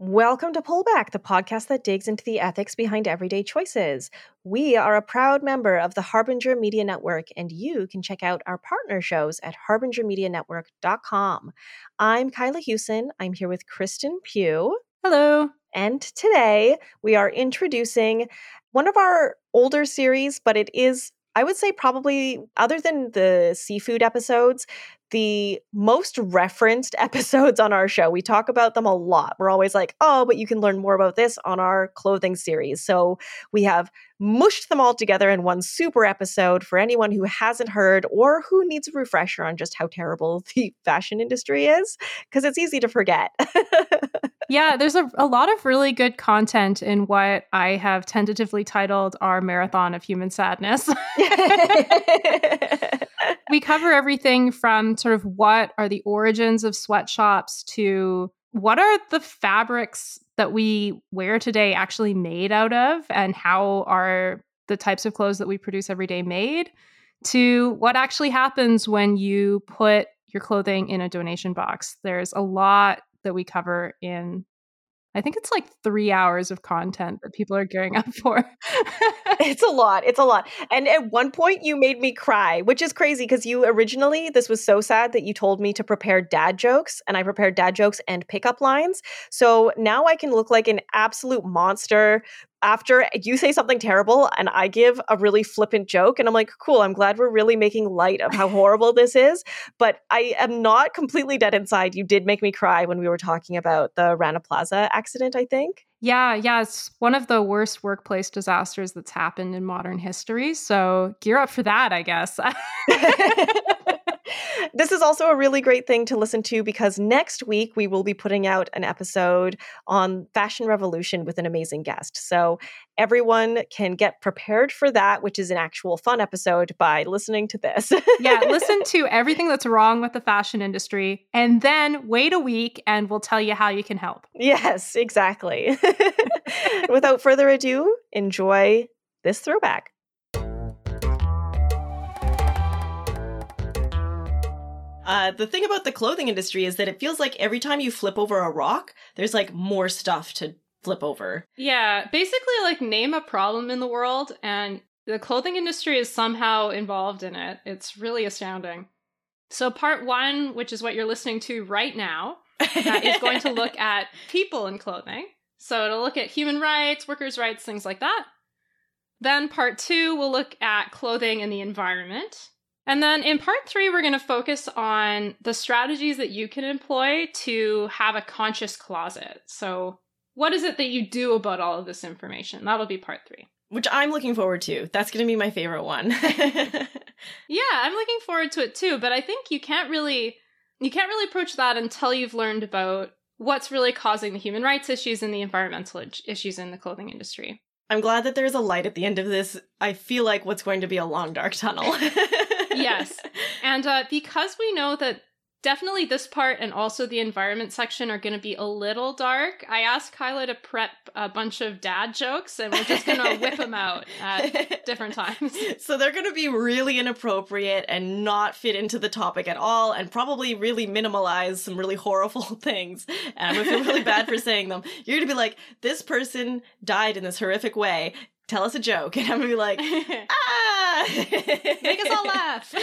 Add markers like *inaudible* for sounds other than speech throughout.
Welcome to Pullback, the podcast that digs into the ethics behind everyday choices. We are a proud member of the Harbinger Media Network, and you can check out our partner shows at harbingermedianetwork.com. I'm Kyla Hewson. I'm here with Kristen Pugh. Hello. And today we are introducing one of our older series, but it is I would say probably other than the seafood episodes, the most referenced *laughs* episodes on our show. We talk about them a lot. We're always like, oh, but you can learn more about this on our clothing series. So we have mushed them all together in one super episode for anyone who hasn't heard or who needs a refresher on just how terrible *laughs* the fashion industry is, because it's easy to forget. *laughs* yeah, there's a, a lot of really good content in what I have tentatively titled our marathon of human sadness. *laughs* we cover everything from sort of what are the origins of sweatshops to what are the fabrics that we wear today actually made out of and how are the types of clothes that we produce every day made to what actually happens when you put your clothing in a donation box. There's a lot that we cover in I think it's like three hours of content that people are gearing up for. *laughs* it's a lot. It's a lot. And at one point, you made me cry, which is crazy because you originally, this was so sad that you told me to prepare dad jokes, and I prepared dad jokes and pickup lines. So now I can look like an absolute monster after you say something terrible and I give a really flippant joke, and I'm like, cool, I'm glad we're really making light of how *laughs* horrible this is. But I am not completely dead inside. You did make me cry when we were talking about the Rana Plaza accident, I think. Yeah, yeah, it's one of the worst workplace disasters that's happened in modern history. So gear up for that, I guess. *laughs* *laughs* this is also a really great thing to listen to because next week we will be putting out an episode on Fashion Revolution with an amazing guest. So everyone can get prepared for that, which is an actual fun episode by listening to this. yeah, *laughs* listen to everything that's wrong with the fashion industry and then wait a week and we'll tell you how you can help. Yes, exactly. *laughs* Without further ado, enjoy this throwback. Uh, the thing about the clothing industry is that it feels like every time you flip over a rock, there's like more stuff to flip over. Yeah, basically, like name a problem in the world, and the clothing industry is somehow involved in it. It's really astounding. So, part one, which is what you're listening to right now, uh, is going to look *laughs* at people in clothing. So, it'll look at human rights, workers' rights, things like that. Then, part two we'll look at clothing and the environment. And then in part three, we're going to focus on the strategies that you can employ to have a conscious closet. So, what is it that you do about all of this information? That'll be part three. Which I'm looking forward to. That's going to be my favorite one. *laughs* yeah, I'm looking forward to it too. But I think you can't really you can't really approach that until you've learned about what's really causing the human rights issues and the environmental issues in the clothing industry. I'm glad that there's a light at the end of this. I feel like what's going to be a long dark tunnel. *laughs* yes. And uh, because we know that definitely this part and also the environment section are going to be a little dark, I asked Kyla to prep a bunch of dad jokes and we're just going to whip *laughs* them out at different times. So they're going to be really inappropriate and not fit into the topic at all and probably really minimalize some really horrible *laughs* things. And I'm going to feel really bad for *laughs* saying them. You're going to be like, this person died in this horrific way tell us a joke. And I'm gonna be like, *laughs* ah! Make us all laugh.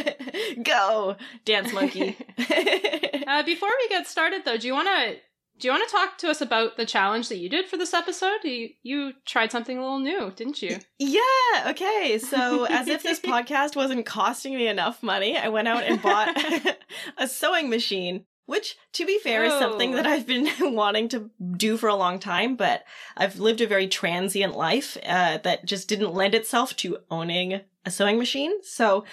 *laughs* Go, dance monkey. *laughs* uh, before we get started, though, do you want to do you want to talk to us about the challenge that you did for this episode? You, you tried something a little new, didn't you? Yeah. Okay. So, as if this podcast wasn't costing me enough money, I went out and bought a sewing machine which, to be fair, is something that I've been *laughs* wanting to do for a long time, but I've lived a very transient life uh, that just didn't lend itself to owning a sewing machine. So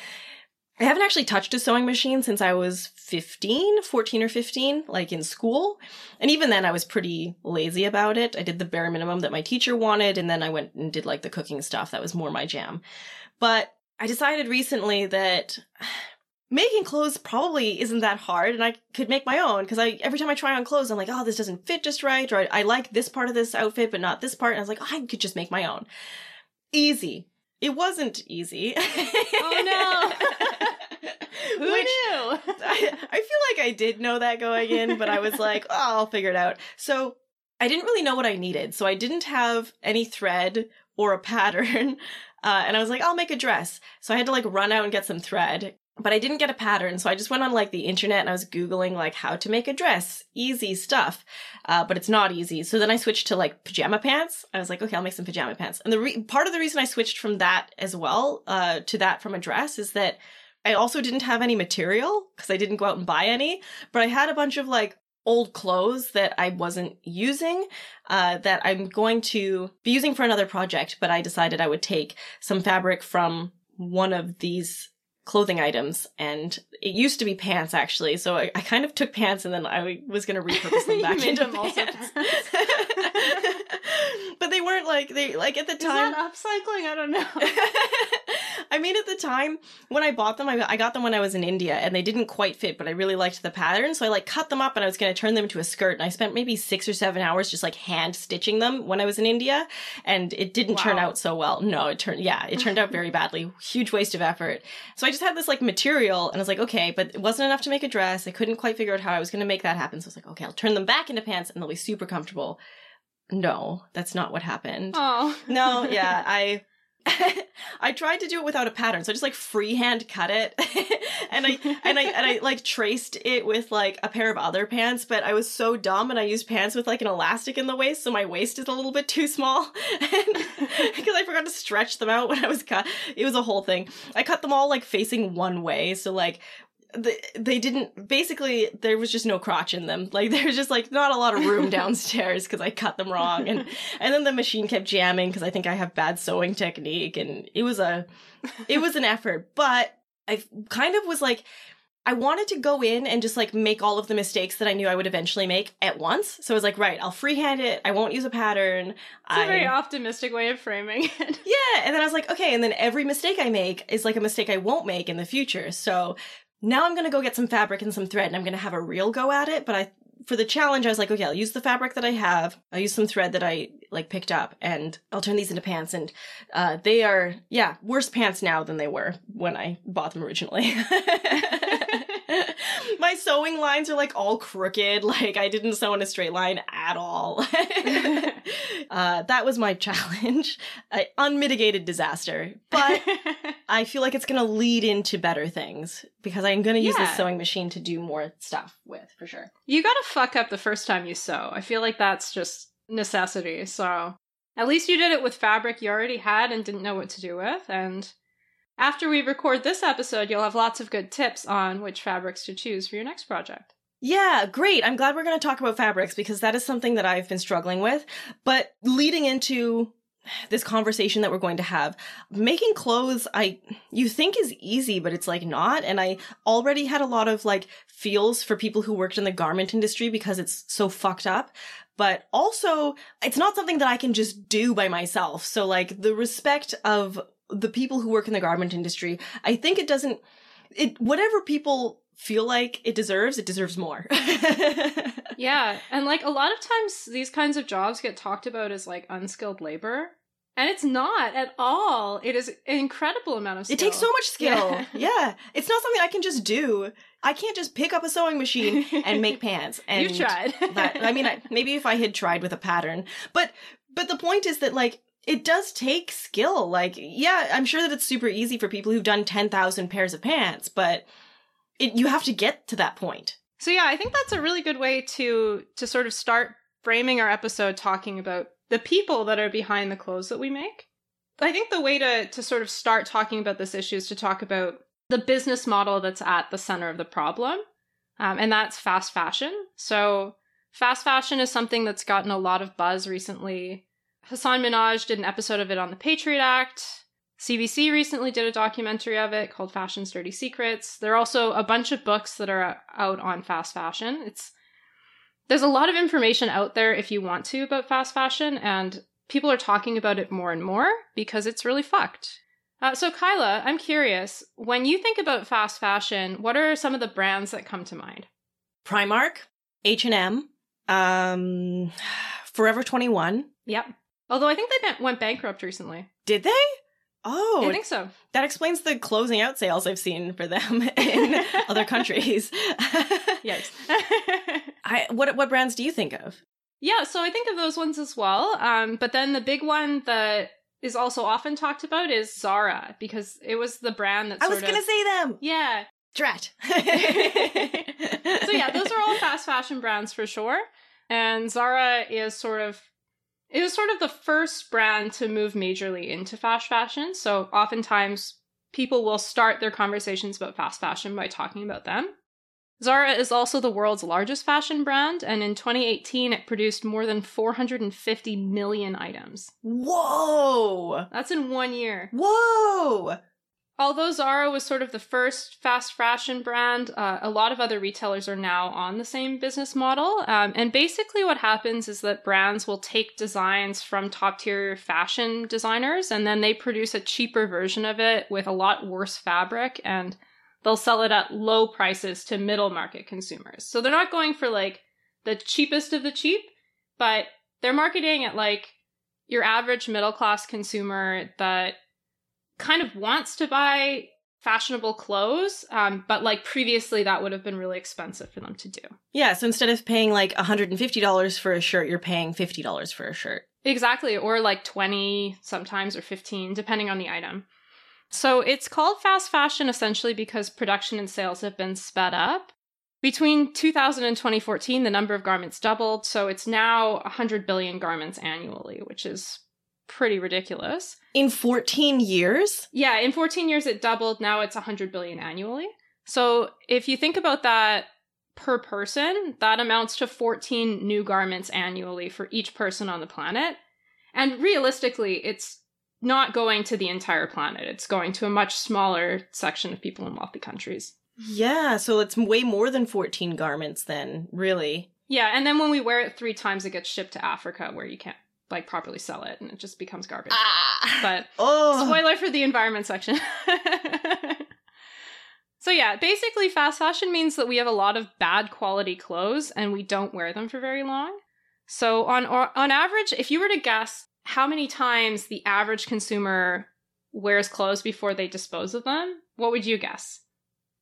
I haven't actually touched a sewing machine since I was 15, 14 or 15, like in school. And even then, I was pretty lazy about it. I did the bare minimum that my teacher wanted, and then I went and did like the cooking stuff. That was more my jam. But I decided recently that making clothes probably isn't that hard and I could make my own because I every time I try on clothes I'm like, oh, this doesn't fit just right, or I, I like this part of this outfit but not this part, and I was like, oh, I could just make my own. Easy. It wasn't easy. Oh no. *laughs* Who Which, knew? I, I feel like I did know that going in, but I was like, oh, I'll figure it out. So I didn't really know what I needed. So I didn't have any thread or a pattern. *laughs* Uh, and I was like, I'll make a dress. So I had to like run out and get some thread but I didn't get a pattern. So I just went on like the internet and I was Googling like how to make a dress. Easy stuff. Uh, but it's not easy. So then I switched to like pajama pants. I was like, okay, I'll make some pajama pants. And the re- part of the reason I switched from that as well, uh, to that from a dress is that I also didn't have any material because I didn't go out and buy any, but I had a bunch of like old clothes that I wasn't using uh, that I'm going to be using for another project, but I decided I would take some fabric from one of these clothing items and it used to be pants actually so i, I kind of took pants and then i was going to repurpose them *laughs* back into them pants *laughs* but they weren't like they like at the time upcycling i don't know *laughs* I mean, at the time when I bought them, I, I got them when I was in India and they didn't quite fit, but I really liked the pattern. So I like cut them up and I was going to turn them into a skirt. And I spent maybe six or seven hours just like hand stitching them when I was in India. And it didn't wow. turn out so well. No, it turned, yeah, it turned out very badly. Huge waste of effort. So I just had this like material and I was like, okay, but it wasn't enough to make a dress. I couldn't quite figure out how I was going to make that happen. So I was like, okay, I'll turn them back into pants and they'll be super comfortable. No, that's not what happened. Oh. no, *laughs* yeah, I *laughs* I tried to do it without a pattern, so I just like freehand cut it, *laughs* and I and I and I *laughs* like traced it with like a pair of other pants. But I was so dumb, and I used pants with like an elastic in the waist, so my waist is a little bit too small, because I forgot to stretch them out when I was cut. It was a whole thing. I cut them all like facing one way, so like they, they didn't basically there was just no crotch in them like *laughs* there's just like not a lot of room downstairs because i cut them wrong and *laughs* and then the machine kept jamming because i think i have bad sewing technique and it was a it was an effort but i kind of was like I wanted to go in and just like make all of the mistakes that I knew I would eventually make at once. So I was like, right, I'll freehand it. I won't use a pattern. It's I... a very optimistic way of framing it. Yeah. And then I was like, okay. And then every mistake I make is like a mistake I won't make in the future. So now I'm gonna go get some fabric and some thread and I'm gonna have a real go at it. But I, for the challenge, I was like, okay, I'll use the fabric that I have. I'll use some thread that I like picked up and I'll turn these into pants. And, uh, they are, yeah, worse pants now than they were when I bought them originally. *laughs* my sewing lines are like all crooked. *laughs* Like I didn't sew in a straight line at all. *laughs* uh, that was my *laughs* challenge. An unmitigated disaster. But I feel like it's going to lead into better things because I'm going to use yeah. this sewing machine to do more stuff with for sure. You got to fuck up the first time you sew. I feel like that's just necessity. So at least you did it with fabric you already had and didn't know what to do with. And after we record this episode, you'll have lots of good tips on which fabrics to choose for your next project. Yeah, great. I'm glad we're going to talk about fabrics because that is something that I've been struggling with. But leading into this conversation that we're going to have, making clothes, I, you think is easy, but it's like not. And I already had a lot of like feels for people who worked in the garment industry because it's so fucked up but also it's not something that I can just do by myself. So like the respect of the people who work in the garment industry, I think it doesn't, it, whatever people feel like it deserves, it deserves more. *laughs* yeah. And like a lot of times these kinds of jobs get talked about as like unskilled labor. And it's not at all. It is an incredible amount of skill. It takes so much skill. Yeah. *laughs* yeah. It's not something I can just do. I can't just pick up a sewing machine and make *laughs* pants. And you tried. that, I mean, I, maybe if I had tried with a pattern, but but the point is that like it does take skill. Like, yeah, I'm sure that it's super easy for people who've done 10,000 pairs of pants, but it, you have to get to that point. So yeah, I think that's a really good way to to sort of start framing our episode talking about the people that are behind the clothes that we make. I think the way to to sort of start talking about this issue is to talk about the business model that's at the center of the problem, um, and that's fast fashion. So fast fashion is something that's gotten a lot of buzz recently. Hasan Minhaj did an episode of it on the Patriot Act. CBC recently did a documentary of it called Fashion's Dirty Secrets. There are also a bunch of books that are out on fast fashion. It's there's a lot of information out there if you want to about fast fashion, and people are talking about it more and more because it's really fucked. Uh, so, Kyla, I'm curious. When you think about fast fashion, what are some of the brands that come to mind? Primark, H and M, um, Forever Twenty One. Yep. Although I think they went bankrupt recently. Did they? Oh, I think so. That explains the closing out sales I've seen for them *laughs* in *laughs* other countries. *laughs* yes. I what what brands do you think of? Yeah, so I think of those ones as well. Um, but then the big one that is also often talked about is Zara because it was the brand that I was gonna say them. yeah. Drat. So yeah, those are all fast fashion brands for sure. And Zara is sort of it was sort of the first brand to move majorly into fast fashion. So oftentimes people will start their conversations about fast fashion by talking about them. Zara is also the world's largest fashion brand, and in 2018, it produced more than 450 million items. Whoa. That's in one year. Whoa. Although Zara was sort of the first fast fashion brand, uh, a lot of other retailers are now on the same business model. Um, and basically, what happens is that brands will take designs from top tier fashion designers and then they produce a cheaper version of it with a lot worse fabric and they'll sell it at low prices to middle market consumers. So they're not going for like the cheapest of the cheap, but they're marketing at like your average middle class consumer that kind of wants to buy fashionable clothes, um, but like previously that would have been really expensive for them to do. Yeah, so instead of paying like $150 for a shirt, you're paying $50 for a shirt. Exactly, or like 20 sometimes or 15 depending on the item. So it's called fast fashion essentially because production and sales have been sped up. Between 2000 and 2014, the number of garments doubled, so it's now 100 billion garments annually, which is pretty ridiculous. In 14 years? Yeah, in 14 years it doubled, now it's 100 billion annually. So if you think about that per person, that amounts to 14 new garments annually for each person on the planet. And realistically, it's not going to the entire planet. It's going to a much smaller section of people in wealthy countries. Yeah, so it's way more than 14 garments then, really. Yeah, and then when we wear it three times, it gets shipped to Africa where you can't like properly sell it and it just becomes garbage. Ah. But *laughs* oh. spoiler for the environment section. *laughs* so yeah, basically fast fashion means that we have a lot of bad quality clothes and we don't wear them for very long. So on on average, if you were to guess how many times the average consumer wears clothes before they dispose of them, what would you guess?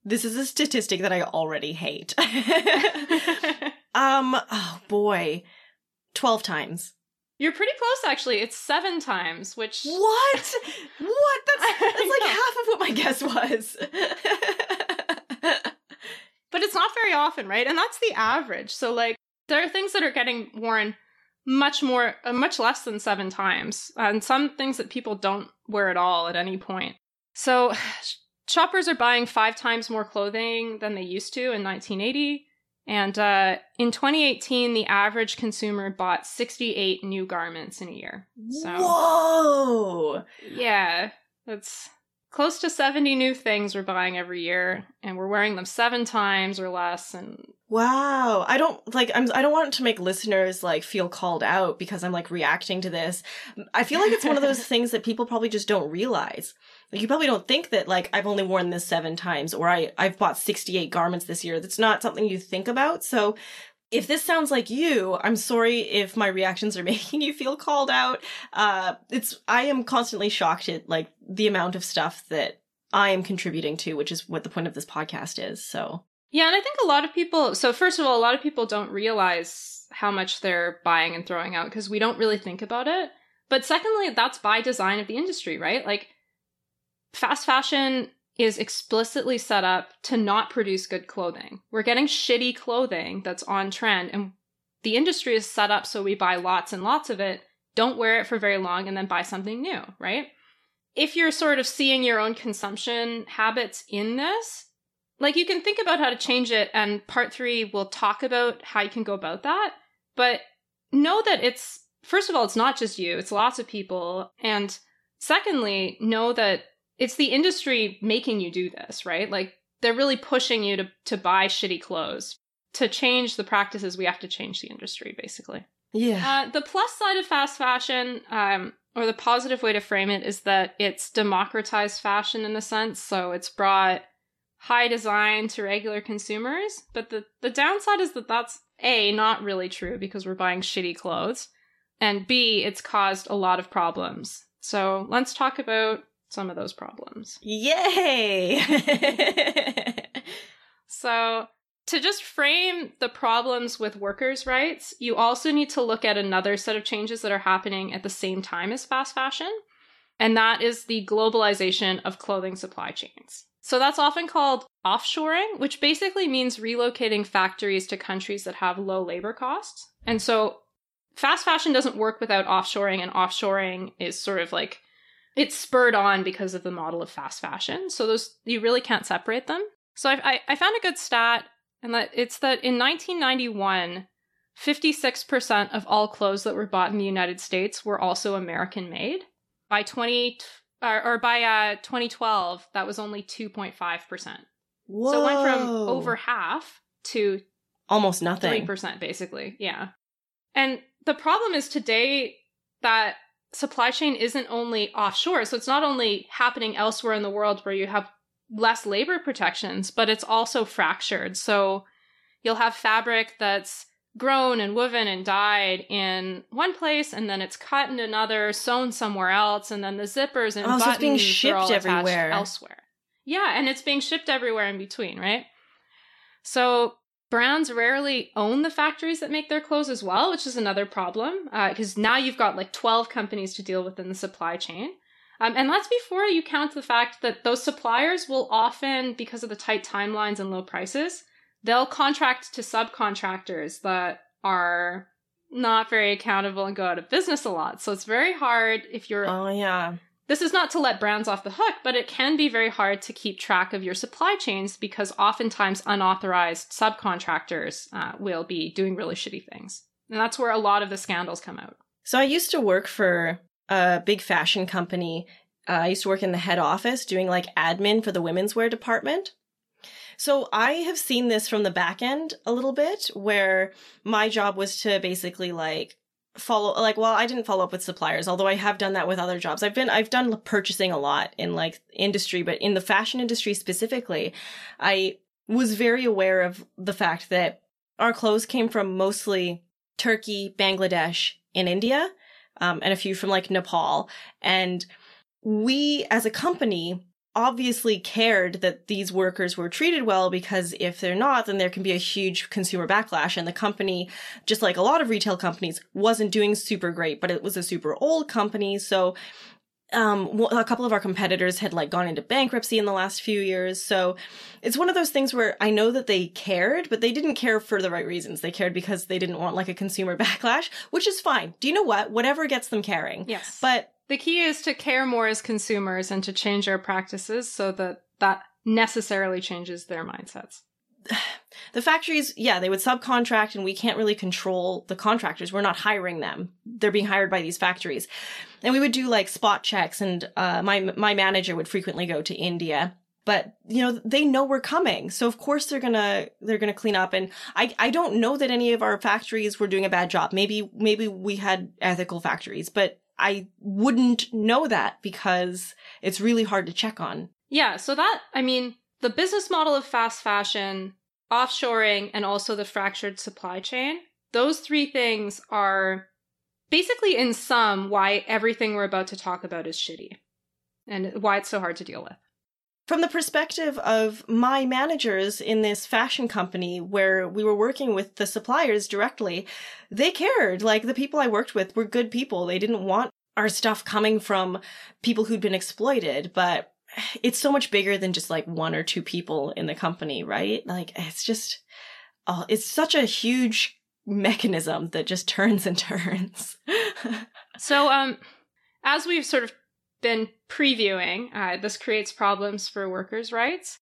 This is a statistic that I already hate. *laughs* um, oh boy. 12 times. You're pretty close, actually. It's seven times, which. What? what? That's, *laughs* that's like half of what my guess was. but it's not very often, right? And that's the average. So, like, there are things that are getting worn much more, uh, much less than seven times, and some things that people don't wear at all at any point. So, *sighs* shoppers are buying five times more clothing than they used to in 1980. And uh, in 2018, the average consumer bought 68 new garments in a year. So, Whoa! Yeah, that's close to 70 new things we're buying every year, and we're wearing them seven times or less. And Wow. I don't like I'm I don't want to make listeners like feel called out because I'm like reacting to this. I feel like it's one of those *laughs* things that people probably just don't realize. You probably don't think that like I've only worn this 7 times or I I've bought 68 garments this year. That's not something you think about. So if this sounds like you, I'm sorry if my reactions are *laughs* making you feel called out. Uh it's I am constantly shocked at like the amount of stuff that I am contributing to, which is what the point of this podcast is. So yeah, and I think a lot of people, so first of all, a lot of people don't realize how much they're buying and throwing out because we don't really think about it. But secondly, that's by design of the industry, right? Like, fast fashion is explicitly set up to not produce good clothing. We're getting shitty clothing that's on trend, and the industry is set up so we buy lots and lots of it, don't wear it for very long, and then buy something new, right? If you're sort of seeing your own consumption habits in this, like you can think about how to change it, and part three will talk about how you can go about that. But know that it's, first of all, it's not just you, it's lots of people. And secondly, know that it's the industry making you do this, right? Like they're really pushing you to, to buy shitty clothes. To change the practices, we have to change the industry, basically. yeah. Uh, the plus side of fast fashion, um, or the positive way to frame it, is that it's democratized fashion in a sense. So it's brought high design to regular consumers. But the, the downside is that that's A, not really true because we're buying shitty clothes. And B, it's caused a lot of problems. So let's talk about some of those problems. Yay! *laughs* So to just frame the problems with workers' rights, you also need to look at another set of changes that are happening at the same time as fast fashion, and that is the globalization of clothing supply chains. So that's often called offshoring, which basically means relocating factories to countries that have low labor costs. And so fast fashion doesn't work without offshoring, and offshoring is sort of like it's spurred on because of the model of fast fashion. So those you really can't separate them. So I, I, I found a good stat, and that it's that in 1991, 56% of all clothes that were bought in the United States were also American made. By 20 or, or by uh, 2012, that was only 2.5%. Whoa. So it went from over half to almost nothing. 3% basically. Yeah. And the problem is today that supply chain isn't only offshore. So it's not only happening elsewhere in the world where you have less labor protections, but it's also fractured. So you'll have fabric that's grown and woven and dyed in one place and then it's cut in another, sewn somewhere else, and then the zippers and Oh, so buttons it's being are shipped everywhere. elsewhere. Yeah, and it's being shipped everywhere in between, right? So brands rarely own the factories that make their clothes as well, which is another problem because now you've got like 12 companies to deal with in the supply chain. Um, and that's before you count the fact that those suppliers will often, because of the tight timelines and low prices, they'll contract to subcontractors that are not very accountable and go out of business a lot. So it's very hard if you're Oh yeah. This is not to let brands off the hook, but it can be very hard to keep track of your supply chains because oftentimes unauthorized subcontractors uh, will be doing really shitty things. And that's where a lot of the scandals come out. So I used to work for a big fashion company. Uh, I used to work in the head office doing like admin for the women's wear department. So I have seen this from the back end a little bit where my job was to basically like follow like well I didn't follow up with suppliers although I have done that with other jobs. I've been I've done purchasing a lot in like industry but in the fashion industry specifically I was very aware of the fact that our clothes came from mostly Turkey, Bangladesh, and India um, and a few from like Nepal. And we, as a company, obviously cared that these workers were treated well because if they're not, then there can be a huge consumer backlash. And the company, just like a lot of retail companies, wasn't doing super great, but it was a super old company. So um a couple of our competitors had like gone into bankruptcy in the last few years so it's one of those things where i know that they cared but they didn't care for the right reasons they cared because they didn't want like a consumer *laughs* backlash which is fine do you know what whatever gets them caring Yes. but the key is to care more as consumers and to change our practices so that that necessarily changes their mindsets. *sighs* the factories yeah they would subcontract and we can't really control the contractors. We're not hiring them. They're being hired by these factories. And we would do like spot checks and uh, my my manager would frequently go to india. But you know they know we're coming. So of course they're gonna they're gonna clean up. And i i don't know that any of our factories were doing a bad job. Maybe maybe we had ethical factories but i wouldn't know that because it's really hard to check on Yeah, so that, I mean, the business model of fast fashion, offshoring, and also the fractured supply chain, those three things are basically, in sum, why everything we're about to talk about is shitty and why it's so hard to deal with. From the perspective of my managers in this fashion company where we were working with the suppliers directly, they cared. Like the people I worked with were good people. They didn't want our stuff coming from people who'd been exploited, but it's so much bigger than just like one or two people in the company, right? Like it's just, oh, it's such a huge mechanism that just *laughs* turns and turns. So, um, as we've sort of been previewing, uh, this creates problems for workers' rights.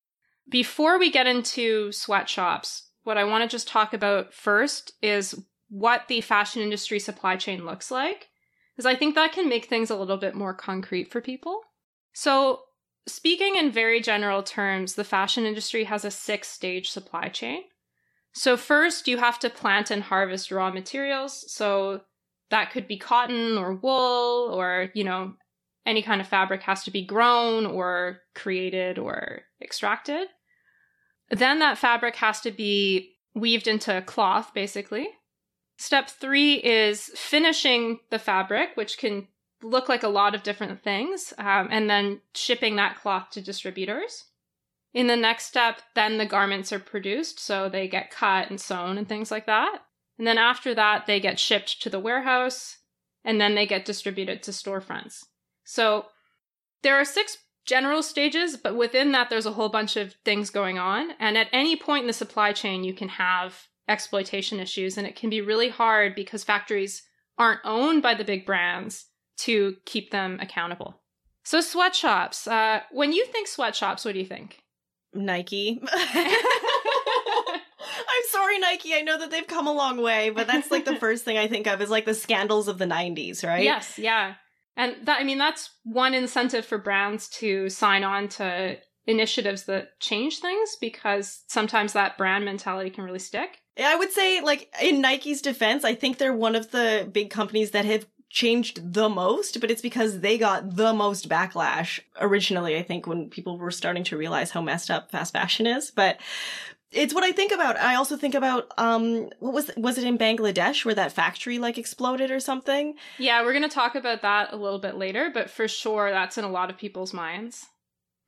Before we get into sweatshops, what I want to just talk about first is what the fashion industry supply chain looks like, because I think that can make things a little bit more concrete for people. So, speaking in very general terms, the fashion industry has a six stage supply chain. So, first, you have to plant and harvest raw materials. So, that could be cotton or wool or, you know, any kind of fabric has to be grown or created or extracted. Then that fabric has to be weaved into cloth, basically. Step three is finishing the fabric, which can look like a lot of different things, um, and then shipping that cloth to distributors. In the next step, then the garments are produced, so they get cut and sewn and things like that. And then after that, they get shipped to the warehouse and then they get distributed to storefronts. So there are six general stages, but within that, there's a whole bunch of things going on. And at any point in the supply chain, you can have exploitation issues, and it can be really hard because factories aren't owned by the big brands to keep them accountable. So, sweatshops. Uh, when you think sweatshops, what do you think? Nike. *laughs* *laughs* I'm sorry, Nike. I know that they've come a long way, but that's like the *laughs* first thing I think of is like the scandals of the 90s, right? Yes, yeah. And that I mean that's one incentive for brands to sign on to initiatives that change things because sometimes that brand mentality can really stick. I would say like in Nike's defense, I think they're one of the big companies that have changed the most, but it's because they got the most backlash originally, I think, when people were starting to realize how messed up fast fashion is. But it's what I think about. I also think about um what was was it in Bangladesh where that factory like exploded or something? Yeah, we're going to talk about that a little bit later, but for sure that's in a lot of people's minds.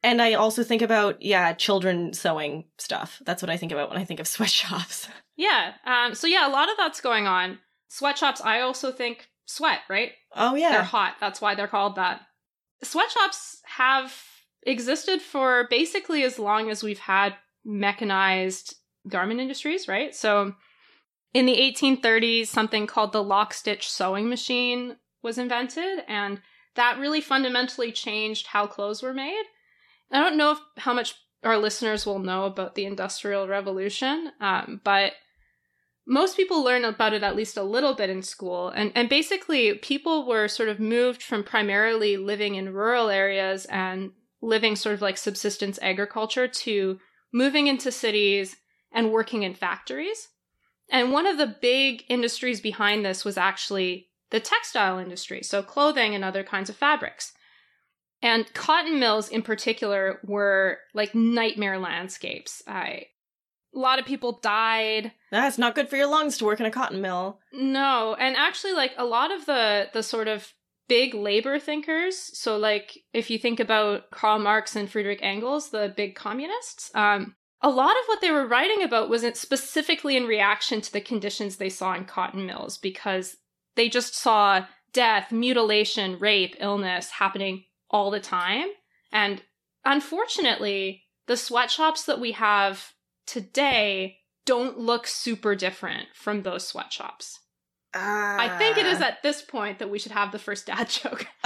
And I also think about yeah, children sewing stuff. That's what I think about when I think of sweatshops. *laughs* Yeah. Um so yeah, a lot of that's going on. Sweatshops I also think sweat, right? Oh yeah. They're hot. That's why they're called that. Sweatshops have existed for basically as long as we've had mechanized garment industries, right? So in the 1830s, something called the lock stitch sewing machine was invented, and that really fundamentally changed how clothes were made. I don't know if, how much our listeners will know about the Industrial Revolution, um, but most people learn about it at least a little bit in school. And, and basically, people were sort of moved from primarily living in rural areas and living sort of like subsistence agriculture to moving into cities and working in factories. And one of the big industries behind this was actually the textile industry, so clothing and other kinds of fabrics. And cotton mills in particular were like nightmare landscapes. I, a lot of people died. That's not good for your lungs to work in a cotton mill. No, and actually like a lot of the the sort of big labor thinkers. So, like, if you think about Karl Marx and Friedrich Engels, the big communists, um, a lot of what they were writing about wasn't specifically in reaction to the conditions they saw in cotton mills because they just saw death, mutilation, rape, illness happening all the time. And unfortunately, the sweatshops that we have today don't look super different from those sweatshops. I think it is at this point that we should have the first dad *laughs* joke. *laughs*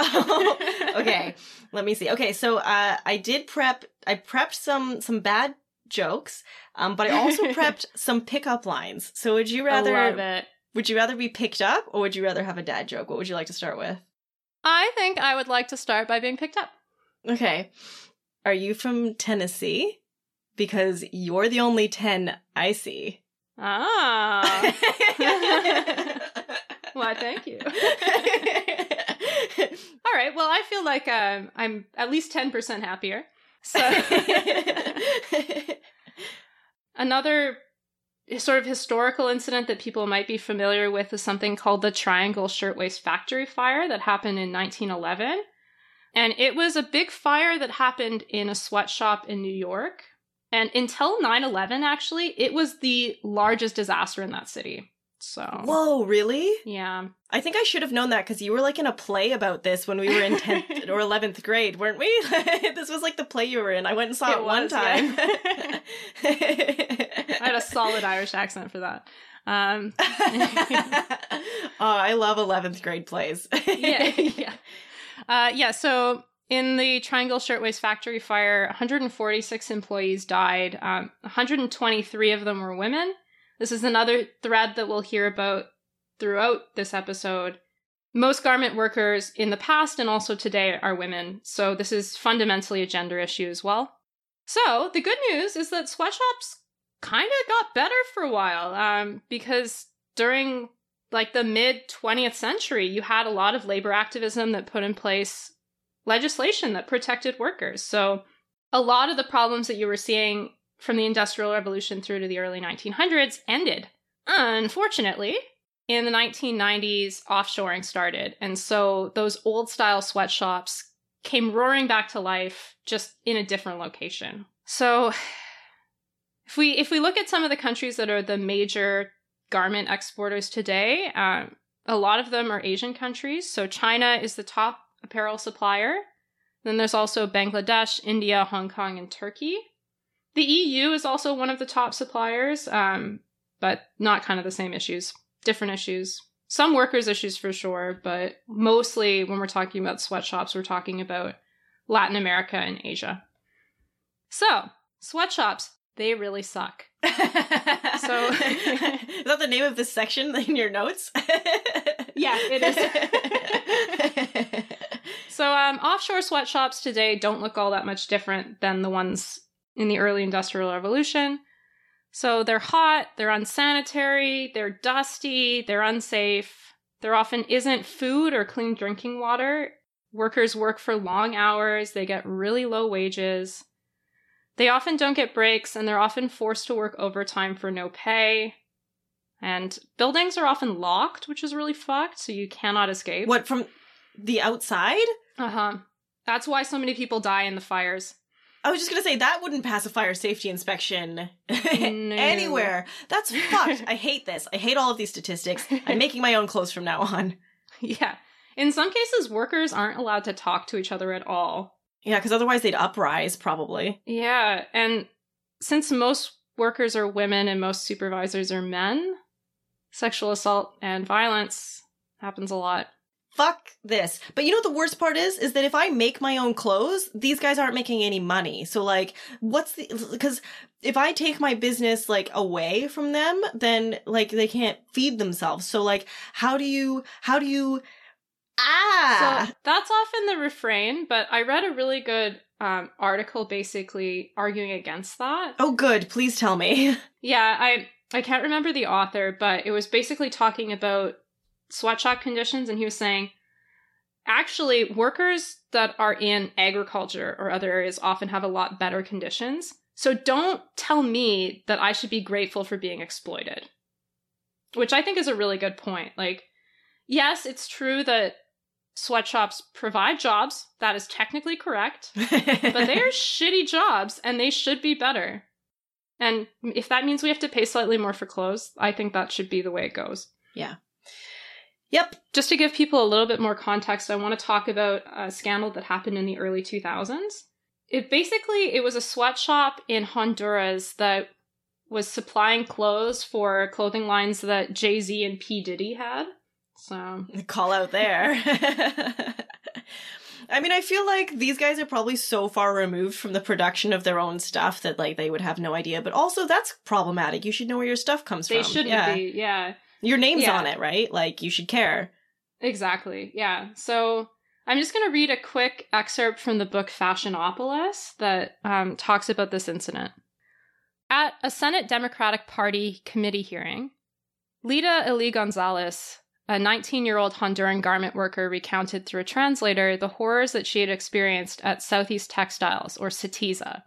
okay, let me see. Okay, so uh, I did prep. I prepped some some bad jokes, um, but I also *laughs* prepped some pickup lines. So would you rather it. would you rather be picked up or would you rather have a dad joke? What would you like to start with? I think I would like to start by being picked up. Okay, are you from Tennessee? Because you're the only ten I see. Ah. *laughs* Why, thank you. *laughs* All right. Well, I feel like um, I'm at least 10% happier. So, *laughs* another sort of historical incident that people might be familiar with is something called the Triangle Shirtwaist Factory Fire that happened in 1911. And it was a big fire that happened in a sweatshop in New York. And until 9 11, actually, it was the largest disaster in that city. So, Whoa, really? yeah. I think I should have known that because you were like in a play about this when we were in 10th *laughs* or 11th grade, weren't we? *laughs* this was like the play you were in. I went and saw it, It one time. yeah. *laughs* I had a solid Irish accent for that. Um, oh, I love 11th grade plays. yeah, yeah. Uh, yeah, so in the Triangle Shirtwaist Factory fire, 146 employees died. Um, 123 of them were women. This is another thread that we'll hear about throughout this episode. Most garment workers in the past and also today are women, so this is fundamentally a gender issue as well. So, the good news is that sweatshops kind of got better for a while um, because during like the mid 20th century, you had a lot of labor activism that put in place legislation that protected workers. So, a lot of the problems that you were seeing from the Industrial Revolution through to the early 1900s ended. Unfortunately, in the 1990s, offshoring started. And so those old style sweatshops came roaring back to life just in a different location. So if we if we look at some of the countries that are the major garment exporters today, um, a lot of them are Asian countries. So China is the top apparel supplier. Then there's also Bangladesh, India, Hong Kong, and Turkey. The EU is also one of the top suppliers, um, but not kind of the same issues, different issues. Some workers' issues for sure, but mostly when we're talking about sweatshops, we're talking about Latin America and Asia. So, sweatshops, they really suck. *laughs* so *laughs* is that the name of this section in your notes? *laughs* yeah, it is. so um, offshore sweatshops today don't look all that much different than the ones in the early industrial revolution. So they're hot, they're unsanitary, they're dusty, they're unsafe. There often isn't food or clean drinking water. Workers work for long hours, they get really low wages. They often don't get breaks and they're often forced to work overtime for no pay. And buildings are often locked, which is really fucked, so you cannot escape. What, from the outside? Uh huh. That's why so many people die in the fires. I was just gonna say that wouldn't pass a fire safety inspection *laughs* anywhere. That's *laughs* fucked. I hate this. I hate all of these statistics. I'm making my own clothes from now on. *laughs* Yeah. In some cases, workers aren't allowed to talk to each other at all. Yeah, because otherwise they'd uprise, probably. Yeah, and since most workers are women and most supervisors are men, sexual assault and violence happens a lot. Fuck this. But you know what the worst part is? Is that if I make my own clothes, these guys aren't making any money. So like, what's the, because if I take my business like away from them, then like they can't feed themselves. So like, how do you, how do you, Ah! So that's often the refrain, but I read a really good um, article basically arguing against that. Oh, good. Please tell me. *laughs* yeah, I I can't remember the author, but it was basically talking about sweatshop conditions, and he was saying actually workers that are in agriculture or other areas often have a lot better conditions. So don't tell me that I should be grateful for being exploited. Which I think is a really good point. Like, yes, it's true that sweatshops provide jobs. That is technically correct. but they are *laughs* shitty jobs and they should be better. And if that means we have to pay slightly more for clothes, I think that should be the way it goes. Yeah. Yep. Just to give people a little bit more context, I want to talk about a scandal that happened in the early 2000s. It basically it was a sweatshop in Honduras that was supplying clothes for clothing lines that Jay-Z and P Diddy had. So *laughs* call out there. *laughs* I mean, I feel like these guys are probably so far removed from the production of their own stuff that like they would have no idea. But also, that's problematic. You should know where your stuff comes they from. They shouldn't yeah. be. Yeah. Your name's yeah. on it, right? Like you should care. Exactly. Yeah. So I'm just going to read a quick excerpt from the book Fashionopolis that um, talks about this incident. At a Senate Democratic Party committee hearing, Lida Eli Gonzalez, a 19 year old Honduran garment worker recounted through a translator the horrors that she had experienced at Southeast Textiles, or SETIZA.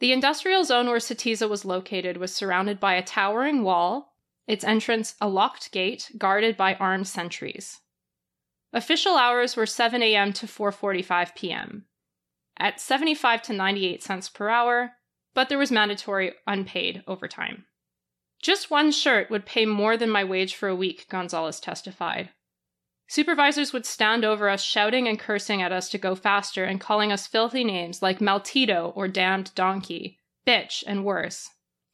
The industrial zone where SETIZA was located was surrounded by a towering wall, its entrance a locked gate guarded by armed sentries. Official hours were 7 a.m. to 4:45 p.m. at 75 to 98 cents per hour, but there was mandatory unpaid overtime. Just one shirt would pay more than my wage for a week, Gonzalez testified. Supervisors would stand over us shouting and cursing at us to go faster and calling us filthy names like Maltito or damned donkey, bitch, and worse.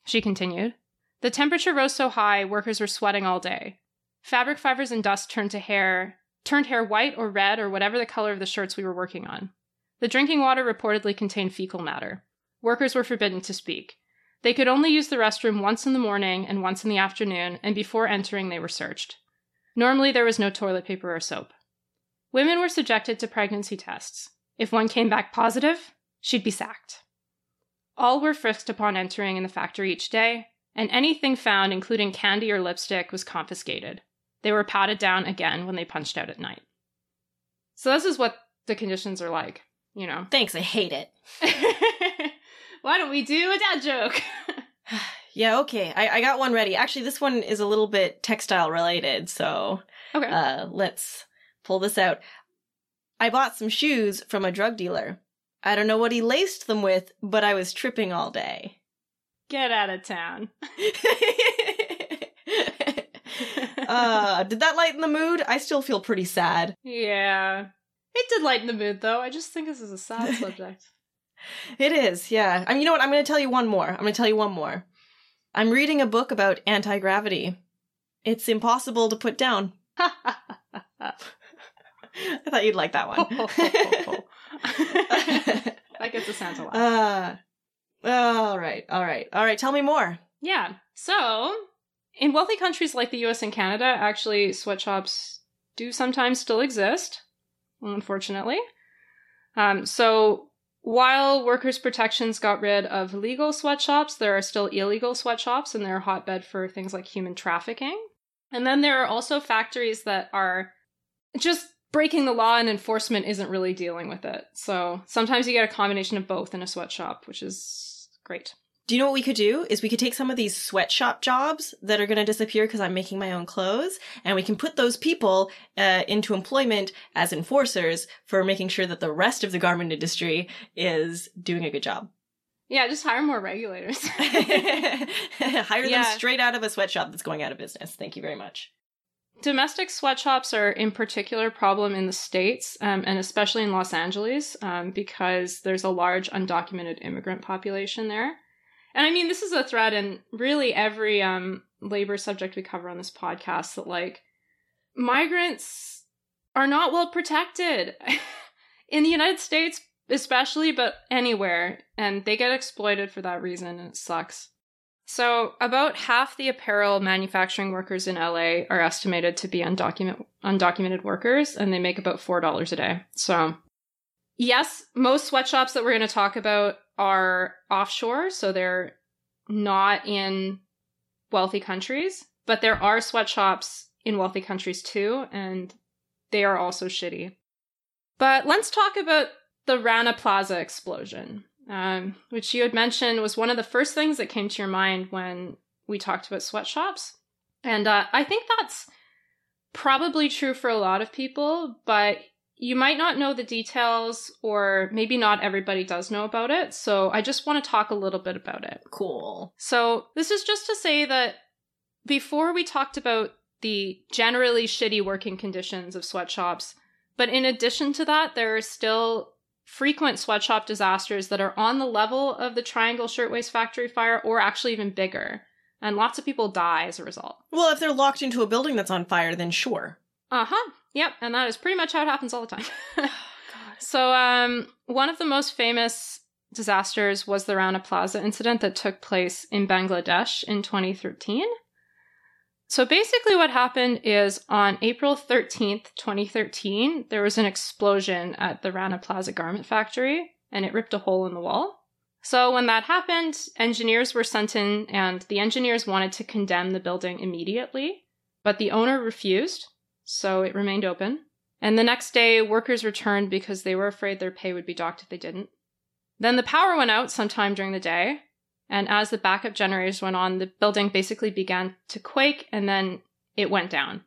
She continued. The temperature rose so high, workers were sweating all day. Fabric fibers and dust turned to hair, turned hair white or red or whatever the color of the shirts we were working on. The drinking water reportedly contained fecal matter. Workers were forbidden to speak. They could only use the restroom once in the morning and once in the afternoon, and before entering, they were searched. Normally, there was no toilet paper or soap. Women were subjected to pregnancy tests. If one came back positive, she'd be sacked. All were frisked upon entering in the factory each day, and anything found, including candy or lipstick, was confiscated. They were patted down again when they punched out at night. So, this is what the conditions are like, you know. Thanks, I hate it. *laughs* Why don't we do a dad joke? *sighs* yeah, okay. I, I got one ready. Actually, this one is a little bit textile related, so okay. Uh, let's pull this out. I bought some shoes from a drug dealer. I don't know what he laced them with, but I was tripping all day. Get out of town. *laughs* uh, did that lighten the mood? I still feel pretty sad. Yeah. It did lighten the mood, though. I just think this is a sad *laughs* subject. It is, yeah. I mean, you know what? I'm going to tell you one more. I'm going to tell you one more. I'm reading a book about anti gravity. It's impossible to put down. *laughs* I thought you'd like that one. that gets a Santa laugh. Uh, all right, all right, all right. Tell me more. Yeah. So, in wealthy countries like the US and Canada, actually, sweatshops do sometimes still exist, unfortunately. Um, so, while workers' protections got rid of legal sweatshops, there are still illegal sweatshops, and they're a hotbed for things like human trafficking. And then there are also factories that are just breaking the law and enforcement isn't really dealing with it. So sometimes you get a combination of both in a sweatshop, which is great. Do you know what we could do? Is we could take some of these sweatshop jobs that are going to disappear because I'm making my own clothes, and we can put those people uh, into employment as enforcers for making sure that the rest of the garment industry is doing a good job. Yeah, just hire more regulators. *laughs* hire Yeah. them straight out of a sweatshop that's going out of business. Thank you very much. Domestic sweatshops are in particular problem in the states, um, and especially in Los Angeles, um, because there's a large undocumented immigrant population there. And I mean, this is a threat in really every um, labor subject we cover on this podcast. That like migrants are not well protected *laughs* in the United States, especially, but anywhere, and they get exploited for that reason, and it sucks. So, about half the apparel manufacturing workers in LA are estimated to be undocumented undocumented workers, and they make about four dollars a day. So, yes, most sweatshops that we're going to talk about are offshore, so they're not in wealthy countries, but there are sweatshops in wealthy countries too, and they are also shitty. But let's talk about the Rana Plaza explosion um, which you had mentioned was one of the first things that came to your mind when we talked about sweatshops. And uh, I think that's probably true for a lot of people, but you might not know the details, or maybe not everybody does know about it. So I just want to talk a little bit about it. Cool. So this is just to say that before we talked about the generally shitty working conditions of sweatshops, but in addition to that, there are still frequent sweatshop disasters that are on the level of the Triangle Shirtwaist Factory fire or actually even bigger. And lots of people die as a result. Well, if they're locked into a building that's on fire, then sure. Uh huh. Yep. And that is pretty much how it happens all the time. *laughs* *laughs* so, um, one of the most famous disasters was the Rana Plaza incident that took place in Bangladesh in 2013. So basically, what happened is on April 13th, 2013, there was an explosion at the Rana Plaza garment factory and it ripped a hole in the wall. So when that happened, engineers were sent in and the engineers wanted to condemn the building immediately, but the owner refused, so it remained open. And the next day, workers returned because they were afraid their pay would be docked if they didn't. Then the power went out sometime during the day, and as the backup generators went on, the building basically began to quake and then it went down.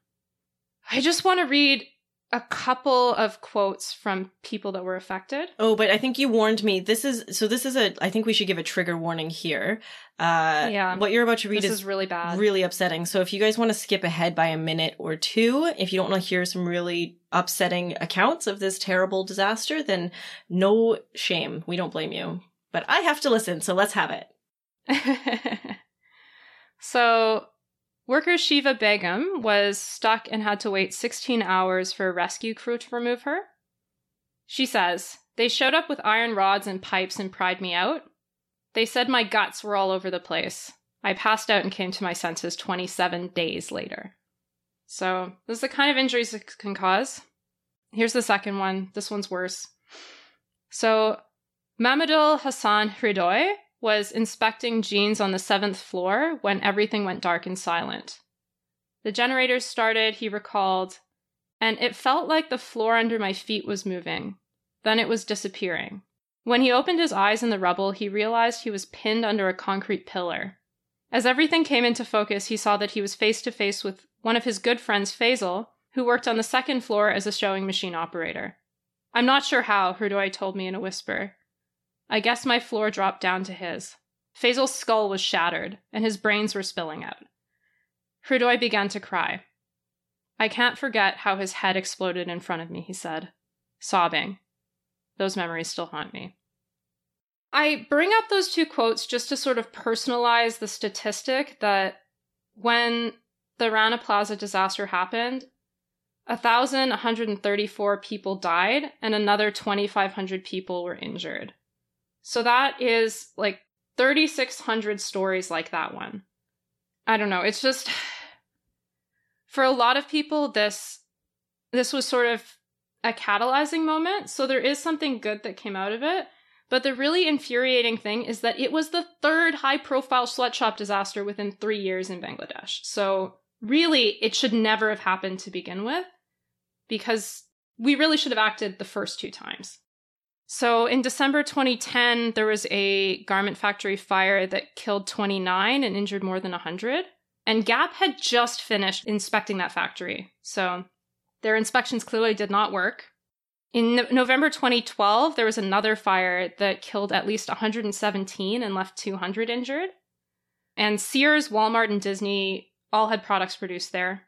I just want to read a couple of quotes from people that were affected. Oh, but I think you warned me. This is so. This is a. I think we should give a trigger warning here. Uh, Yeah. What you're about to read is, is really bad. really upsetting. So if you guys want to skip ahead by a minute or two, if you don't want to hear some really upsetting accounts of this terrible disaster, then no shame. We don't blame you. But I have to listen, so let's have it. *laughs* so, worker Shiva Begum was stuck and had to wait 16 hours for a rescue crew to remove her. She says, They showed up with iron rods and pipes and pried me out. They said my guts were all over the place. I passed out and came to my senses 27 days later. So, this is the kind of injuries it can cause. Here's the second one. This one's worse. So, Mahmudul Hassan Hridoy was inspecting jeans on the seventh floor when everything went dark and silent. The generators started, he recalled, and it felt like the floor under my feet was moving. Then it was disappearing. When he opened his eyes in the rubble, he realized he was pinned under a concrete pillar. As everything came into focus, he saw that he was face to face with one of his good friends, Faisal, who worked on the second floor as a showing machine operator. I'm not sure how, Hridoy told me in a whisper. I guess my floor dropped down to his. Faisal's skull was shattered, and his brains were spilling out. Hridoy began to cry. I can't forget how his head exploded in front of me, he said, sobbing. Those memories still haunt me. I bring up those two quotes just to sort of personalize the statistic that when the Rana Plaza disaster happened, 1,134 people died and another 2,500 people were injured. So that is like 3,600 stories like that one. I don't know. It's just *sighs* for a lot of people, this this was sort of a catalyzing moment. So there is something good that came out of it. But the really infuriating thing is that it was the third high profile sweatshop disaster within three years in Bangladesh. So really, it should never have happened to begin with because we really should have acted the first two times. So in December 2010, there was a garment factory fire that killed 29 and injured more than 100. And Gap had just finished inspecting that factory. So their inspections clearly did not work. In no- November 2012, there was another fire that killed at least 117 and left 200 injured. And Sears, Walmart, and Disney all had products produced there.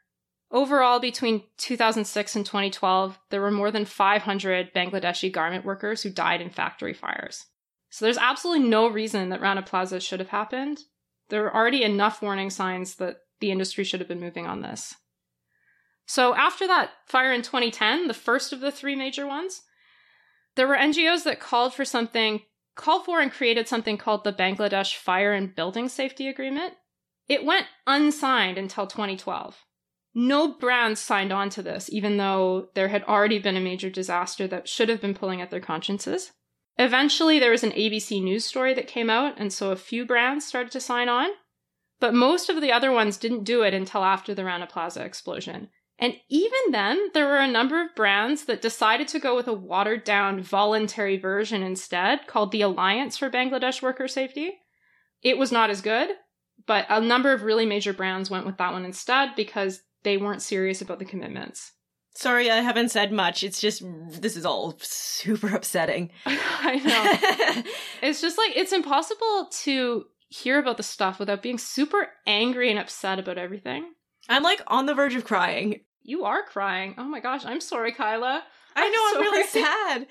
Overall, between 2006 and 2012, there were more than 500 Bangladeshi garment workers who died in factory fires. So there's absolutely no reason that Rana Plaza should have happened. There are already enough warning signs that the industry should have been moving on this. So after that fire in 2010, the first of the three major ones, there were NGOs that called for something, called for and created something called the Bangladesh Fire and Building Safety Agreement. It went unsigned until 2012. No brands signed on to this, even though there had already been a major disaster that should have been pulling at their consciences. Eventually, there was an ABC News story that came out, and so a few brands started to sign on. But most of the other ones didn't do it until after the Rana Plaza explosion. And even then, there were a number of brands that decided to go with a watered down voluntary version instead, called the Alliance for Bangladesh Worker Safety. It was not as good, but a number of really major brands went with that one instead because they weren't serious about the commitments. Sorry, I haven't said much. It's just, this is all super upsetting. *laughs* I know. *laughs* it's just like, it's impossible to hear about the stuff without being super angry and upset about everything. I'm like on the verge of crying. You are crying. Oh my gosh, I'm sorry, Kyla. I know, I'm, I'm really *laughs* sad.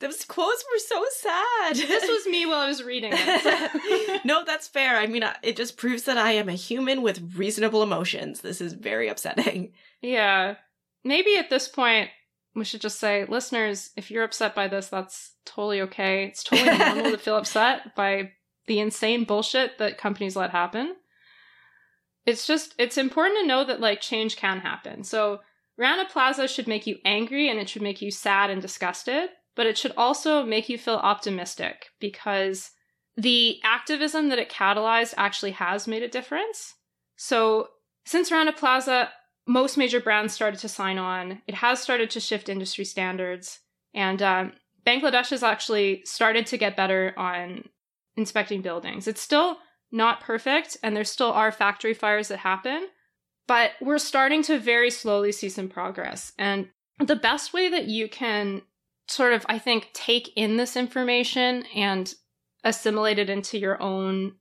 Those quotes were so sad. This was me while I was reading it. *laughs* no, that's fair. I mean, it just proves that I am a human with reasonable emotions. This is very upsetting. yeah. Maybe at this point, we should just say, listeners, if you're upset by this, that's totally okay. It's totally normal to feel *laughs* upset by the insane bullshit that companies let happen. It's just, it's important to know that like change can happen. So, Rana Plaza should make you angry and it should make you sad and disgusted, but it should also make you feel optimistic because the activism that it catalyzed actually has made a difference. So, since Rana Plaza, most major brands started to sign on. It has started to shift industry standards, and um, Bangladesh has actually started to get better on inspecting buildings. It's still not perfect, and there still are factory fires that happen, but we're starting to very slowly see some progress. And the best way that you can sort of, I think, take in this information and assimilate it into your own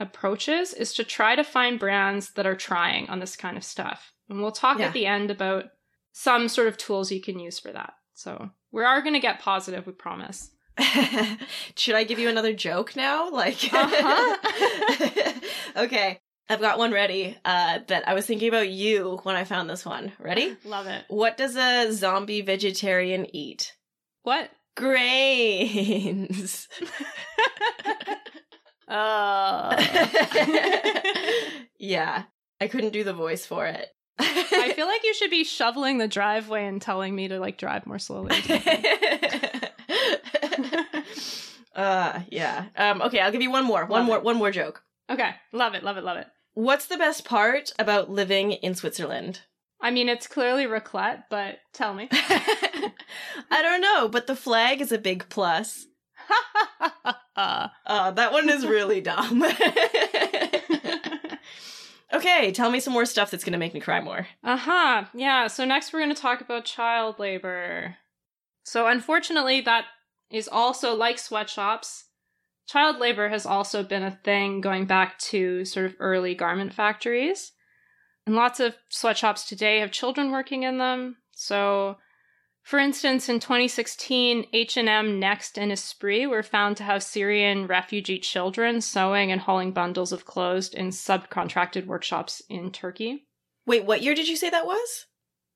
approaches is to try to find brands that are trying on this kind of stuff. And we'll talk Yeah. at the end about some sort of tools you can use for that. So we are going to get positive, we promise. *laughs* Should I give you another joke now? Like, Uh-huh. *laughs* okay, I've got one ready. Uh, that I was thinking about you when I found this one. Ready? *laughs* Love it. What does a zombie vegetarian eat? What? Grains. Uh, *laughs* *laughs* yeah, I couldn't do the voice for it. I feel like you should be shoveling the driveway and telling me to like drive more slowly. uh yeah. Um okay, I'll give you one more. One Love more it. one more joke. okay, love it, love it, love it. What's the best part about living in Switzerland? I mean, it's clearly raclette, but tell me. *laughs* I don't know, but the flag is a big plus. uh, *laughs* Uh, that one is really dumb. *laughs* okay, tell me some more stuff that's gonna make me cry more. Uh-huh. Yeah, so next we're going to talk about child labor. So unfortunately that is also like sweatshops child labor has also been a thing going back to sort of early garment factories. And lots of sweatshops today have children working in them. So, for instance, in 2016, H&M, Next, and Esprit were found to have Syrian refugee children sewing and hauling bundles of clothes in subcontracted workshops in Turkey. Wait, what year did you say that was?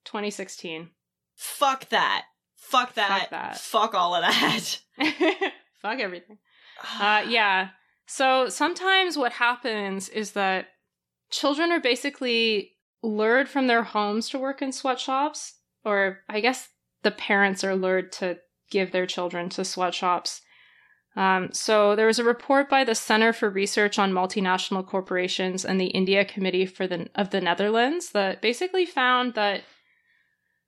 2016. Fuck that. Fuck that. Fuck that. Fuck all of that. *laughs* *laughs* Fuck everything. Uh, yeah. So sometimes what happens is that children are basically lured from their homes to work in sweatshops, or I guess the parents are lured to give their children to sweatshops. Um, so there was a report by the Center for Research on Multinational Corporations and the India Committee for the of the Netherlands that basically found that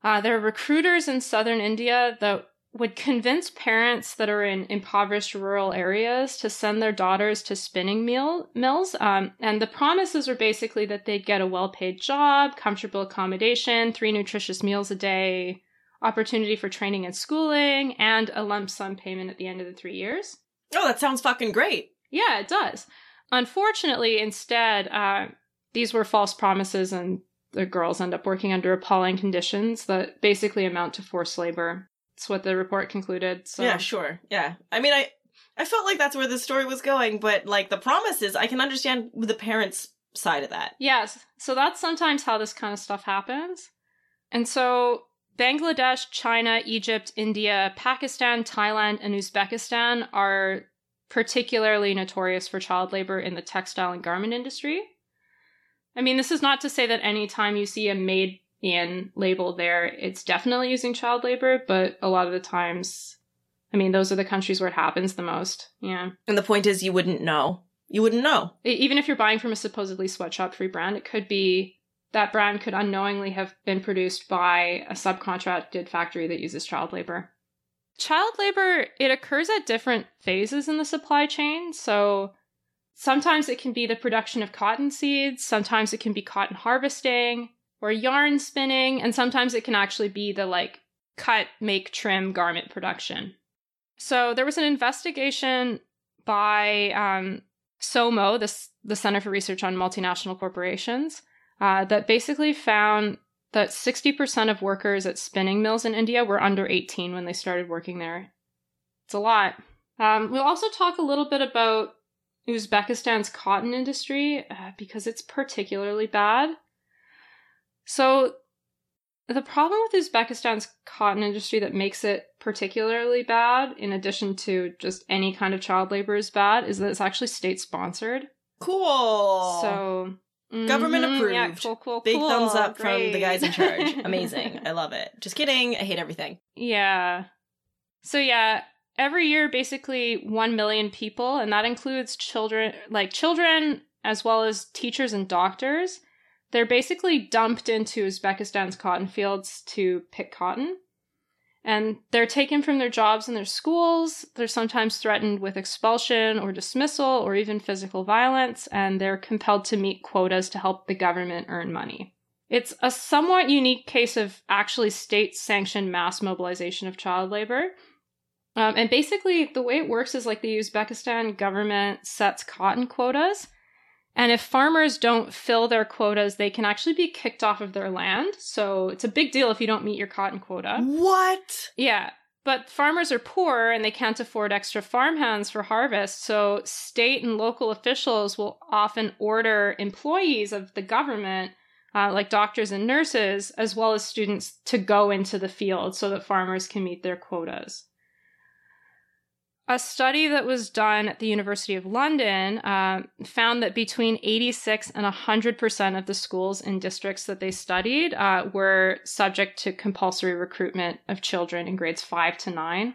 uh, there are recruiters in southern India that would convince parents that are in impoverished rural areas to send their daughters to spinning mill mills. Um, and the promises were basically that they'd get a well-paid job, comfortable accommodation, three nutritious meals a day, opportunity for training and schooling, and a lump sum payment at the end of the three years. Oh, that sounds fucking great. Yeah, it does. Unfortunately, instead, uh, these were false promises, and the girls end up working under appalling conditions that basically amount to forced labor. That's what the report concluded. So Yeah, sure. Yeah. I mean, I I felt like that's where the story was going, but like the promises, I can understand the parents' side of that. Yes. So that's sometimes how this kind of stuff happens. And so Bangladesh, China, Egypt, India, Pakistan, Thailand, and Uzbekistan are particularly notorious for child labor in the textile and garment industry. I mean, this is not to say that anytime you see a made in label there, it's definitely using child labor, but a lot of the times, I mean, those are the countries where it happens the most. Yeah. And the point is, you wouldn't know. You wouldn't know. Even if you're buying from a supposedly sweatshop free brand, it could be that brand could unknowingly have been produced by a subcontracted factory that uses child labor. Child labor, it occurs at different phases in the supply chain. So sometimes it can be the production of cotton seeds, sometimes it can be cotton harvesting or yarn spinning, and sometimes it can actually be the like cut, make, trim garment production. So there was an investigation by um, SOMO, the, Center for Research on Multinational Corporations, uh, that basically found that 60% of workers at spinning mills in India were under 18 when they started working there. It's a lot. Um, we'll also talk a little bit about Uzbekistan's cotton industry uh, because it's particularly bad. So, the problem with Uzbekistan's cotton industry that makes it particularly bad, in addition to just any kind of child labor is bad, is that it's actually state sponsored. Cool. So, Government mhm, yeah, approved. cool, cool, Big cool, thumbs up from the guys in charge. *laughs* Amazing. I love it. Just kidding. I hate everything. Yeah. So yeah, every year basically 1 million people and that includes children like children as well as teachers and doctors. They're basically dumped into Uzbekistan's cotton fields to pick cotton. And they're taken from their jobs and their schools. They're sometimes threatened with expulsion or dismissal or even physical violence, and they're compelled to meet quotas to help the government earn money. It's a somewhat unique case of actually state sanctioned mass mobilization of child labor. Um, and basically, the way it works is like the Uzbekistan government sets cotton quotas. And if farmers don't fill their quotas, they can actually be kicked off of their land. So it's a big deal if you don't meet your cotton quota. What? Yeah. But farmers are poor and they can't afford extra farmhands for harvest. So state and local officials will often order employees of the government, uh, like doctors and nurses, as well as students, to go into the field so that farmers can meet their quotas. A study that was done at the University of London uh, found that between 86 and 100% of the schools in districts that they studied uh, were subject to compulsory recruitment of children in grades 5 to 9.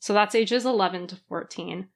So that's ages 11 to 14.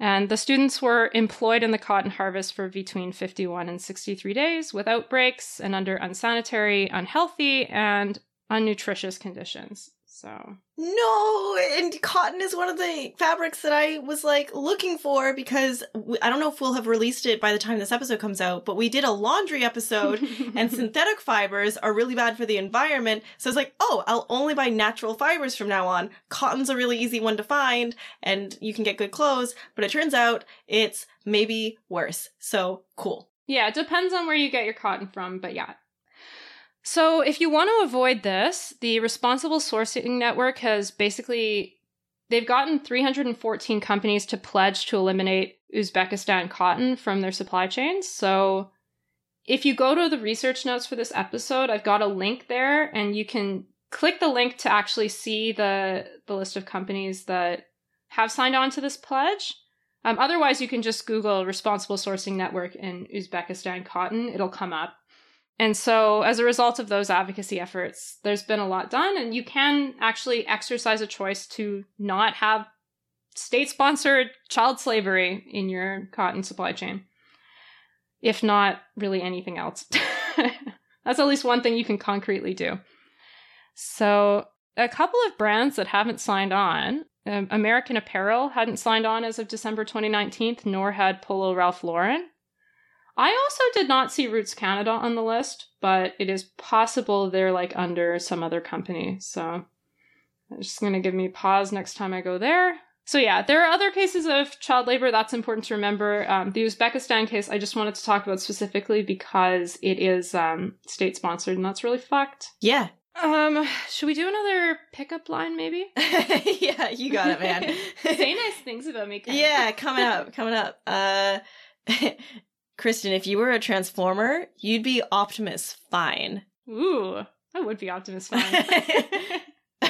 And the students were employed in the cotton harvest for between 51 and 63 days without breaks and under unsanitary, unhealthy, and unnutritious conditions. So No, and cotton is one of the fabrics that I was like looking for because we, I don't know if we'll have released it by the time this episode comes out, but we did a laundry episode *laughs* and synthetic fibers are really bad for the environment. So it's like, oh, I'll only buy natural fibers from now on. Cotton's a really easy one to find and you can get good clothes, but it turns out it's maybe worse. So cool. Yeah, it depends on where you get your cotton from, but yeah. So, if you want to avoid this, the Responsible Sourcing Network has basically they've gotten 314 companies to pledge to eliminate Uzbekistan cotton from their supply chains. So, if you go to the research notes for this episode, I've got a link there and you can click the link to actually see the the list of companies that have signed on to this pledge. Um, otherwise, you can just Google Responsible Sourcing Network in Uzbekistan cotton. It'll come up. And so, as a result of those advocacy efforts, there's been a lot done, and you can actually exercise a choice to not have state sponsored child slavery in your cotton supply chain, if not really anything else. *laughs* That's at least one thing you can concretely do. So, a couple of brands that haven't signed on um, American Apparel hadn't signed on as of December 2019, nor had Polo Ralph Lauren. I also did not see Roots Canada on the list, but it is possible they're like under some other company. So it's just going to give me pause next time I go there. So yeah, there are other cases of child labor. That's important to remember. Um, the Uzbekistan case, I just wanted to talk about specifically because it is um, state sponsored, and that's really fucked. Yeah. Um, should we do another pickup line, maybe? *laughs* yeah, you got it, man. *laughs* Say nice things about me. Yeah, coming up, coming up. Uh, *laughs* Kristen, if you were a transformer, you'd be Optimus Fine. Ooh, I would be Optimus Fine. *laughs*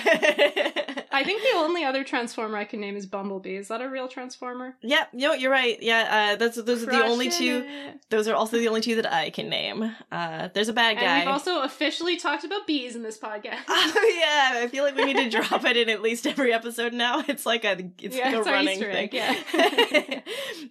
I think the only other transformer I can name is Bumblebee. Is that a real transformer? Yeah, know, you're right. Yeah, uh, that's those are the only two. It. Those are also the only two that I can name. Uh, there's a bad And guy. we've also officially talked about bees in this podcast. *laughs* Oh yeah, I feel like we need to drop it in at least every episode now. *laughs* It's like a it's Yeah, like a it's running thing. yeah.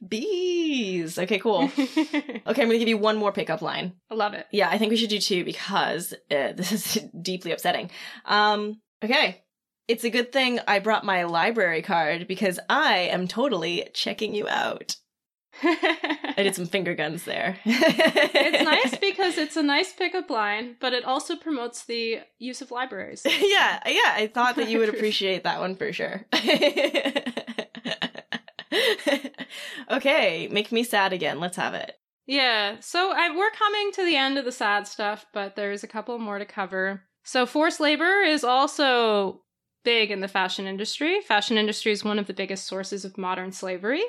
*laughs* Bees. Okay, cool. Okay, I'm gonna give you one more pickup line. I love it. Yeah, I think we should do two because uh, this is deeply upsetting. Um, okay. It's a good thing I brought my library card because I am totally checking you out. I did some finger guns there. it's *laughs* nice because it's a nice pickup line, but it also promotes the use of libraries. *laughs* yeah, yeah, I thought that you would appreciate that one for sure. *laughs* okay, make me sad again. Let's have it. Yeah, so I, we're coming to the end of the sad stuff, but there's a couple more to cover. So forced labor is also big in the fashion industry. Fashion industry is one of the biggest sources of modern slavery.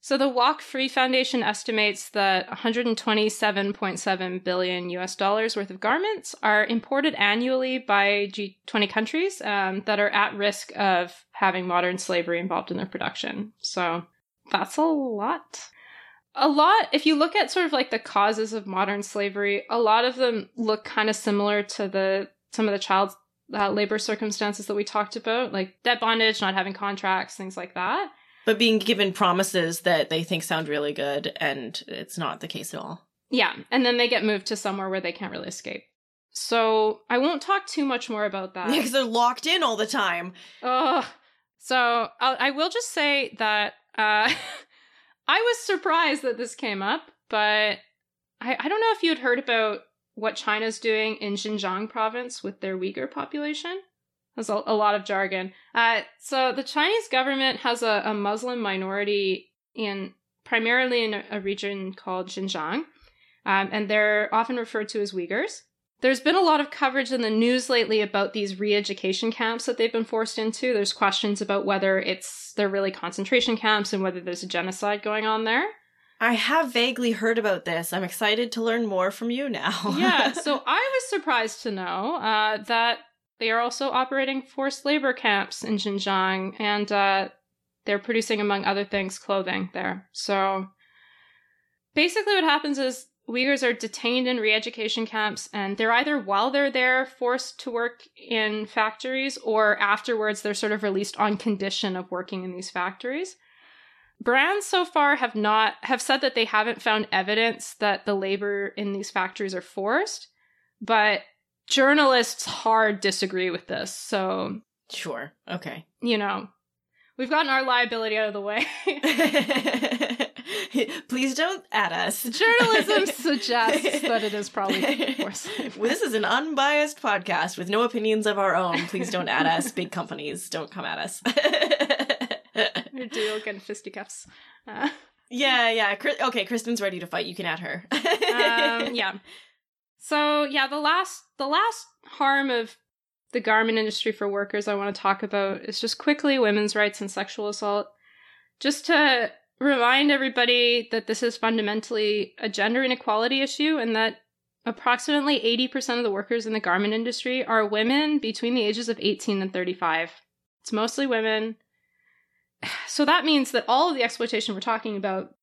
So the Walk Free Foundation estimates that 127.7 billion US dollars worth of garments are imported annually by G20 countries um, that are at risk of having modern slavery involved in their production. So that's a lot. A lot, if you look at sort of like the causes of modern slavery, a lot of them look kind of similar to the some of the child uh, labor circumstances that we talked about, like debt bondage, not having contracts, things like that. But being given promises that they think sound really good, and it's not the case at all. Yeah, and then they get moved to somewhere where they can't really escape. So I won't talk too much more about that. Because they're locked in all the time. Ugh. So I'll, I will just say that uh, *laughs* I was surprised that this came up, but I, I don't know if you had heard about what China's doing in Xinjiang province with their Uyghur population. There's a, a lot of jargon. Uh, so the Chinese government has a, a Muslim minority in primarily in a, a region called Xinjiang, um, and they're often referred to as Uyghurs. There's been a lot of coverage in the news lately about these re-education camps that they've been forced into. There's questions about whether it's they're really concentration camps and whether there's a genocide going on there. I have vaguely heard about this. I'm excited to learn more from you now. yeah, *laughs* so I was surprised to know uh, that they are also operating forced labor camps in Xinjiang, and uh, they're producing, among other things, clothing there. So basically, what happens is Uyghurs are detained in re education camps, and they're either while they're there forced to work in factories, or afterwards they're sort of released on condition of working in these factories. Brands so far have not have said that they haven't found evidence that the labor in these factories are forced, but journalists hard disagree with this. So, sure. Okay. You know, we've gotten our liability out of the way. *laughs* Please don't add us. Journalism *laughs* suggests that it is probably *laughs* worse. this is an unbiased podcast with no opinions of our own. Please don't add us. Big companies, don't come at us. Do getting fisticuffs. Uh, yeah, yeah. Okay, Kristen's ready to fight. You can add her. um, *laughs* yeah. So yeah, the last the last harm of the garment industry for workers I want to talk about is just quickly women's rights and sexual assault. Just to remind everybody that this is fundamentally a gender inequality issue and that approximately 80% of the workers in the garment industry are women between the ages of 18 and 35. It's mostly women. So that means that all of the exploitation we're talking about,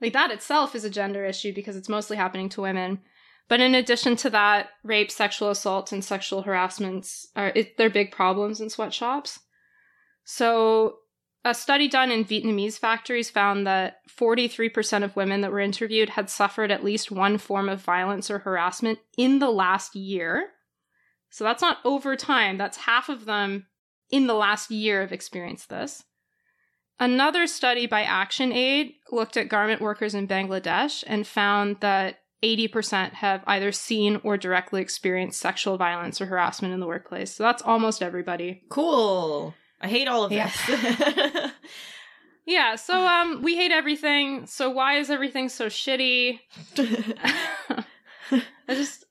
like that itself is a gender issue because it's mostly happening to women. But in addition to that, rape, sexual assault, and sexual harassments are it, they're big problems in sweatshops. So a study done in Vietnamese factories found that 43% of women that were interviewed had suffered at least one form of violence or harassment in the last year. So that's not over time, that's half of them in the last year have experienced this. Another study by ActionAid looked at garment workers in Bangladesh and found that 80% have either seen or directly experienced sexual violence or harassment in the workplace. So that's almost everybody. Cool. I hate all of yeah. this. *laughs* yeah, so um we hate everything. So why is everything so shitty? *laughs* *laughs* I just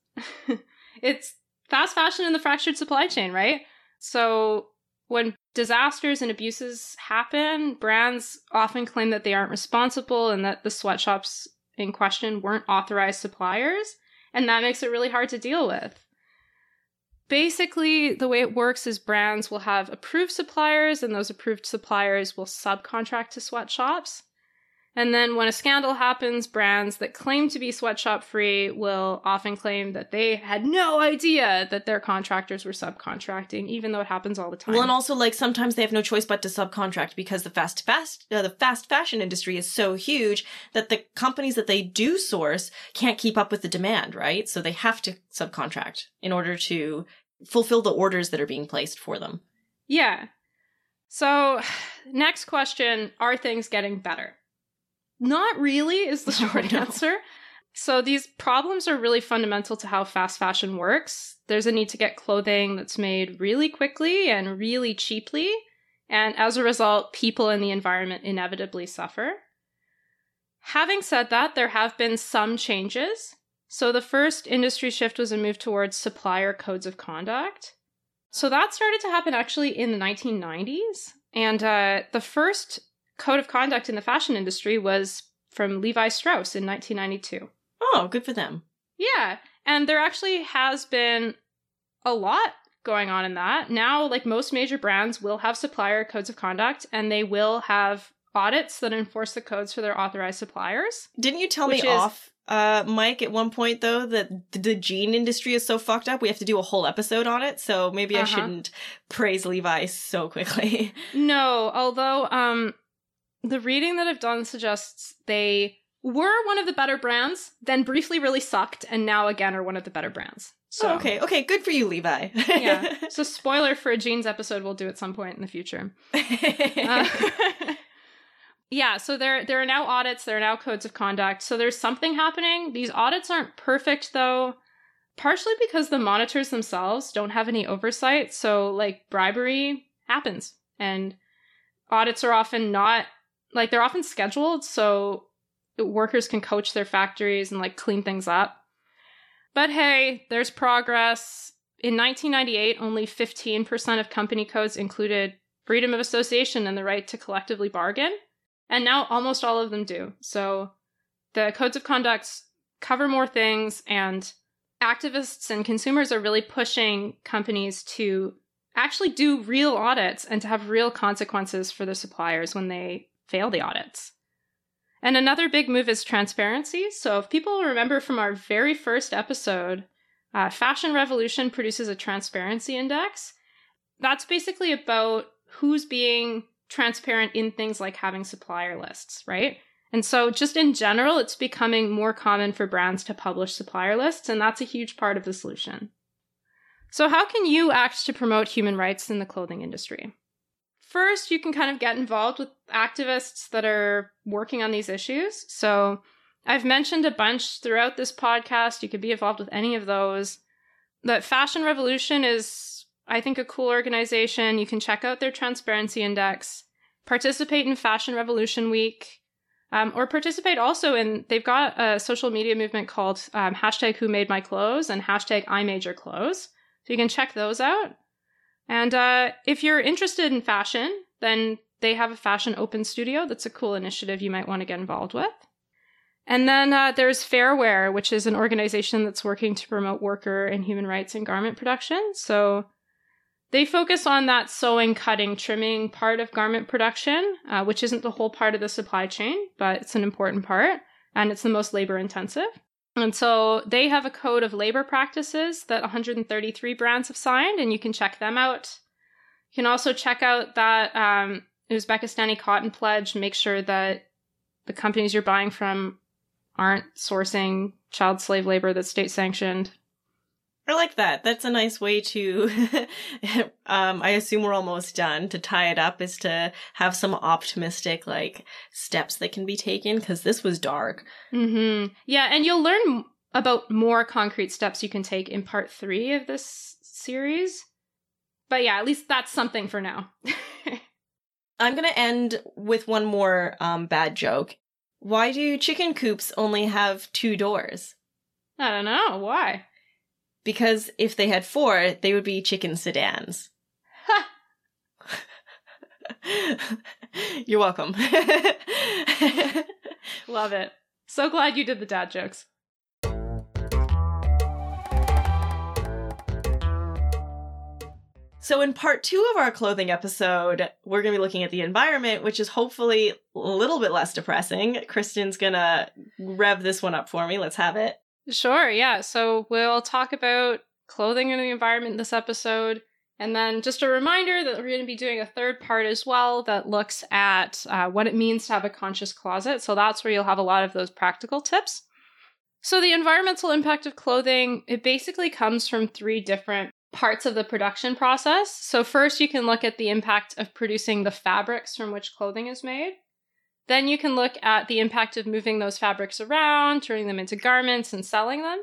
it's fast fashion and the fractured supply chain, right? So when disasters and abuses happen, brands often claim that they aren't responsible and that the sweatshops in question weren't authorized suppliers, and that makes it really hard to deal with. Basically, the way it works is brands will have approved suppliers, and those approved suppliers will subcontract to sweatshops. And then when a scandal happens, brands that claim to be sweatshop free will often claim that they had no idea that their contractors were subcontracting, even though it happens all the time. Well, and also like sometimes they have no choice but to subcontract because the fast fast uh, the fast fashion industry is so huge that the companies that they do source can't keep up with the demand, right? So they have to subcontract in order to fulfill the orders that are being placed for them. Yeah. So, *sighs* next question, are things getting better? Not really, is the *laughs* short oh, no. answer. So, these problems are really fundamental to how fast fashion works. There's a need to get clothing that's made really quickly and really cheaply. And as a result, people and the environment inevitably suffer. Having said that, there have been some changes. So, the first industry shift was a move towards supplier codes of conduct. So, that started to happen actually in the 1990s. And uh, the first code of conduct in the fashion industry was from Levi Strauss in 1992. Oh, good for them. Yeah. And there actually has been a lot going on in that. Now, like most major brands will have supplier codes of conduct and they will have audits that enforce the codes for their authorized suppliers. Didn't you tell me is, off uh Mike at one point though that the jean industry is so fucked up we have to do a whole episode on it so maybe uh-huh. I shouldn't praise Levi so quickly. *laughs* no, although um the reading that I've done suggests they were one of the better brands, then briefly really sucked, and now again are one of the better brands. So oh, okay, okay, good for you, Levi. yeah. *laughs* So spoiler for a jeans episode we'll do at some point in the future. *laughs* uh, *laughs* yeah, so there there are now audits, there are now codes of conduct. So there's something happening. These audits aren't perfect though, partially because the monitors themselves don't have any oversight. So like bribery happens and audits are often not like they're often scheduled so workers can coach their factories and like clean things up. But hey, there's progress. In 1998, only 15% of company codes included freedom of association and the right to collectively bargain. And now almost all of them do. So the codes of conduct cover more things, and activists and consumers are really pushing companies to actually do real audits and to have real consequences for the suppliers when they fail the audits. And another big move is transparency. So, if people remember from our very first episode, uh, Fashion Revolution produces a transparency index. That's basically about who's being transparent in things like having supplier lists, right? And so, just in general, it's becoming more common for brands to publish supplier lists, and that's a huge part of the solution. So, how can you act to promote human rights in the clothing industry? First, you can kind of get involved with activists that are working on these issues. So, I've mentioned a bunch throughout this podcast. You could be involved with any of those. The Fashion Revolution is, I think, a cool organization. You can check out their Transparency Index, participate in Fashion Revolution Week, um, or participate also in, they've got a social media movement called um, hashtag Who Made My Clothes and hashtag I Made Your Clothes. So you can check those out. And uh, if you're interested in fashion, then they have a fashion open studio. That's a cool initiative you might want to get involved with. And then uh, there's Fairwear, which is an organization that's working to promote worker and human rights in garment production. So they focus on that sewing, cutting, trimming part of garment production, uh, which isn't the whole part of the supply chain, but it's an important part and it's the most labor intensive. And so they have a code of labor practices that 133 brands have signed, and you can check them out. You can also check out that um, Uzbekistani cotton pledge, make sure that the companies you're buying from aren't sourcing child slave labor that's state sanctioned. I like that. That's a nice way to, *laughs* um, I assume we're almost done. To tie it up is to have some optimistic, like, steps that can be taken, because this was dark. Mm-hmm. Yeah, and you'll learn about more concrete steps you can take in part three of this series. But yeah, at least that's something for now. *laughs* I'm going to end with one more um, bad joke. Why do chicken coops only have two doors? I don't know. Why? Because if they had four, they would be chicken sedans. Ha! *laughs* You're welcome. *laughs* Love it. So glad you did the dad jokes. So, in part two of our clothing episode, we're going to be looking at the environment, which is hopefully a little bit less depressing. Kristen's going to rev this one up for me. Let's have it. Sure, yeah. So, we'll talk about clothing and the environment this episode. And then just a reminder that we're going to be doing a third part as well that looks at uh, what it means to have a conscious closet. So, that's where you'll have a lot of those practical tips. So, the environmental impact of clothing, it basically comes from three different parts of the production process. So, first, you can look at the impact of producing the fabrics from which clothing is made. Then, you can look at the impact of moving those fabrics around, turning them into garments, and selling them.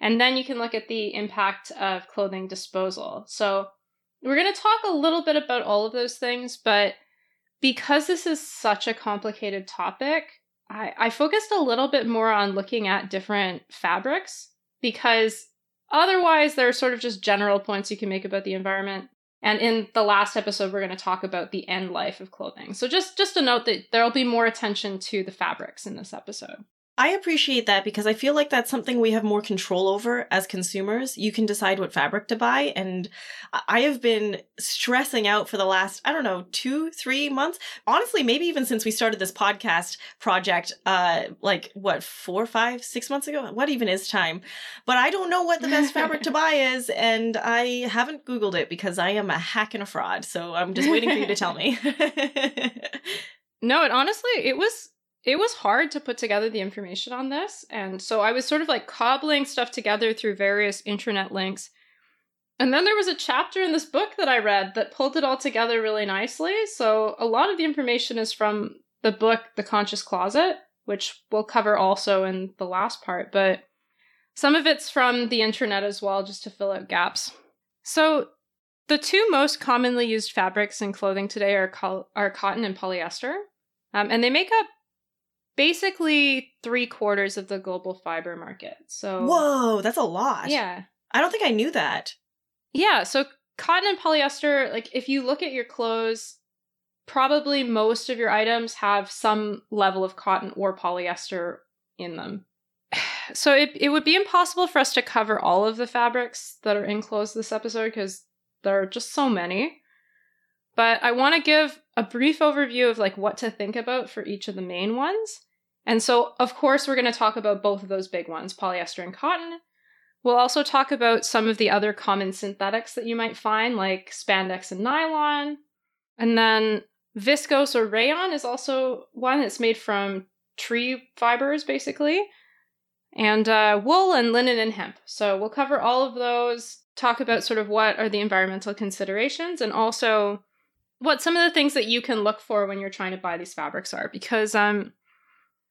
And then you can look at the impact of clothing disposal. So, we're going to talk a little bit about all of those things, but because this is such a complicated topic, I, I focused a little bit more on looking at different fabrics because Otherwise, there are sort of just general points you can make about the environment. And in the last episode, we're going to talk about the end life of clothing. So just just a note that there'll be more attention to the fabrics in this episode. I appreciate that because I feel like that's something we have more control over as consumers. You can decide what fabric to buy. And I have been stressing out for the last, I don't know, two, three months. Honestly, maybe even since we started this podcast project, uh, like what, four, five, six months ago? What even is time? But I don't know what the best fabric to *laughs* buy is. And I haven't Googled it because I am a hack and a fraud. So I'm just waiting for you to tell me. *laughs* no, it honestly, it was it was hard to put together the information on this. And so I was sort of like cobbling stuff together through various intranet links. And then there was a chapter in this book that I read that pulled it all together really nicely. So a lot of the information is from the book, The Conscious Closet, which we'll cover also in the last part. But some of it's from the internet as well, just to fill out gaps. So the two most commonly used fabrics in clothing today are, are cotton and polyester. Um, and they make up basically three quarters of the global fiber market. So Whoa, that's a lot. Yeah. I don't think I knew that. Yeah, so cotton and polyester, like if you look at your clothes, probably most of your items have some level of cotton or polyester in them. *sighs* So it it would be impossible for us to cover all of the fabrics that are in clothes this episode because there are just so many. But I want to give a brief overview of like what to think about for each of the main ones. And so, of course, we're going to talk about both of those big ones, polyester and cotton. We'll also talk about some of the other common synthetics that you might find, like spandex and nylon. And then viscose or rayon is also one that's made from tree fibers, basically. And uh, wool and linen and hemp. So we'll cover all of those. talk about sort of what are the environmental considerations and also what some of the things that you can look for when you're trying to buy these fabrics are. Because um,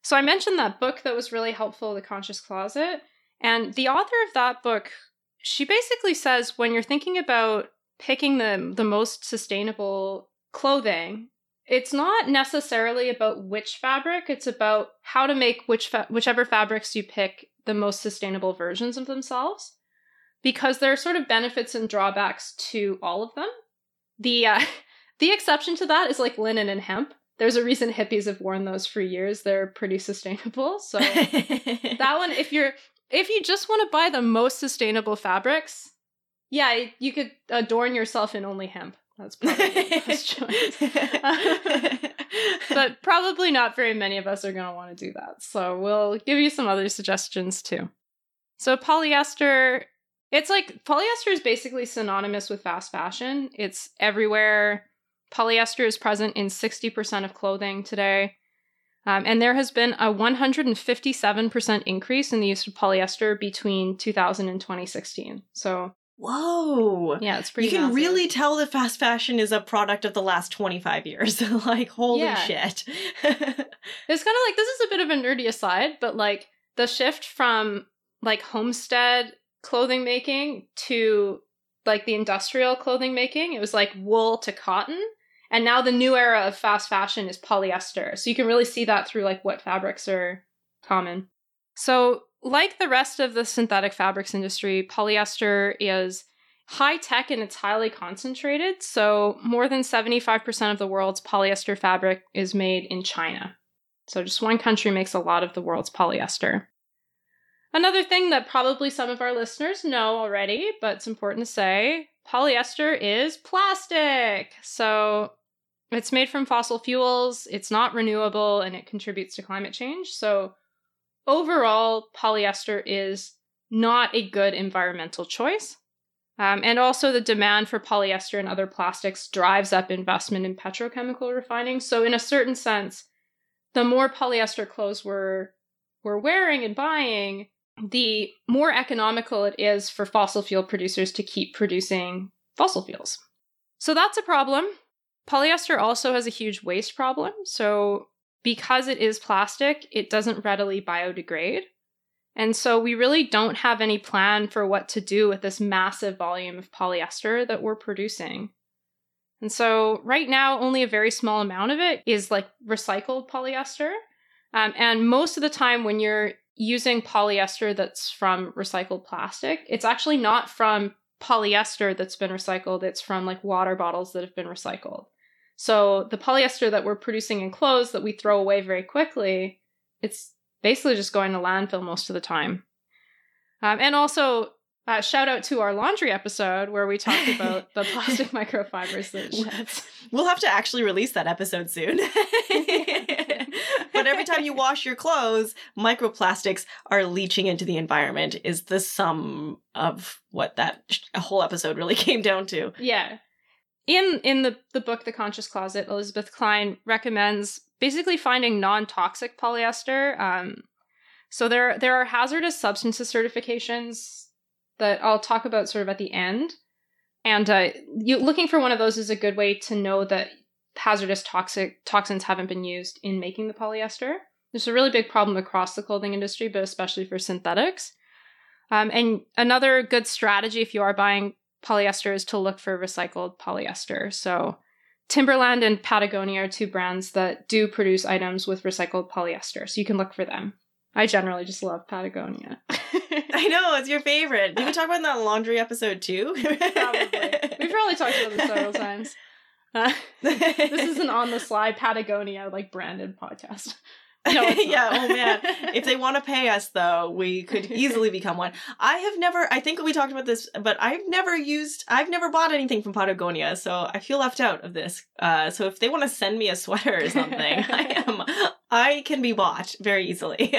so I mentioned that book that was really helpful, The Conscious Closet, and the author of that book, she basically says when you're thinking about picking the the most sustainable clothing it's not necessarily about which fabric it's about how to make which fa- whichever fabrics you pick the most sustainable versions of themselves because there are sort of benefits and drawbacks to all of them. The uh, *laughs* the exception to that is like linen and hemp there's a reason hippies have worn those for years they're pretty sustainable *laughs* so that one if you're if you just want to buy the most sustainable fabrics yeah you could adorn yourself in only hemp that's probably the *laughs* best choice. *laughs* but probably not very many of us are going to want to do that. So we'll give you some other suggestions too. So polyester, it's like polyester is basically synonymous with fast fashion. It's everywhere. Polyester is present in 60% of clothing today. Um, and there has been a 157% increase in the use of polyester between 2000 and 2016. So Whoa. Yeah, it's pretty You can massive. really tell that fast fashion is a product of the last 25 years. *laughs* like, holy Yeah. shit. *laughs* It's kind of like this is a bit of a nerdy aside, but like the shift from like homestead clothing making to like the industrial clothing making, it was like wool to cotton. And now the new era of fast fashion is polyester. So you can really see that through like what fabrics are common. So, like the rest of the synthetic fabrics industry, polyester is high tech and it's highly concentrated. So, more than 75% of the world's polyester fabric is made in China. So, just one country makes a lot of the world's polyester. Another thing that probably some of our listeners know already, but it's important to say polyester is plastic. So, it's made from fossil fuels, it's not renewable, and it contributes to climate change. So, overall, polyester is not a good environmental choice. Um, and also, the demand for polyester and other plastics drives up investment in petrochemical refining. So, in a certain sense, the more polyester clothes we're, we're wearing and buying, the more economical it is for fossil fuel producers to keep producing fossil fuels. So, that's a problem. Polyester also has a huge waste problem. So, because it is plastic, it doesn't readily biodegrade. And so we really don't have any plan for what to do with this massive volume of polyester that we're producing. And so right now, only a very small amount of it is like recycled polyester. Um, and most of the time, when you're using polyester that's from recycled plastic, it's actually not from polyester that's been recycled, it's from like water bottles that have been recycled. So the polyester that we're producing in clothes that we throw away very quickly, it's basically just going to landfill most of the time. Um, and also, uh, shout out to our laundry episode where we talked *laughs* about the plastic microfibers that sheds. We'll have to actually release that episode soon. *laughs* but every time you wash your clothes, microplastics are leaching into the environment, is the sum of what that whole episode really *laughs* came down to. Yeah. In in the, the book The Conscious Closet, Elizabeth Cline recommends basically finding non-toxic polyester. Um, so there there are hazardous substances certifications that I'll talk about sort of at the end. And uh, you looking for one of those is a good way to know that hazardous toxic toxins haven't been used in making the polyester. There's a really big problem across the clothing industry, but especially for synthetics. Um, and another good strategy if you are buying polyester is to look for recycled polyester. So Timberland and Patagonia are two brands that do produce items with recycled polyester, so you can look for them. I generally just love Patagonia. *laughs* *laughs* I know, it's your favorite. Did we talk about that laundry episode too? Probably. We've probably talked about this several *laughs* times. Uh, this is an *laughs* on the sly Patagonia like branded podcast. *laughs* No, yeah, oh man. If they *laughs* want to pay us though, we could easily become one. I have never I think we talked about this, but I've never used I've never bought anything from Patagonia, so I feel left out of this. Uh so if they want to send me a sweater or something, I am I can be bought very easily.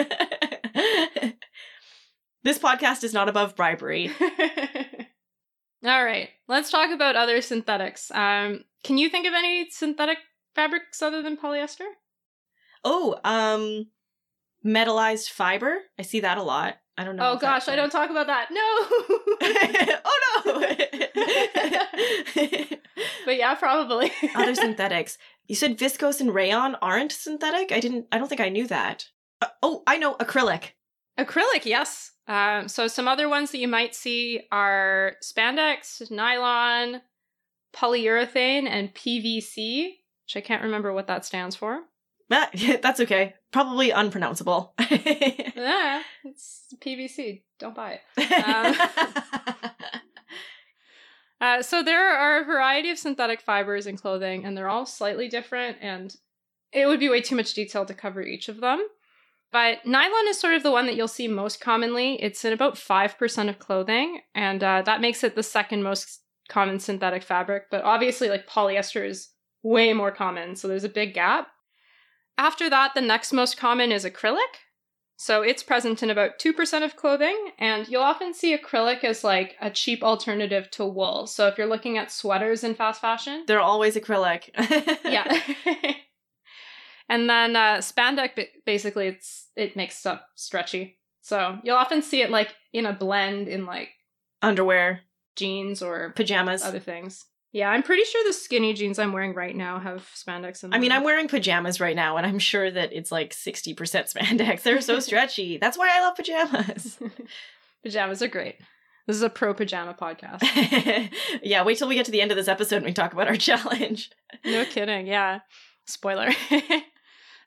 this podcast is not above bribery. All right, let's talk about other synthetics. Um, can you think of any synthetic fabrics other than polyester? Oh, um metallized fiber. I see that a lot. I don't know. Oh gosh, I don't talk about that. No. *laughs* oh no. *laughs* but yeah, probably. Other *laughs* synthetics. You said viscose and rayon aren't synthetic? I didn't I don't think I knew that. Uh, oh, I know acrylic. Acrylic, yes. Um, so some other ones that you might see are spandex, nylon, polyurethane, and PVC, which I can't remember what that stands for. That, *laughs* that's okay. Probably unpronounceable. *laughs* yeah, it's PVC. Don't buy it. *laughs* Uh, so there are a variety of synthetic fibers in clothing, and they're all slightly different, and it would be way too much detail to cover each of them. But nylon is sort of the one that you'll see most commonly. It's in about 5% of clothing, and uh, that makes it the second most common synthetic fabric. But obviously, like polyester is way more common, so there's a big gap. After that, the next most common is acrylic. So it's present in about 2% of clothing, and you'll often see acrylic as like a cheap alternative to wool. So if you're looking at sweaters in fast fashion, They're always acrylic. *laughs* yeah. *laughs* and then uh, spandex, basically, it's it makes stuff stretchy. So you'll often see it like in a blend in like Underwear, jeans or pajamas. other things. Yeah, I'm pretty sure the skinny jeans I'm wearing right now have spandex in them. I mean, I'm wearing pajamas right now, and I'm sure that it's like 60% *laughs* spandex. They're so stretchy. That's why I love pajamas. *laughs* pajamas are great. This is a pro pajama podcast. *laughs* yeah, wait till we get to the end of this episode and we talk about our challenge. no kidding. Yeah. Spoiler.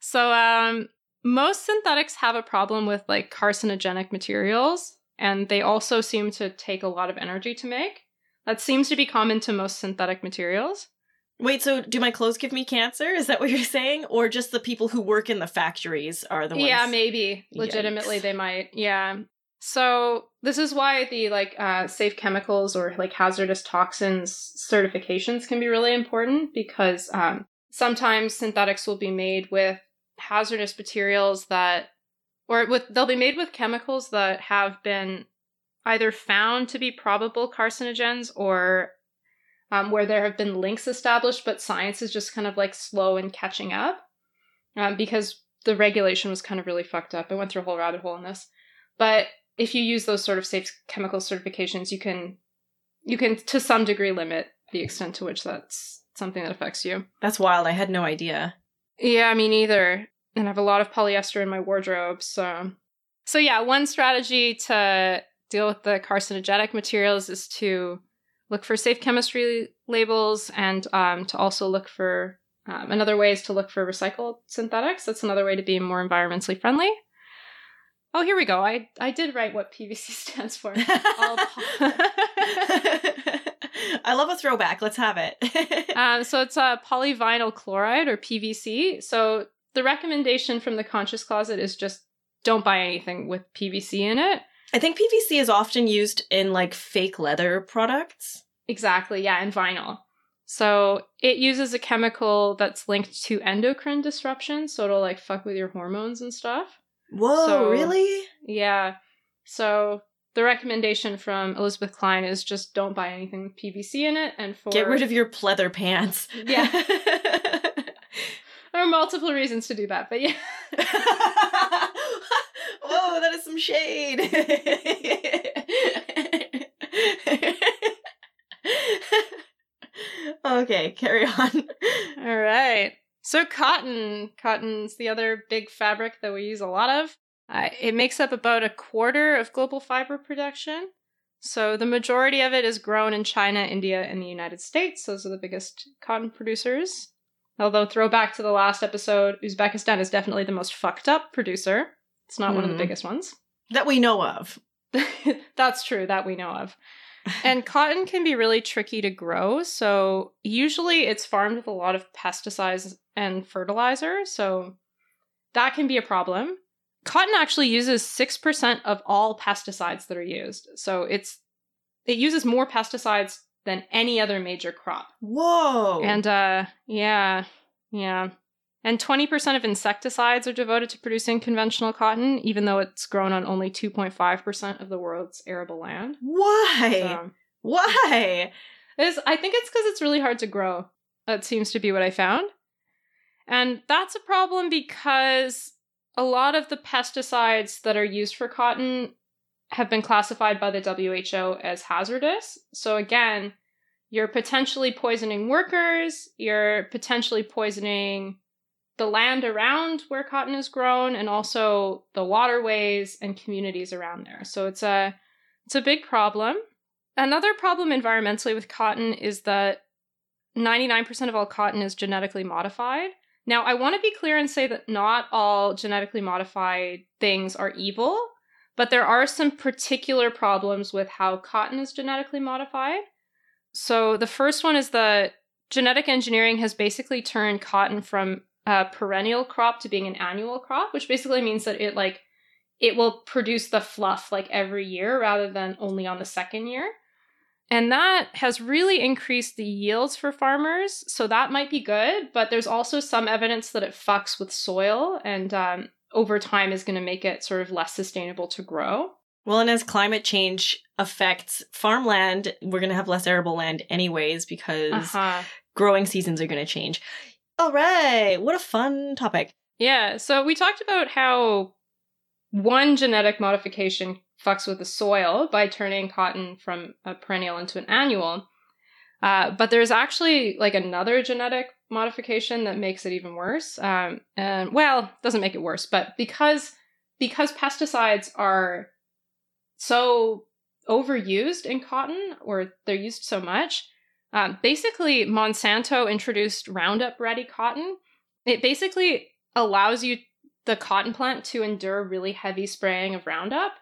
So, um, most synthetics have a problem with like carcinogenic materials, and they also seem to take a lot of energy to make. That seems to be common to most synthetic materials. Wait, so do my clothes give me cancer? Is that what you're *laughs* saying? Or just the people who work in the factories are the ones? Yeah, maybe. Legitimately, Yikes. they might. Yeah. So this is why the like uh, safe chemicals or like hazardous toxins certifications can be really important because um, sometimes synthetics will be made with hazardous materials that, or with they'll be made with chemicals that have been either found to be probable carcinogens or um, where there have been links established, but science is just kind of like slow in catching up um, because the regulation was kind of really fucked up. I went through a whole rabbit hole in this, but if you use those sort of safe chemical certifications, you can you can to some degree limit the extent to which that's something that affects you. That's wild. I had no idea. Yeah, me neither. And I have a lot of polyester in my wardrobe, so so yeah, one strategy to deal with the carcinogenic materials is to look for safe chemistry labels and um, to also look for um, another way is to look for recycled synthetics. That's another way to be more environmentally friendly. Oh, here we go. I I did write what PVC *laughs* stands for. *laughs* *laughs* *laughs* I love a throwback. Let's have it. *laughs* um, so it's uh, polyvinyl chloride or PVC. So the recommendation from the Conscious Closet is just don't buy anything with PVC in it. I think PVC is often used in like fake leather products. Exactly, yeah, and vinyl. So it uses a chemical that's linked to endocrine disruption, so it'll like fuck with your hormones and stuff. Whoa, So- really? Yeah. So the recommendation from Elizabeth Cline is just don't buy anything with PVC in it and for Get rid of your pleather pants. Yeah. *laughs* There are multiple reasons to do that, but yeah. *laughs* Whoa, that is some shade. *laughs* okay, carry on. All right. So cotton, cotton's the other big fabric that we use a lot of. Uh, it makes up about a quarter of global fiber production. So the majority of it is grown in China, India, and the United States. Those are the biggest cotton producers. Although throwback to the last episode, Uzbekistan is definitely the most fucked up producer. It's not one of the Hmm. biggest ones. That we know of. *laughs* That's true, that we know of. And *laughs* cotton can be really tricky to grow. So, usually it's farmed with a lot of pesticides and fertilizer. So, that can be a problem. Cotton actually uses 6% of all pesticides that are used. So, it's it uses more pesticides than any other major crop. Whoa. And uh yeah, yeah. And 20% of insecticides are devoted to producing conventional cotton, even though it's grown on only 2.5% of the world's arable land. why? So, Why? it's, I think it's because it's really hard to grow. That seems to be what I found. And that's a problem because a lot of the pesticides that are used for cotton have been classified by the WHO as hazardous. So again, you're potentially poisoning workers, you're potentially poisoning the land around where cotton is grown and also the waterways and communities around there. So it's a it's a big problem. Another problem environmentally with cotton is that 99% of all cotton is genetically modified. Now, I want to be clear and say that not all genetically modified things are evil, but there are some particular problems with how cotton is genetically modified. So, the first one is that genetic engineering has basically turned cotton from a perennial crop to being an annual crop, which basically means that it like it will produce the fluff like every year rather than only on the second year. And that has really increased the yields for farmers. So that might be good, but there's also some evidence that it fucks with soil and um, over time is going to make it sort of less sustainable to grow. Well, and as climate change affects farmland, we're going to have less arable land anyways because uh-huh. growing seasons are going to change. All right. What a fun topic. Yeah. So we talked about how one genetic modification fucks with the soil by turning cotton from a perennial into an annual. Uh, but there's actually like another genetic modification that makes it even worse. Um, and well, doesn't make it worse, but because because pesticides are so overused in cotton, or they're used so much, um, basically Monsanto introduced Roundup Ready cotton. It basically allows you the cotton plant to endure really heavy spraying of Roundup.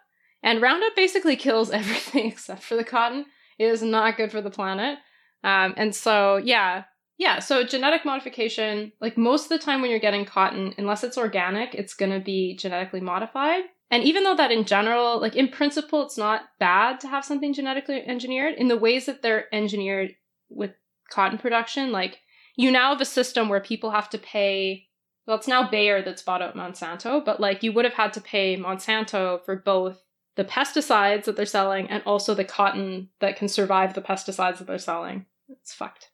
And Roundup basically kills *laughs* everything except for the cotton. It is not good for the planet. Um, and so, yeah, yeah. So genetic modification, like most of the time when you're getting cotton, unless it's organic, it's going to be genetically modified. And even though that in general, like in principle, it's not bad to have something genetically engineered, in the ways that they're engineered with cotton production, like you now have a system where people have to pay well, it's now Bayer that's bought out Monsanto, but like you would have had to pay Monsanto for both the pesticides that they're selling and also the cotton that can survive the pesticides that they're selling. It's fucked.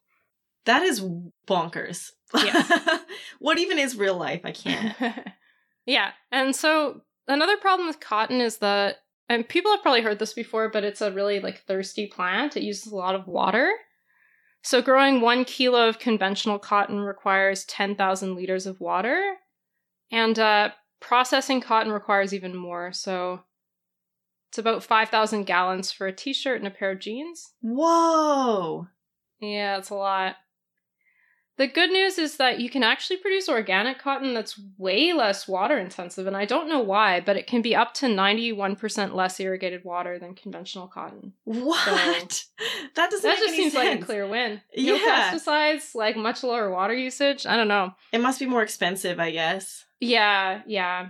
That is bonkers. Yeah. *laughs* what even is real life? I can't. *laughs* yeah. And so another problem with cotton is that and people have probably heard this before, but it's a really like thirsty plant. It uses a lot of water. So, growing one kilo of conventional cotton requires 10,000 liters of water, and uh, processing cotton requires even more. So, it's about 5,000 gallons for a t shirt and a pair of jeans. Whoa! Yeah, it's a lot. The good news is that you can actually produce organic cotton that's way less water intensive, and I don't know why, but it can be up to 91% less irrigated water than conventional cotton. What? So, *laughs* that doesn't That just seems sense. like a clear win. No yeah. pesticides, like much lower water usage. I don't know. It must be more expensive, I guess. Yeah, yeah.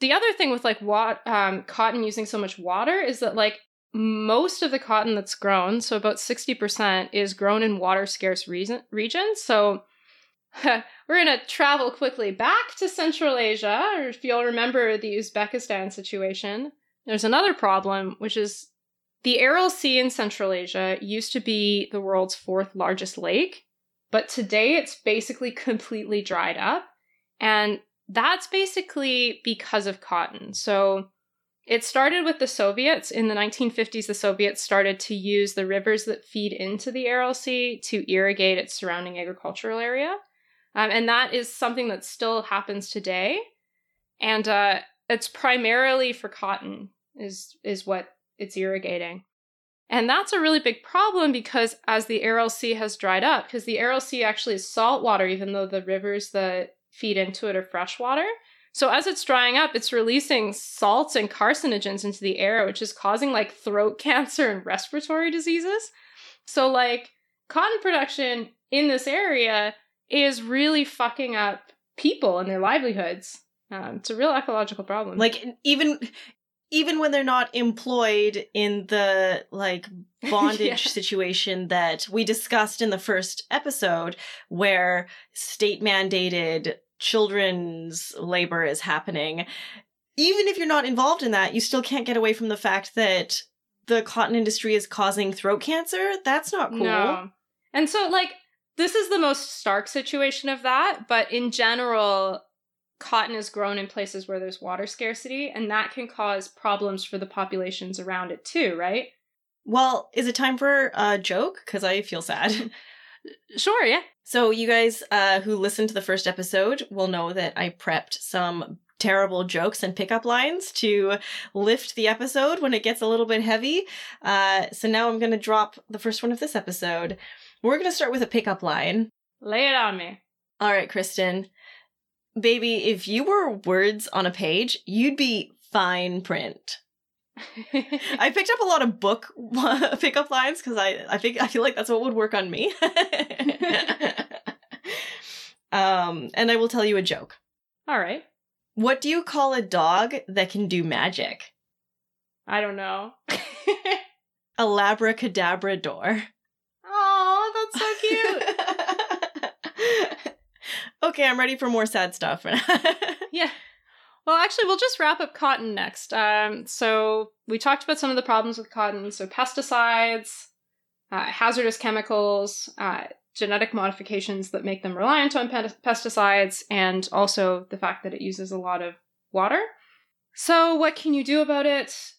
The other thing with like what um, cotton using so much water is that like most of the cotton that's grown, so about 60%, is grown in water scarce regions. So *laughs* we're going to travel quickly back to Central Asia, if you'll remember the Uzbekistan situation. There's another problem, which is the Aral Sea in Central Asia used to be the world's fourth largest lake, but today it's basically completely dried up. And that's basically because of cotton. So it started with the Soviets. In the 1950s, the Soviets started to use the rivers that feed into the Aral Sea to irrigate its surrounding agricultural area. Um, and that is something that still happens today. And uh, it's primarily for cotton, is, is what it's irrigating. And that's a really big problem because as the Aral Sea has dried up, because the Aral Sea actually is salt water, even though the rivers that feed into it are freshwater. So as it's drying up, it's releasing salts and carcinogens into the air, which is causing like throat *laughs* cancer and respiratory diseases. So like cotton production in this area is really fucking up people and their livelihoods. Um, it's a real ecological problem. Like even even when they're not employed in the like *laughs* bondage yeah. situation that we discussed in the first episode where state mandated children's labor is happening. Even if you're not involved in that, you still can't get away from the fact that the cotton industry is causing throat cancer. That's not cool. No. And so, like, this is the most stark situation of that, but in general, cotton is grown in places where there's water scarcity, and that can cause problems for the populations around it too, right? Well, is it time for a joke? Because I feel sad. *laughs* Sure, yeah. So, you guys uh, who listened to the first episode will know that I prepped some terrible jokes and pickup lines to lift the episode when it gets a little bit heavy. Uh, so, now I'm going to drop the first one of this episode. We're going to start with a pickup line. Lay it on me. All right, Kristen. Baby, if you were words on a page, you'd be fine print. *laughs* I picked up a lot of book *laughs* pickup lines because I, I think I feel like that's what would work on me. *laughs* um, and I will tell you a joke. All right. What do you call a dog that can do magic? I don't know. a labracadabrador. Oh, that's so cute. okay, I'm ready for more sad stuff. yeah. Well, actually, we'll just wrap up cotton next. Um, so we talked about some of the problems with cotton. So pesticides, uh, hazardous chemicals, uh, genetic modifications that make them reliant on pe- pesticides, and also the fact that it uses a lot of water. So what can you do about it?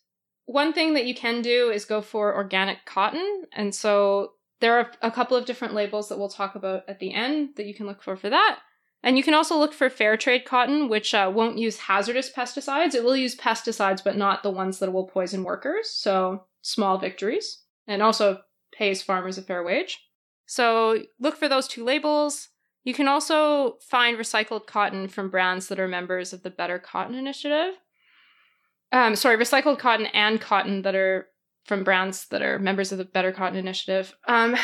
One thing that you can do is go for organic cotton, and so there are a couple of different labels that we'll talk about at the end that you can look for for that. And you can also look for fair trade cotton, which uh, won't use hazardous pesticides. It will use pesticides, but not the ones that will poison workers. So small victories. And also pays farmers a fair wage. So look for those two labels. You can also find recycled cotton from brands that are members of the Better Cotton Initiative. Um, sorry, recycled cotton and cotton that are from brands that are members of the Better Cotton Initiative. Um,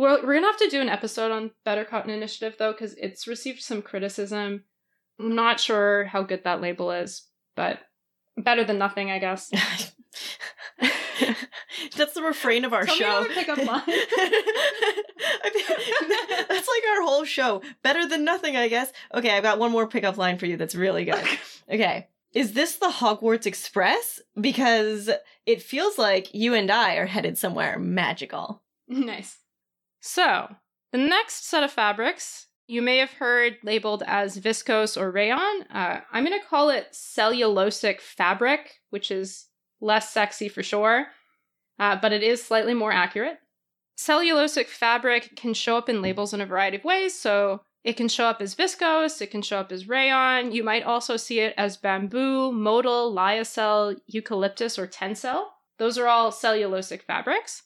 we're, we're gonna have to do an episode on Better Cotton Initiative though, because it's received some criticism. I'm not sure how good that label is, but better than nothing, I guess. *laughs* That's the refrain of our Tell show. Me pick up *laughs* line. *laughs* That's like our whole show. Better than nothing, I guess. Okay, I've got one more pickup line for you that's really good. Okay. Is this the Hogwarts Express? Because it feels like you and I are headed somewhere magical. Nice. So, the next set of fabrics you may have heard labeled as viscose or rayon. Uh, I'm going to call it cellulosic fabric, which is less sexy for sure, uh, but it is slightly more accurate. Cellulosic fabric can show up in labels in a variety of ways. So, it can show up as viscose, it can show up as rayon. You might also see it as bamboo, modal, lyocell, eucalyptus, or tencel. Those are all cellulosic fabrics.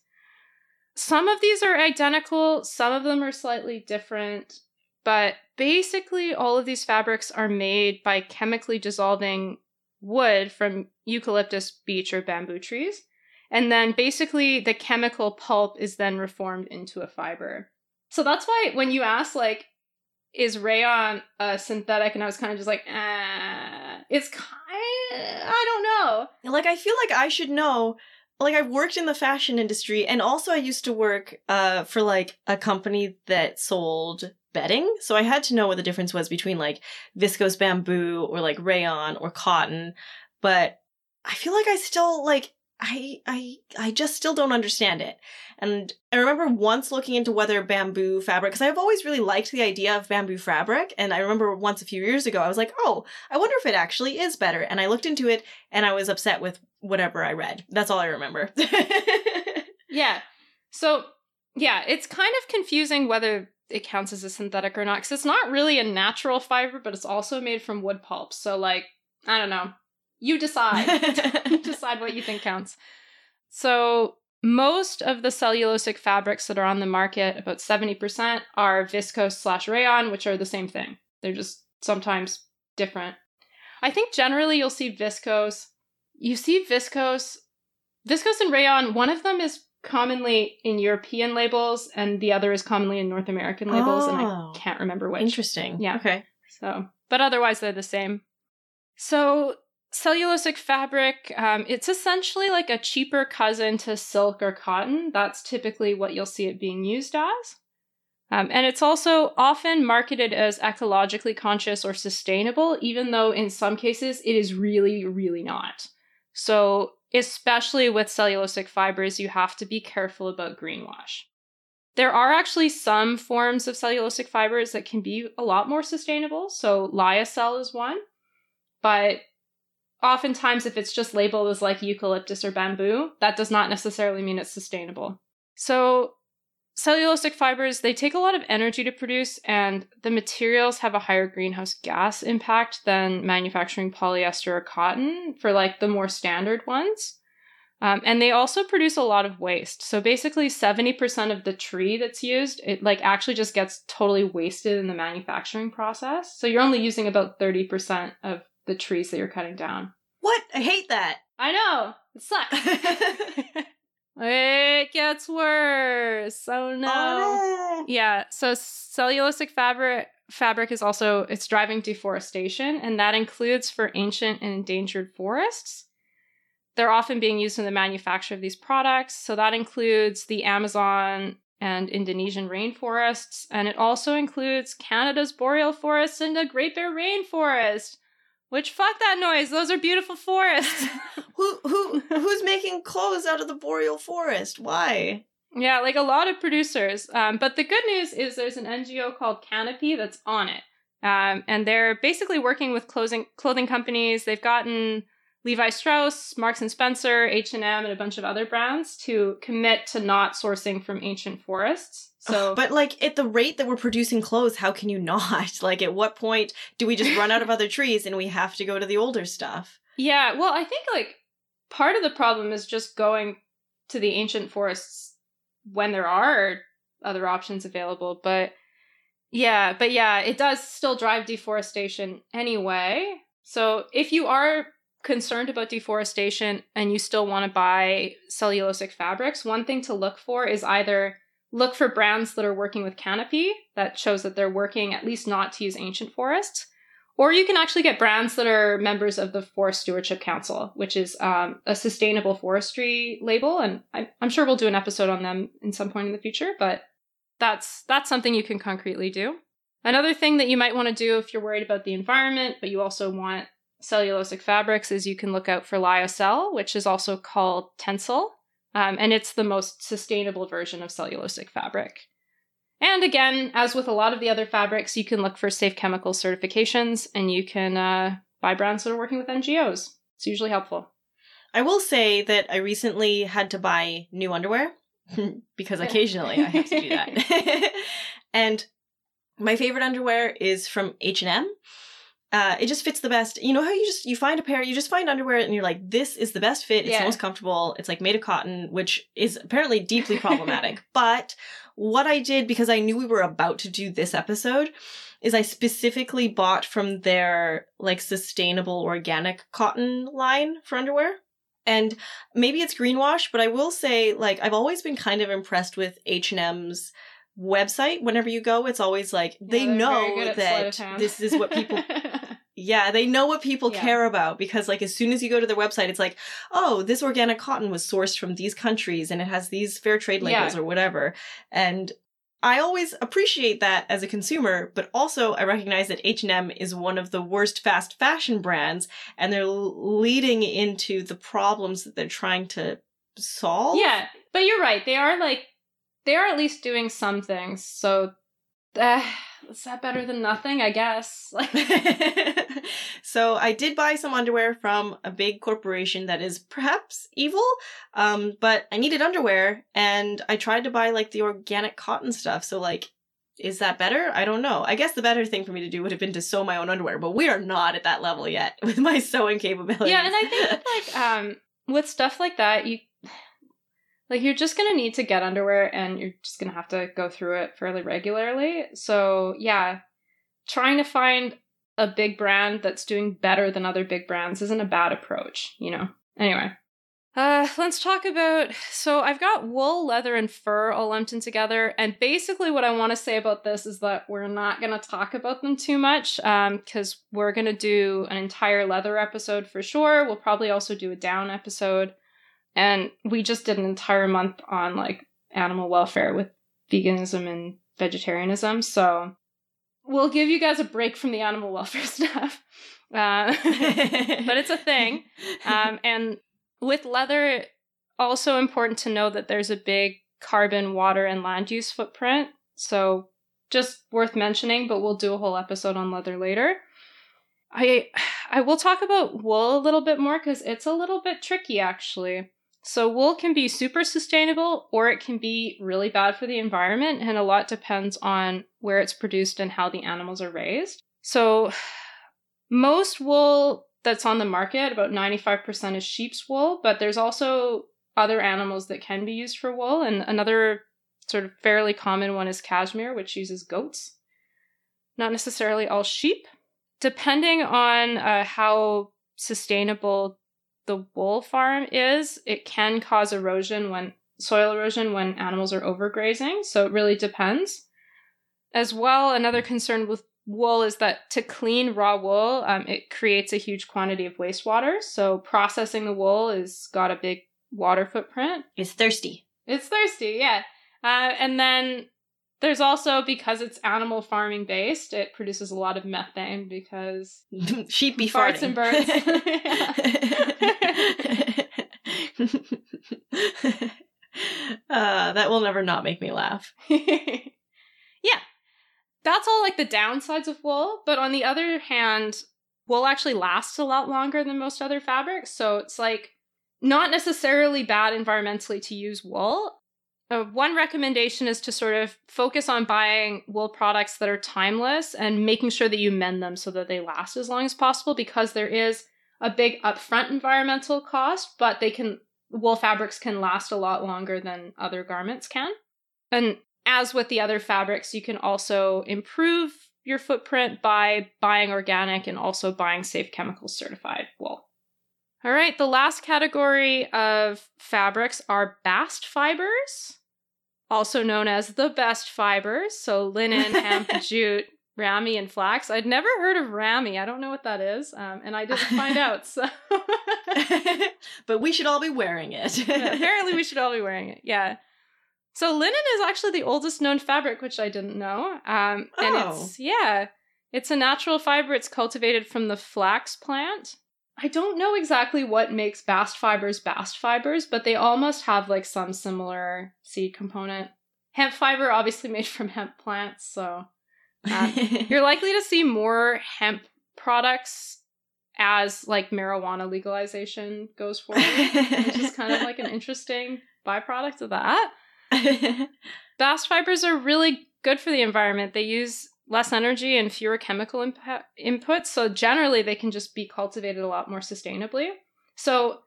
Some of these are identical, some of them are slightly different, but basically all of these fabrics are made by chemically dissolving wood from eucalyptus, beech, or bamboo trees. And then basically the chemical pulp is then reformed into a fiber. So that's why when you ask, like, is rayon a synthetic? And I was kind of just like, eh, it's kind I don't know. Like, I feel like I should know. Like, I've worked in the fashion industry, and also I used to work uh, for like a company that sold bedding. So I had to know what the difference was between like viscose bamboo or like rayon or cotton. But I feel like I still like I I I just still don't understand it. And I remember once looking into whether bamboo fabric because I've always really liked the idea of bamboo fabric and I remember once a few years ago I was like, "Oh, I wonder if it actually is better." And I looked into it and I was upset with whatever I read. That's all I remember. *laughs* yeah. So, yeah, it's kind of confusing whether it counts as a synthetic or not because it's not really a natural fiber, but it's also made from wood pulp. So, like, I don't know. You decide. *laughs* decide what you think counts. So, most of the cellulosic fabrics that are on the market, about 70%, are viscose slash rayon, which are the same thing. They're just sometimes different. I think generally you'll see viscose. You see viscose, viscose and rayon, one of them is commonly in European labels and the other is commonly in North American labels, and I Oh. can't remember which. Interesting. Yeah. Okay. So, but otherwise they're the same. So, cellulosic fabric, um, it's essentially like a cheaper cousin to silk or cotton. That's typically what you'll see it being used as. Um, and it's also often marketed as ecologically conscious or sustainable, even though in some cases it is really, really not. So, especially with cellulosic fibers, you have to be careful about greenwash. There are actually some forms of cellulosic fibers that can be a lot more sustainable. So, lyocell is one. But oftentimes, if it's just labeled as like eucalyptus or bamboo, that does not necessarily mean it's sustainable. So, cellulosic fibers, they take a lot of energy to produce, and the materials have a higher greenhouse gas impact than manufacturing polyester or cotton for like the more standard ones. Um, and they also produce a lot of waste. So basically, 70% of the tree that's used, it like actually just gets totally wasted in the manufacturing process. So you're only using about 30% of the trees that you're cutting down. What? I hate that. I know. It sucks. *laughs* it gets worse. Oh no. Oh, no. Yeah, so cellulosic fabric fabric is also it's driving deforestation and that includes for ancient and endangered forests. They're often being used in the manufacture of these products. So that includes the Amazon and Indonesian rainforests. And it also includes Canada's boreal forests and the Great Bear Rainforest. Which fuck that noise. Those are beautiful forests. *laughs* who who who's making clothes out of the boreal forest? Why? yeah, like a lot of producers. Um, but the good news is there's an NGO called Canopy that's on it. Um, and they're basically working with clothing clothing companies. They've gotten Levi Strauss, Marks and Spencer, H&M and a bunch of other brands to commit to not sourcing from ancient forests. So but like at the rate that we're producing clothes, how can you not? *laughs* Like at what point do we just run out of other trees and we have to go to the older stuff? Yeah, well, I think like part of the problem is just going to the ancient forests when there are other options available, but yeah, but yeah, it does still drive deforestation anyway. So if you are concerned about deforestation and you still want to buy cellulosic fabrics, one thing to look for is either look for brands that are working with Canopy that shows that they're working at least not to use ancient forests. Or you can actually get brands that are members of the Forest Stewardship Council, which is um, a sustainable forestry label, and I, I'm sure we'll do an episode on them in some point in the future. But that's that's something you can concretely do. Another thing that you might want to do if you're worried about the environment, but you also want cellulosic fabrics, is you can look out for lyocell, which is also called tencel, um, and it's the most sustainable version of cellulosic fabric. And again, as with a lot of the other fabrics, you can look for safe chemical certifications and you can uh, buy brands that are working with NGOs. It's usually helpful. I will say that I recently had to buy new underwear *laughs* because occasionally I have to do that. *laughs* *laughs* and my favorite underwear is from H&M. Uh, it just fits the best. You know how you just you find a pair, you just find underwear, and you're like, this is the best fit. It's Yeah. the most comfortable. It's like made of cotton, which is apparently deeply problematic. *laughs* but what I did because I knew we were about to do this episode is I specifically bought from their like sustainable organic cotton line for underwear. And maybe it's greenwash, but I will say like I've always been kind of impressed with H&M's website whenever you go it's always like they Yeah, they're know good at sleight of that this is what people *laughs* yeah, they know what people Yeah. care about because, like, as soon as you go to their website, it's like, oh, this organic cotton was sourced from these countries and it has these fair trade labels Yeah. or whatever. And I always appreciate that as a consumer, but also I recognize that H&M is one of the worst fast fashion brands and they're leading into the problems that they're trying to solve. yeah, but you're right. They are like they are at least doing some things. So uh, is that better than nothing? I guess. *laughs* So I did buy some underwear from a big corporation that is perhaps evil, um, but I needed underwear and I tried to buy like the organic cotton stuff. So like, is that better? I don't know. I guess the better thing for me to do would have been to sew my own underwear, but we are not at that level yet *laughs* with my sewing capabilities. Yeah, and I think like um with stuff like that, you like you're just gonna need to get underwear and you're just gonna have to go through it fairly regularly. So yeah, trying to find a big brand that's doing better than other big brands isn't a bad approach, you know. Anyway. Uh, let's talk about. So I've got wool, leather, and fur all lumped in together, and basically what I want to say about this is that we're not going to talk about them too much, um, because we're going to do an entire leather episode for sure. We'll probably also do a down episode, and we just did an entire month on like animal welfare with veganism and vegetarianism, so we'll give you guys a break from the animal welfare *laughs* stuff. Uh, *laughs* but it's a thing. Um, *laughs* and with leather, also important to know that there's a big carbon, water, and land use footprint. So just worth mentioning, but we'll do a whole episode on leather later. I *sighs* I will talk about wool a little bit more because it's a little bit tricky actually. So wool can be super sustainable or it can be really bad for the environment and a lot depends on where it's produced and how the animals are raised. So most wool that's on the market, about 95% is sheep's wool, but there's also other animals that can be used for wool and another sort of fairly common one is cashmere which uses goats. Not necessarily all sheep. Depending on uh, how sustainable the wool farm is, it can cause erosion when soil erosion when animals are overgrazing. So it really depends. As well, another concern with wool is that to clean raw wool, um, it creates a huge quantity of wastewater. So processing the wool is got a big water footprint. It's thirsty. It's thirsty, yeah. Uh, and then there's also because it's animal farming based, it produces a lot of methane because *laughs* sheep be farts farting. and birds. *laughs* uh, that will never not make me laugh. *laughs* yeah. That's all like the downsides of wool. But on the other hand, wool actually lasts a lot longer than most other fabrics. So it's like not necessarily bad environmentally to use wool. Uh, one recommendation is to sort of focus on buying wool products that are timeless and making sure that you mend them so that they last as long as possible because there is a big upfront environmental cost, but they can wool fabrics can last a lot longer than other garments can. And as with the other fabrics, you can also improve your footprint by buying organic and also buying safe chemicals certified wool. All right, the last category of fabrics are bast fibers, also known as the best fibers. So linen, hemp, *laughs* jute, ramie, and flax. I'd never heard of ramie. I don't know what that is, um, and I didn't find *laughs* out. So, *laughs* but we should all be wearing it. Yeah, apparently, we should all be wearing it. Yeah. So linen is actually the oldest known fabric, which I didn't know. Um, and Oh. it's yeah, it's a natural fiber. It's cultivated from the flax plant. I don't know exactly what makes bast fibers bast fibers, but they all must have like some similar seed component. Hemp fiber, obviously *laughs* made from hemp plants, so um, *laughs* you're likely to see more hemp products as like marijuana legalization goes forward, which is kind of like an *laughs* interesting byproduct of that. Bast fibers are really good for the environment. They use less energy and fewer chemical impa- inputs, so generally they can just be cultivated a lot more sustainably. So,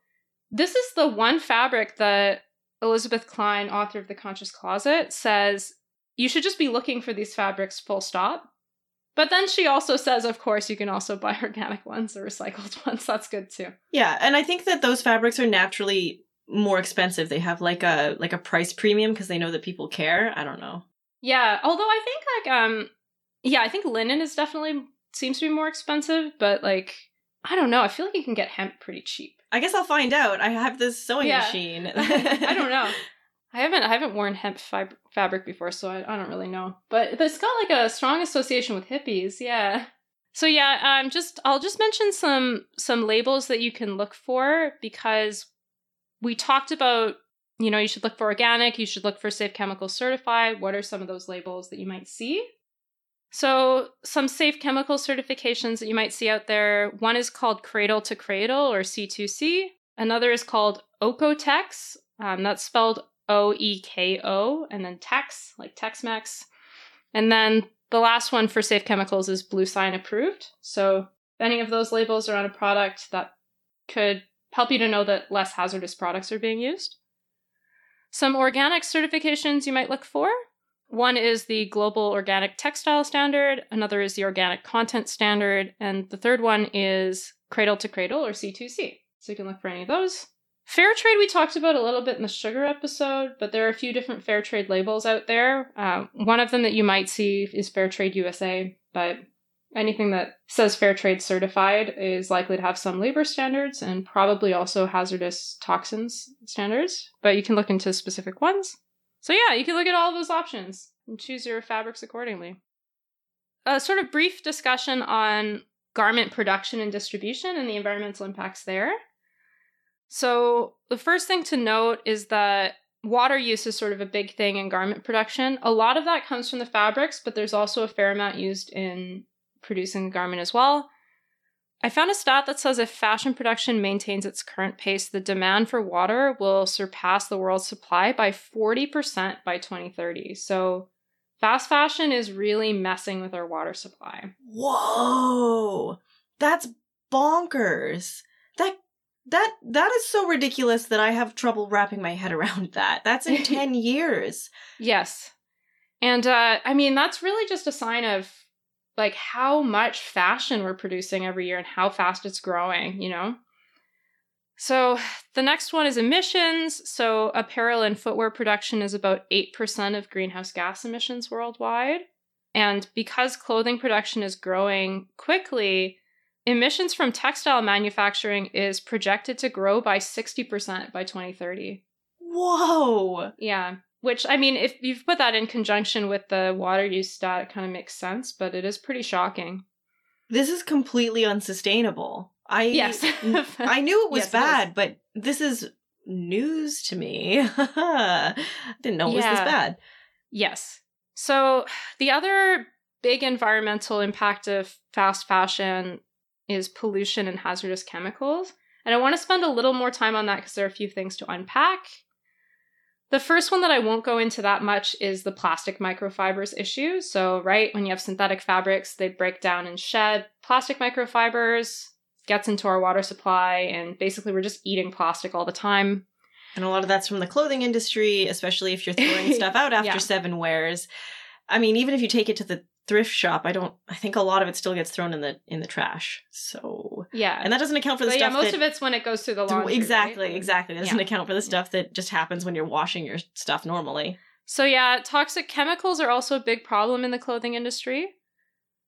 this is the one fabric that Elizabeth Cline, author of The Conscious Closet, says you should just be looking for these fabrics full stop. But then she also says, of course, you can also buy *laughs* organic ones or recycled *laughs* ones. That's good too. yeah, and I think that those fabrics are naturally more expensive. They have like a like a price premium because they know that people care. I don't know. Yeah, although I think like um yeah, I think linen is definitely seems to be more expensive, but like I don't know, I feel like you can get hemp pretty cheap. I guess I'll find out. I have this sewing Yeah. machine. *laughs* I don't know. *laughs* I haven't I haven't worn hemp fib- fabric before, so I, I don't really know. But it's got like a strong association with hippies, yeah. So yeah, um just I'll just mention some some labels that you can look for because we talked about you know, you should look for organic, you should look for safe chemical certified. What are some of those labels that you might see? So, some safe chemical certifications that you might see out there one is called Cradle to Cradle or C2C, another is called OEKO-TEX. Um, that's spelled O E K O, and then Tex, like Tex Mex. And then the last one for safe chemicals is bluesign approved. So, if any of those labels are on a product, that could help you to know that less hazardous products are being used. Some organic certifications you might look for. One is the Global Organic Textile Standard, another is the Organic Content Standard, and the third one is Cradle to Cradle or C2C. So you can look for any of those. Fair trade we talked about a little bit in the sugar episode, but there are a few different fair trade labels out there. Uh, one of them that you might see is Fair Trade USA, but anything that says fair trade certified is likely to have some labor standards and probably also hazardous toxins standards, but you can look into specific ones. So, yeah, you can look at all those options and choose your fabrics accordingly. A sort of brief discussion on garment production and distribution and the environmental impacts there. So, the first thing to note is that water use is sort of a big thing in garment production. A lot of that comes from the fabrics, but there's also a fair amount used in producing a garment as well. I found a stat that says if fashion production maintains its current pace, the demand for water will surpass the world's supply by 40% by 2030. So, fast fashion is really messing with our water supply. Whoa! That's bonkers. That that that is so ridiculous that I have trouble wrapping my head around *laughs* that. That's in *laughs* 10 years. Yes. And uh I mean that's really just a sign of like how much fashion we're producing every year and how fast it's growing, you know? So the next one is emissions. So apparel and footwear production is about 8% of greenhouse gas emissions worldwide. And because clothing production is growing quickly, emissions from textile manufacturing is projected to grow by 60% by 2030. Whoa. Yeah. Which, I mean, if you've put that in conjunction with the water use stat, it kind of makes sense, but it is pretty shocking. This is completely unsustainable. I Yes. I *laughs* knew it was Yes, it bad, but this is news to me. *laughs* Didn't know it was this bad. Yes. So the other big environmental impact of fast fashion is pollution and hazardous chemicals. And I want to spend a little more time on that because there are a few things to unpack. The first one that I won't go into that much is the plastic microfibers issue. So, right, when you have synthetic fabrics, they break down and shed plastic microfibers, gets into our water supply, and basically we're just eating plastic all the time. And a lot of that's from the clothing industry, especially if you're throwing *laughs* stuff out after Yeah. seven wears. I mean, even if you take it to the thrift shop, I don't I think a lot of it still gets thrown in the in the trash. So Yeah. and that doesn't account for the stuff. But yeah, most that of it's when it goes through the laundry. exactly, right? exactly. That doesn't Yeah. account for the stuff that just happens when you're washing your stuff normally. So, yeah, toxic chemicals are also a big problem in the clothing industry.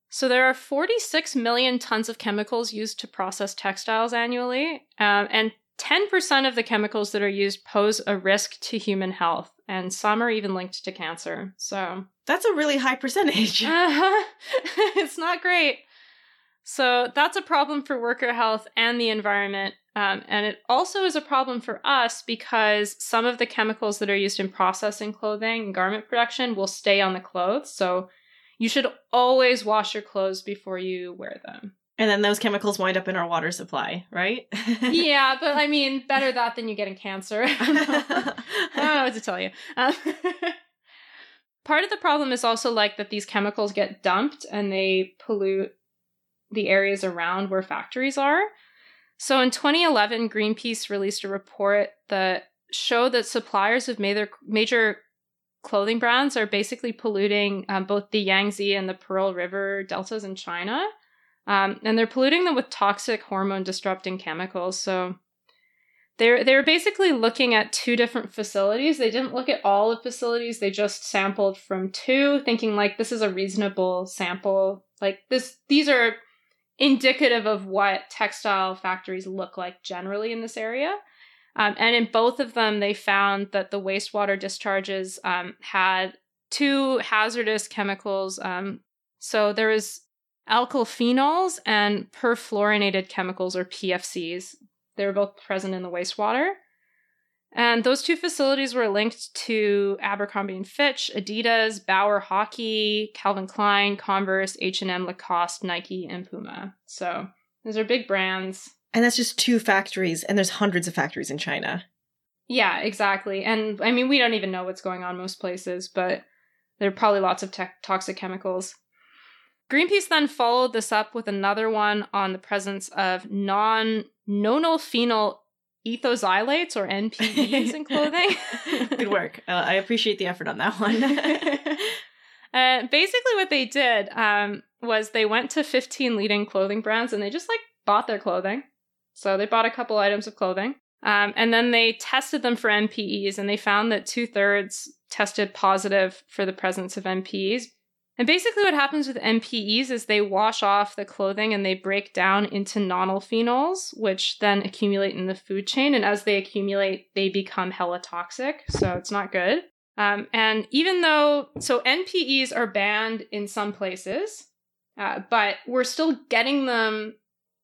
So, there are 46 million tons of chemicals used to process textiles annually, um, and 10% of the chemicals that are used pose a risk to human health, and some are even linked to cancer. So, That's a really high percentage. uh-huh. *laughs* it's not great. So that's a problem for worker health and the environment. Um, and it also is a problem for us because some of the chemicals that are used in processing clothing and garment production will stay on the clothes. So you should always wash your clothes before you wear them. And then those chemicals wind up in our water supply, right? *laughs* yeah, but I mean, better that than you getting cancer. *laughs* I don't know what to tell you. Um, *laughs* part of the problem is also like that these chemicals get dumped and they pollute the areas around where factories are. So in 2011, Greenpeace released a report that showed that suppliers of major major clothing brands are basically polluting um, both the Yangtze and the Pearl River deltas in China. Um, and they're polluting them with toxic hormone disrupting chemicals. So they're they're basically looking at two different facilities. They didn't look at all the facilities. They just sampled from two, thinking like this is a reasonable sample. Like this, these are indicative of what textile factories look like generally in this area. Um, and in both of them, they found that the wastewater discharges um, had two hazardous chemicals. Um, so there was alkyl phenols and perfluorinated chemicals, or PFCs. They were both present in the wastewater. And those two facilities were linked to Abercrombie and Fitch, Adidas, Bauer Hockey, Calvin Klein, Converse, H&M, Lacoste, Nike, and Puma. So those are big brands. and that's just two factories, and there's hundreds of factories in China. Yeah, exactly. And I mean, we don't even know what's going on most places, but there are probably lots of tech toxic chemicals. Greenpeace then followed this up with another one on the presence of non nonylphenol ethoxylates or NPEs in clothing. *laughs* Good work. Uh, I appreciate the effort on that one. *laughs* *laughs* uh, basically, what they did um, was they went to 15 leading clothing brands and they just like bought their clothing. So they bought a couple items of clothing. Um, and then they tested them for NPEs and they found that two thirds tested positive for the presence of NPEs. And basically, what happens with NPEs is they wash off the clothing and they break down into nonylphenols, which then accumulate in the food chain. And as they accumulate, they become hella toxic. So it's not good. Um, and even though, so NPEs are banned in some places, uh, but we're still getting them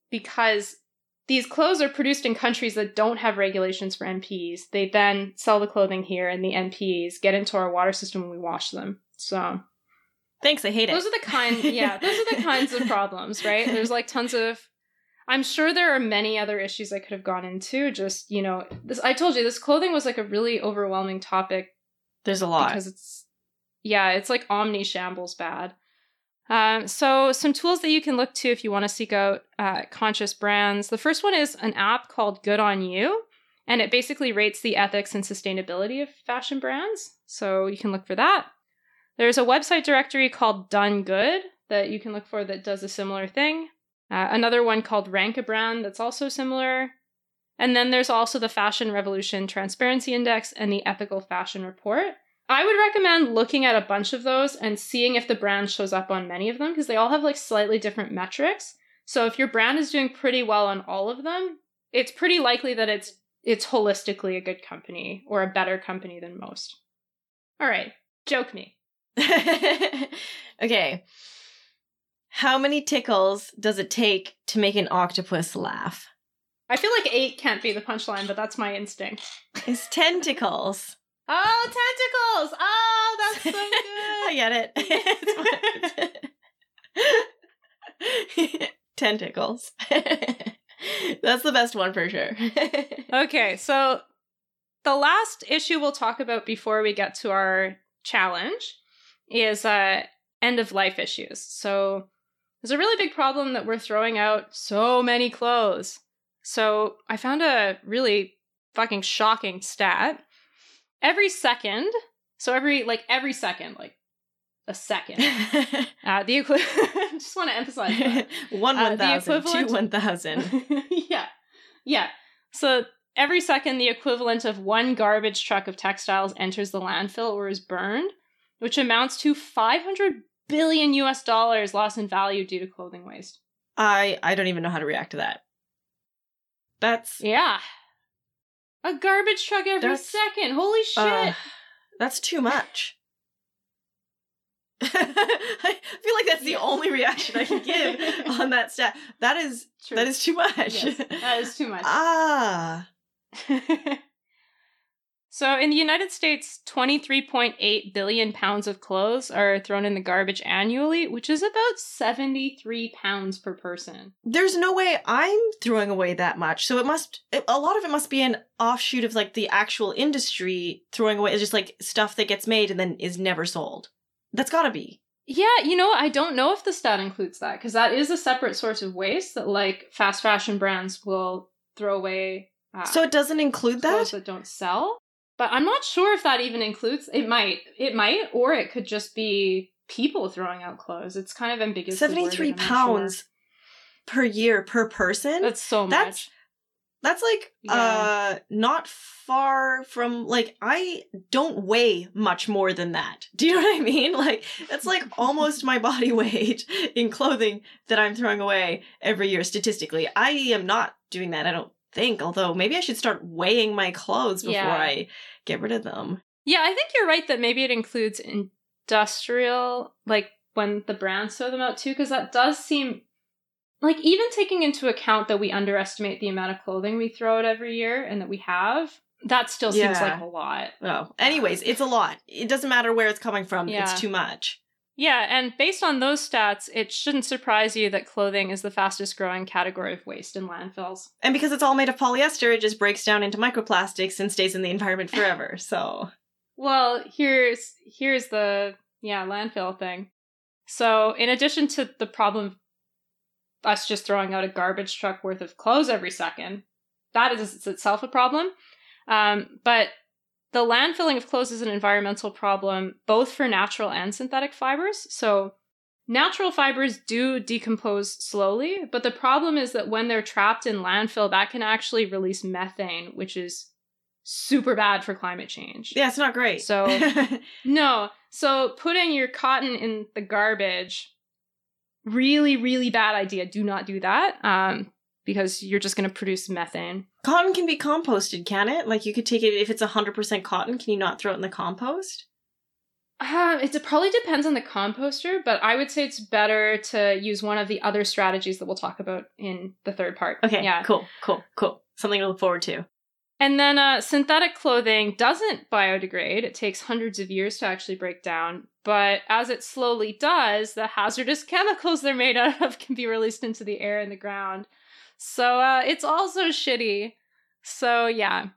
because these clothes are produced in countries that don't have regulations for NPEs. They then sell the clothing here, and the NPEs get into our water system when we wash them. So Thanks, I hate it. those are the kind, yeah, those are the kinds of problems, right? There's like tons of. I'm sure there are many other issues I could have gone into. Just you know, this I told you this clothing was like a really overwhelming topic There's a lot. because it's yeah, it's like omni shambles bad. Um, so some tools that you can look to if you want to seek out uh, conscious brands. The first one is an app called Good on You, and it basically rates the ethics and sustainability of fashion brands. So you can look for that. There's a website directory called Done Good that you can look for that does a similar thing. Uh, another one called Rank a Brand that's also similar. And then there's also the Fashion Revolution Transparency Index and the Ethical Fashion Report. I would recommend looking at a bunch of those and seeing if the brand shows up on many of them because they all have like slightly different metrics. So if your brand is doing pretty well on all of them, it's pretty likely that it's it's holistically a good company or a better company than most. All right, joke me. *laughs* okay. How many tickles does it take to make an octopus laugh? I feel like 8 can't be the punchline, but that's my instinct. It's tentacles. Oh, tentacles! Oh, that's so *laughs* good. I get it. *laughs* Tentacles. That's the best one for sure. okay, so the last issue we'll talk about before we get to our challenge is uh end of life issues. So there's a really big problem that we're throwing out so many clothes. So I found a really fucking shocking stat. Every second, so every like every second, like a second, *laughs* uh, the equivalent. *laughs* just want to emphasize that. *laughs* one Uh, one thousand, two one thousand. yeah. Yeah. So every second, the equivalent of one garbage truck of textiles enters the landfill or is burned, which amounts to 500 billion US dollars lost in value due to clothing waste. I I don't even know how to react to that. That's Yeah. A garbage truck every second. Holy shit. uh, that's too much. *laughs* I feel like that's the only reaction I can give *laughs* on that stat. That is True. that is too much. Yes, that is too much. *laughs* ah. So in the United States, 23.8 billion pounds of clothes are thrown in the garbage annually, which is about 73 pounds per person. There's no way I'm throwing away that much. So it must a lot of it must be an offshoot of like the actual industry throwing away. It's just like stuff that gets made and then is never sold. That's got to be. Yeah, you know, I don't know if the stat includes that because that is a separate source of waste that like fast fashion brands will throw away. Uh, So it doesn't include that? that don't sell. But I'm not sure if that even includes. It might. It might, or it could just be people throwing out clothes. It's kind of ambiguous. 73 pounds per year per person? That's so That's- much. That's like Yeah. uh not far from like I don't weigh much more than that. Do you *laughs* know what I mean? Like that's like almost my body *laughs* weight in clothing that I'm throwing away every year statistically. I am not doing that, I don't think, although maybe I should start weighing my clothes before Yeah. I get rid of them. Yeah, I think you're right that maybe it includes industrial, like when the brands throw them out too, because that does seem like even taking into account that we underestimate the amount of clothing we throw out every year and that we have, that still seems Yeah. like a lot. Oh, anyways, it's a lot. It doesn't matter where it's coming from. Yeah. It's too much. Yeah, and based on those stats, it shouldn't surprise you that clothing is the fastest growing category of waste in landfills. And because it's all made of polyester, it just breaks down into microplastics and stays in the environment forever. *laughs* So, Well, here's here's the yeah, landfill thing. So, in addition to the problem of us just throwing out a garbage truck worth of clothes every second, that is itself a problem. Um, but the landfilling of clothes is an environmental problem both for natural and synthetic fibers. So, natural fibers do decompose slowly, but the problem is that when they're trapped in landfill, that can actually release methane, which is super bad for climate change. yeah, it's not great. So- *laughs* No. So putting your cotton in the garbage, really, really bad idea. Do not do that. Um, because you're just going to produce methane. Cotton can be composted, can it? Like you could take it if it's 100% cotton, can you not throw it in the compost? Uh, it probably depends on the composter, but I would say it's better to use one of the other strategies that we'll talk about in the third part. Okay, Yeah. cool, cool, cool. Something to look forward to. And then uh, synthetic clothing doesn't biodegrade. It takes hundreds of years to actually break down. But as it slowly does, the hazardous *laughs* chemicals they're made out of can be released into the air and the ground. So uh, it's also shitty. So yeah.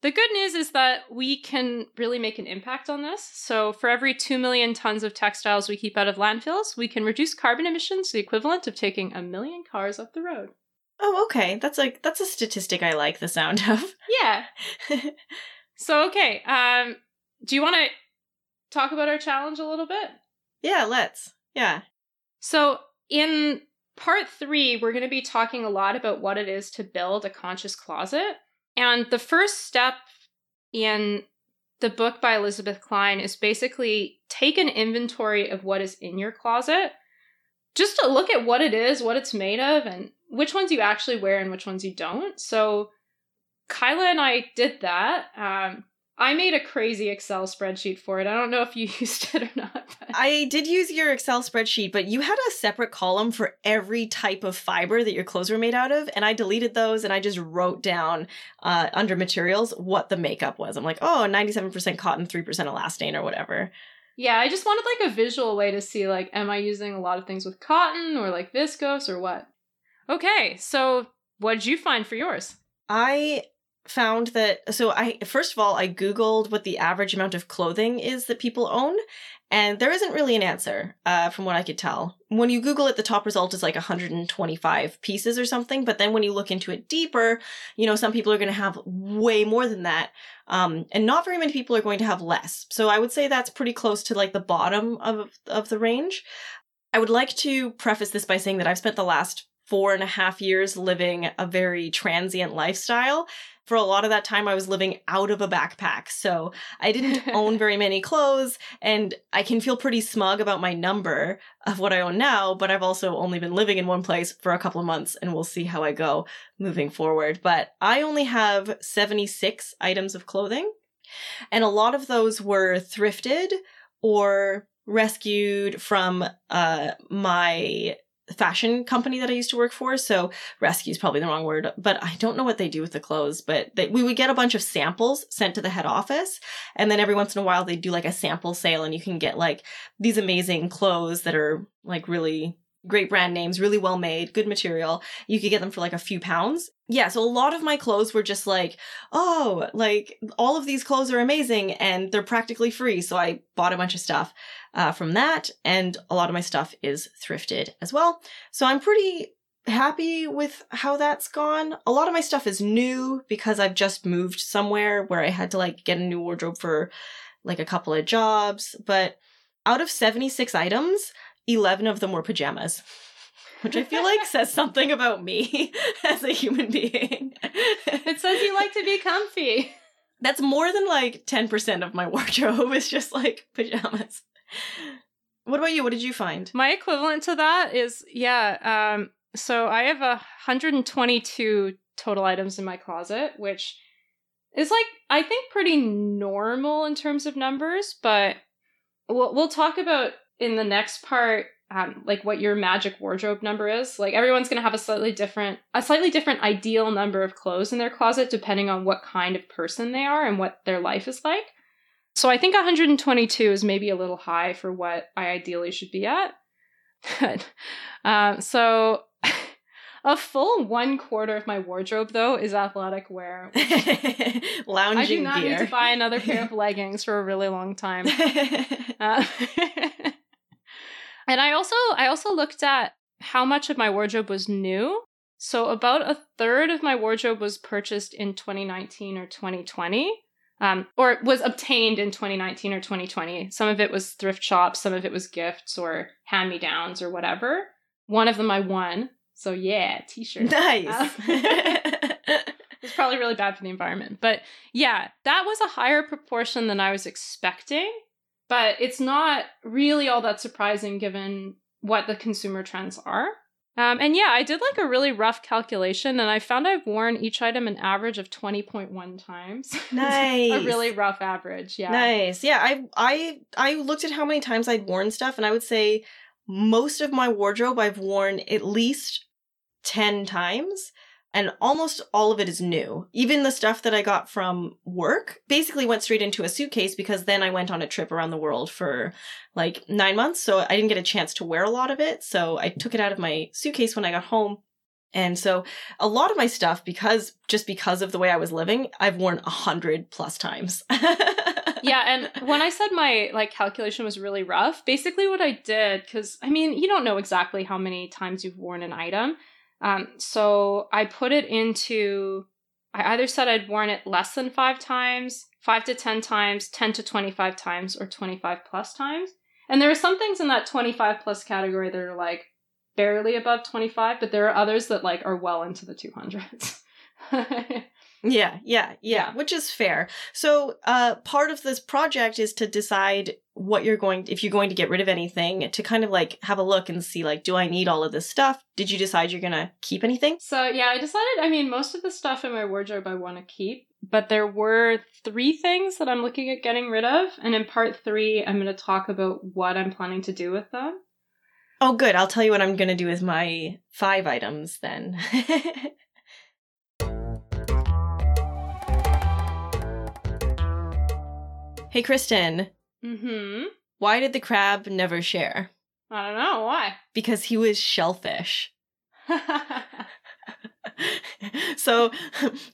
The good news is that we can really make an impact on this. So for every 2 million tons of textiles we keep out of landfills, we can reduce carbon emissions the equivalent of taking a million cars off the road. Oh, okay. That's like that's a statistic I like the sound of. Yeah. *laughs* So okay, um do you want to talk about our challenge a little bit? yeah, let's. Yeah. So in part 3, we're going to be talking a lot about what it is to build a conscious closet. And the first step in the book by Elizabeth Cline is basically take an inventory of what is in your closet just to look at what it is, what it's made of, and which ones you actually wear and which ones you don't. So Kyla and I did that. Um, I made a crazy Excel spreadsheet for it. I don't know if you *laughs* used it or not. But... I did use your Excel spreadsheet, but you had a separate column for every type of fiber that your clothes were made out of, and I deleted those and I just wrote down uh, under materials what the makeup was. I'm like, oh, 97% cotton, 3% elastane, or whatever. Yeah, I just wanted like a visual way to see like, am I using a lot of things with cotton or like viscose or what? Okay, so what did you find for yours? I found that so I first of all I googled what the average amount of clothing is that people own and there isn't really an answer uh, from what I could tell. When you Google it, the top result is like 125 pieces or something. But then when you look into it deeper, you know, some people are going to have way more than that. Um, and not very many people are going to have less. So I would say that's pretty close to like the bottom of, of the range. I would like to preface this by saying that I've spent the last four and a half years living a very transient lifestyle for a lot of that time I was living out of a backpack. So I didn't own *laughs* very many clothes and I can feel pretty smug about my number of what I own now, but I've also only been living in one place for a couple of months and we'll see how I go moving forward. But I only have 76 items of clothing and a lot of those were thrifted or rescued from uh my fashion company that I used to work for. So rescue is probably the wrong word, but I don't know what they do with the clothes, but they, we would get a bunch of samples sent to the head office. And then every once in a while they do like a sample sale and you can get like these amazing clothes that are like really great brand names, really well made, good material. You could get them for like a few pounds. Yeah, so a lot of my clothes were just like, oh, like all of these clothes are amazing and they're practically free. So I bought a bunch of stuff uh, from that, and a lot of my stuff is thrifted as well. So I'm pretty happy with how that's gone. A lot of my stuff is new because I've just moved somewhere where I had to like get a new wardrobe for like a couple of jobs. But out of 76 items, 11 of them were pajamas. Which I feel like says something about me *laughs* as a human being. It says you like to be comfy. That's more than like 10% of my wardrobe *laughs* is just like pajamas. What about you? What did you find? My equivalent to that is yeah, um so I have a 122 total items in my closet, which is like I think pretty normal in terms of numbers, but we'll we'll talk about in the next part um, like what your magic wardrobe number is. Like everyone's gonna have a slightly different a slightly different ideal number of clothes in their closet depending on what kind of person they are and what their life is like. So I think 122 is maybe a little high for what I ideally should be at. Um, *laughs* so *laughs* a full one quarter of my wardrobe though is athletic wear. *laughs* Lounging I do not gear. need to buy another pair of leggings for a really long time. Uh, and I also I also looked at how much of my wardrobe was new. So about a third of my wardrobe was purchased in 2019 or 2020. Um, or was obtained in 2019 or 2020. Some of it was thrift shops, some of it was gifts or hand me downs or whatever. One of them I won. So yeah, t shirt. *laughs* nice. *laughs* It's probably really bad for the environment. But yeah, that was a higher proportion than I was expecting. But it's not really all that surprising given what the consumer trends are. Um, and yeah, I did like a really rough calculation, and I found I've worn each item an average of twenty point one times. *laughs* Nice, a really rough average. Yeah, nice. Yeah, I I I looked at how many times I'd worn stuff, and I would say most of my wardrobe I've worn at least ten times and almost all of it is new. Even the stuff that I got from work basically went straight into a suitcase because then I went on a trip around the world for like nine months. So I didn't get a chance to wear a lot of it. So I took it out of my suitcase when I got home. And so a lot of my stuff, because just because of the way I was living, I've worn a hundred plus times. *laughs* yeah, and when I said my like calculation was really rough, basically what I did, because I mean, you don't know exactly how many times you've worn an item. Um, so I put it into, I either said I'd worn it less than five times, five to 10 times, 10 to 25 times, or 25 plus times. And there are some things in that 25 plus category that are like barely above 25, but there are others that like are well into the 200s. *laughs* Yeah, yeah, yeah, which is fair. So, uh, part of this project is to decide what you're going, if you're going to get rid of anything, to kind of like have a look and see, like, do I need all of this stuff? Did you decide you're gonna keep anything? So, yeah, I decided, I mean, most of the stuff in my wardrobe I want to keep, but there were three things that I'm looking at getting rid of. And in part three, I'm gonna talk about what I'm planning to do with them. Oh, good. I'll tell you what I'm gonna do with my five items then. *laughs* Hey, Kristen. Mm-hmm. Why did the crab never share? I don't know. Why? Because he was shellfish. *laughs* so,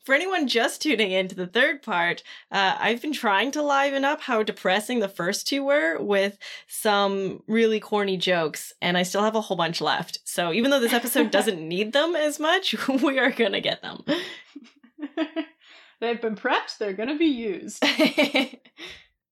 for anyone just tuning in to the third part, uh, I've been trying to liven up how depressing the first two were with some really corny jokes, and I still have a whole bunch left. So, even though this episode *laughs* doesn't need them as much, *laughs* we are gonna get them. They've been prepped, they're gonna be used.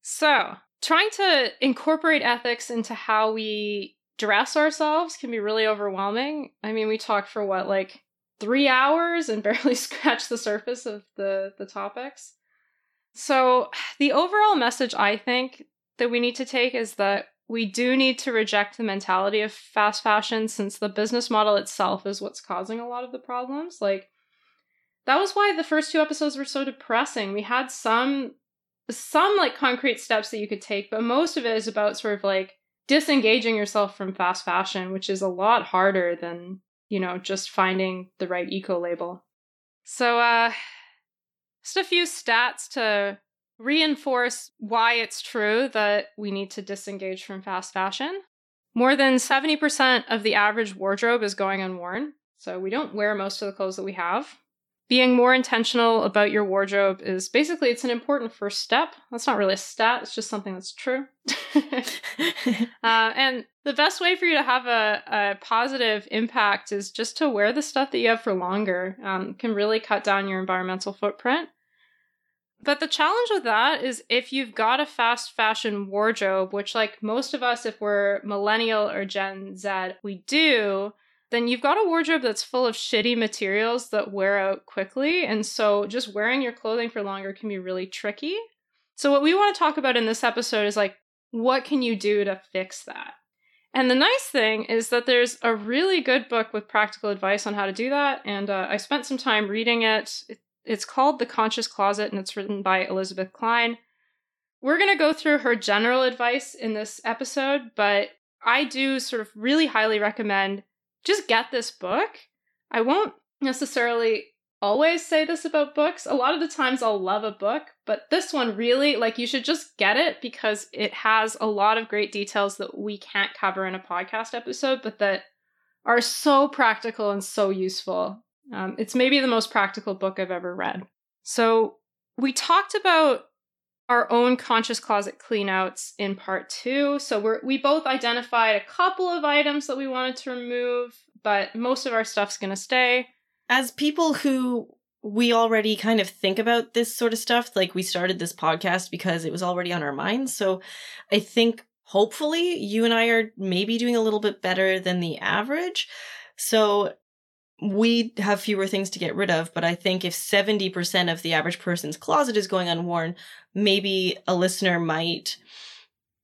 So, trying to incorporate ethics into how we dress ourselves can be really overwhelming. I mean, we talked for what, like three hours and *laughs* barely scratched the surface of the, the topics. So, the overall message I think that we need to take is that we do need to reject the mentality of fast fashion since the business model itself is what's causing a lot of the problems. Like, that was why the first two episodes were so depressing. We had some some like concrete steps that you could take, but most of it is about sort of like disengaging yourself from fast fashion, which is a lot harder than, you know, just finding the right eco label. So, uh, just a few stats to reinforce why it's true that we need to disengage from fast fashion. More than 70% of the average wardrobe is going unworn. So we don't wear most of the clothes that we have being more intentional about your wardrobe is basically it's an important first step. That's not really a stat it's just something that's true. *laughs* *laughs* Uh, and the best way for you to have a, a, positive impact is just to wear the stuff that you have for longer. Um, can really cut down your environmental footprint. But the challenge with that is if you've got a fast fashion wardrobe which like most of us if we're millennial or gen z we do then you've got a wardrobe that's full of shitty materials that wear out quickly. And so just wearing your clothing for longer can be really tricky. So, what we want to talk about in this episode is like, what can you do to fix that? And the nice thing is that there's a really good book with practical advice on how to do that. And uh, I spent some time reading it. It's called The Conscious Closet and it's written by Elizabeth Cline. We're going to go through her general advice in this episode, but I do sort of really highly recommend just get this book. I won't necessarily always say this about books. A lot of the times I'll love a book, but this one really, like, you should just get it because it has a lot of great details that we can't cover in a podcast episode, but that are so practical and so useful. Um, it's maybe the most practical book I've ever read. So, we talked about our own conscious closet cleanouts in part two. So we we both identified a couple of items that we wanted to remove, but most of our stuff's going to stay. As people who we already kind of think about this sort of stuff, like we started this podcast because it was already on our minds. So I think hopefully you and I are maybe doing a little bit better than the average. So we have fewer things to get rid of, but I think if 70% of the average person's closet is going unworn, maybe a listener might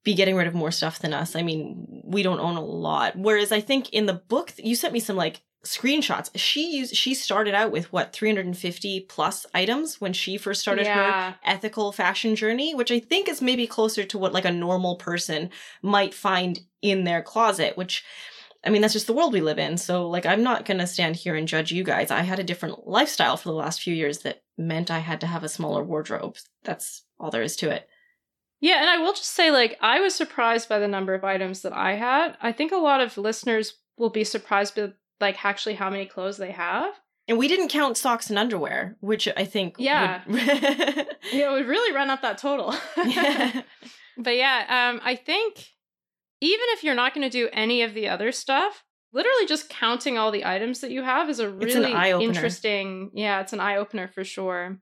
be getting rid of more stuff than us. I mean, we don't own a lot. Whereas I think in the book you sent me some like screenshots. She used she started out with what 350 plus items when she first started Yeah. her ethical fashion journey, which I think is maybe closer to what like a normal person might find in their closet, which I mean, that's just the world we live in. So, like, I'm not going to stand here and judge you guys. I had a different lifestyle for the last few years that meant I had to have a smaller wardrobe. That's all there is to it. Yeah, and I will just say, like, I was surprised by the number of items that I had. I think a lot of listeners will be surprised by, like, actually how many clothes they have. And we didn't count socks and underwear, which I think. Yeah. *laughs* would- Yeah, it would really run up that total. *laughs* Yeah. but yeah, um, I think even if you're not going to do any of the other stuff, literally just counting all the items that you have is a really interesting. Yeah, it's an eye opener for sure.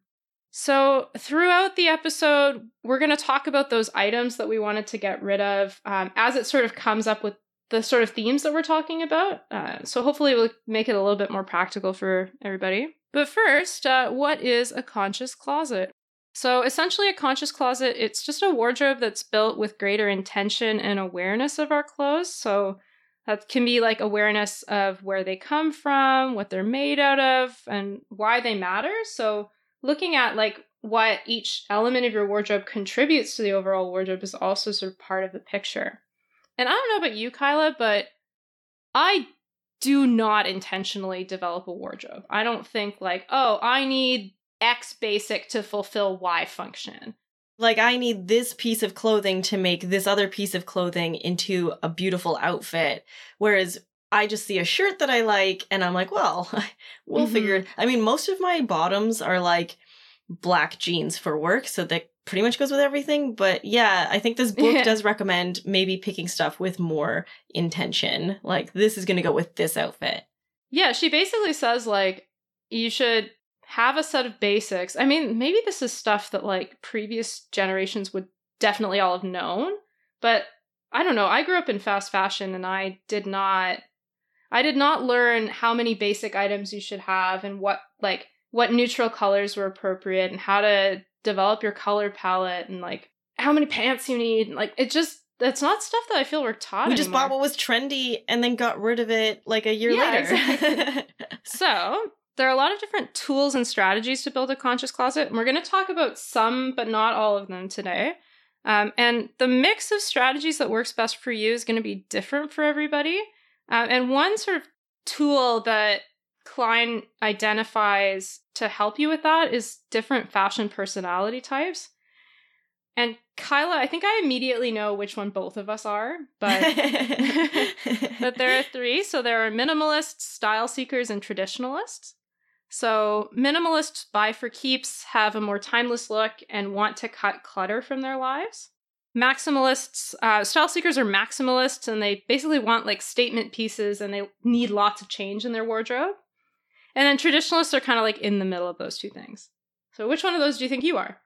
So throughout the episode, we're going to talk about those items that we wanted to get rid of um, as it sort of comes up with the sort of themes that we're talking about. Uh, so hopefully, we'll make it a little bit more practical for everybody. But first, uh, what is a conscious closet? So essentially, a conscious closet, it's just a wardrobe that's built with greater intention and awareness of our clothes. So that can be like awareness of where they come from, what they're made out of, and why they matter. So looking at like what each element of your wardrobe contributes to the overall wardrobe is also sort of part of the picture. And I don't know about you, Kyla, but I do not intentionally develop a wardrobe. I don't think like, oh, I need X basic to fulfill Y function. like, I need this piece of clothing to make this other piece of clothing into a beautiful outfit. Whereas I just see a shirt that I like and I'm like, well, *laughs* we'll Mhm. figure it. I mean, most of my bottoms are like black jeans for work. So that pretty much goes with everything. But yeah, I think this book *laughs* does recommend maybe picking stuff with more intention. Like, this is going to go with this outfit. Yeah, she basically says like you should have a set of basics. I mean, maybe this is stuff that like previous generations would definitely all have known, but I don't know. I grew up in fast fashion and I did not I did not learn how many basic items you should have and what like what neutral colors were appropriate and how to develop your color palette and like how many pants you need. Like it just that's not stuff that I feel we're taught. we just anymore. bought what was trendy and then got rid of it like a year Yeah, later. exactly. *laughs* So, there are a lot of different tools and strategies to build a conscious closet. And we're going to talk about some, but not all of them today. Um, and the mix of strategies that works best for you is going to be different for everybody. Uh, and one sort of tool that Cline identifies to help you with that is different fashion personality types. And Kyla, I think I immediately know which one both of us are, but *laughs* *laughs* but there are three. So there are minimalists, style seekers, and traditionalists. So minimalists buy for keeps, have a more timeless look, and want to cut clutter from their lives. Maximalists, uh, style seekers are maximalists, and they basically want like statement pieces, and they need lots of change in their wardrobe. And then traditionalists are kind of like in the middle of those two things. So which one of those do you think you are?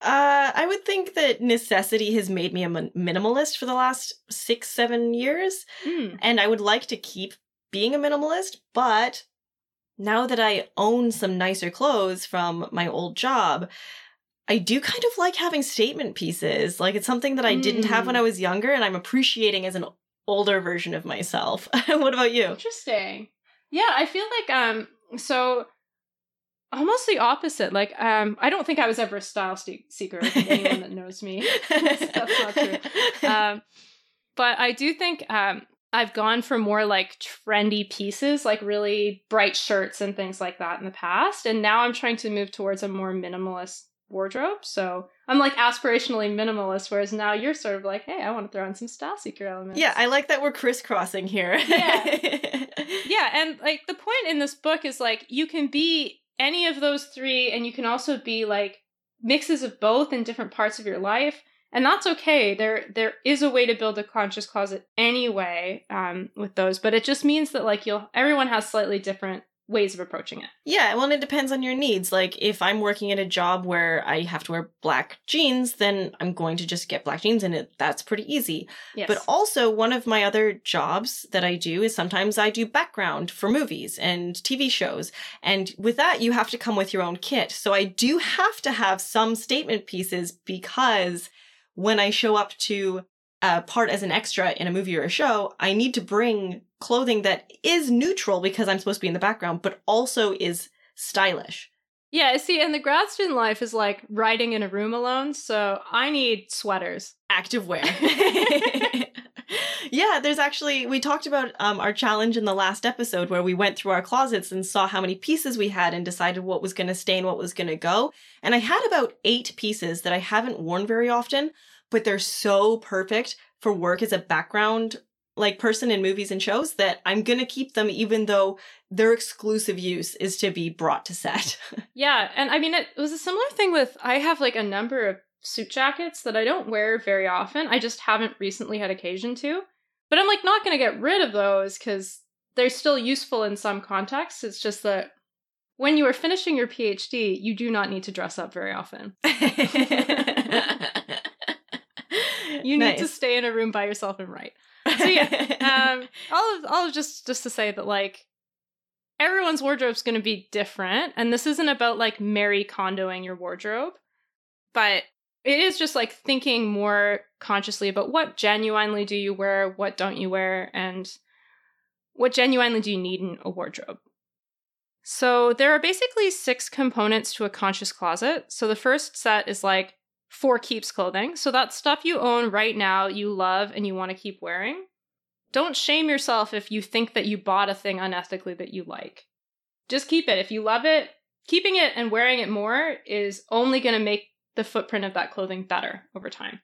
Uh, I would think that necessity has made me a min- minimalist for the last six, seven years, Hmm. and I would like to keep being a minimalist. But now that I own some nicer clothes from my old job, I do kind of like having statement pieces. Like it's something that I didn't have when Mm. I was younger, and I'm appreciating as an older version of myself. *laughs* what about you? Interesting. Yeah, I feel like um so almost the opposite. Like um I don't think I was ever a style ste- seeker. Anyone that knows me. *laughs* That's not true. *laughs* Um but I do think um I've gone for more like trendy pieces, like really bright shirts and things like that in the past, and now I'm trying to move towards a more minimalist wardrobe. So I'm like aspirationally minimalist, whereas now you're sort of like, hey, I want to throw on some style seeker elements. yeah, I like that we're crisscrossing here. Yeah. *laughs* yeah and like the point in this book is like you can be any of those three and you can also be like mixes of both in different parts of your life and that's okay there there is a way to build a conscious closet anyway um with those but it just means that like you'll everyone has slightly different ways of approaching it Yeah, well, and it depends on your needs. Like, if I'm working at a job where I have to wear black jeans, then I'm going to just get black jeans, and it that's pretty easy. yes But also, one of my other jobs that I do is sometimes I do background for movies and TV shows. And with that, you have to come with your own kit. So I do have to have some statement pieces because when I show up to a part as an extra in a movie or a show, I need to bring clothing that is neutral because I'm supposed to be in the background, but also is stylish. Yeah, see, and the grad student life is like riding in a room alone, so I need sweaters. Active wear. *laughs* *laughs* *laughs* yeah, there's actually we talked about um, our challenge in the last episode where we went through our closets and saw how many pieces we had and decided what was going to stay and what was going to go. And I had about eight pieces that I haven't worn very often, but they're so perfect for work as a background like person in movies and shows that I'm going to keep them even though their exclusive use is to be brought to set. *laughs* yeah, and I mean it was a similar thing with I have like a number of suit jackets that I don't wear very often. I just haven't recently had occasion to. But I'm like not going to get rid of those cuz they're still useful in some contexts. It's just that when you are finishing your PhD, you do not need to dress up very often. *laughs* you need to stay in a room by yourself and write. So yeah, *laughs* um, all of, all of just just to say that like everyone's wardrobe's going to be different, and this isn't about like Marie Kondoing your wardrobe, but it is just like thinking more consciously about what genuinely do you wear, what don't you wear, and what genuinely do you need in a wardrobe. So there are basically six components to a conscious closet. So the first set is like for keeps clothing. So that's stuff you own right now, you love, and you want to keep wearing. Don't shame yourself if you think that you bought a thing unethically that you like. Just keep it. If you love it, keeping it and wearing it more is only going to make the footprint of that clothing better over time.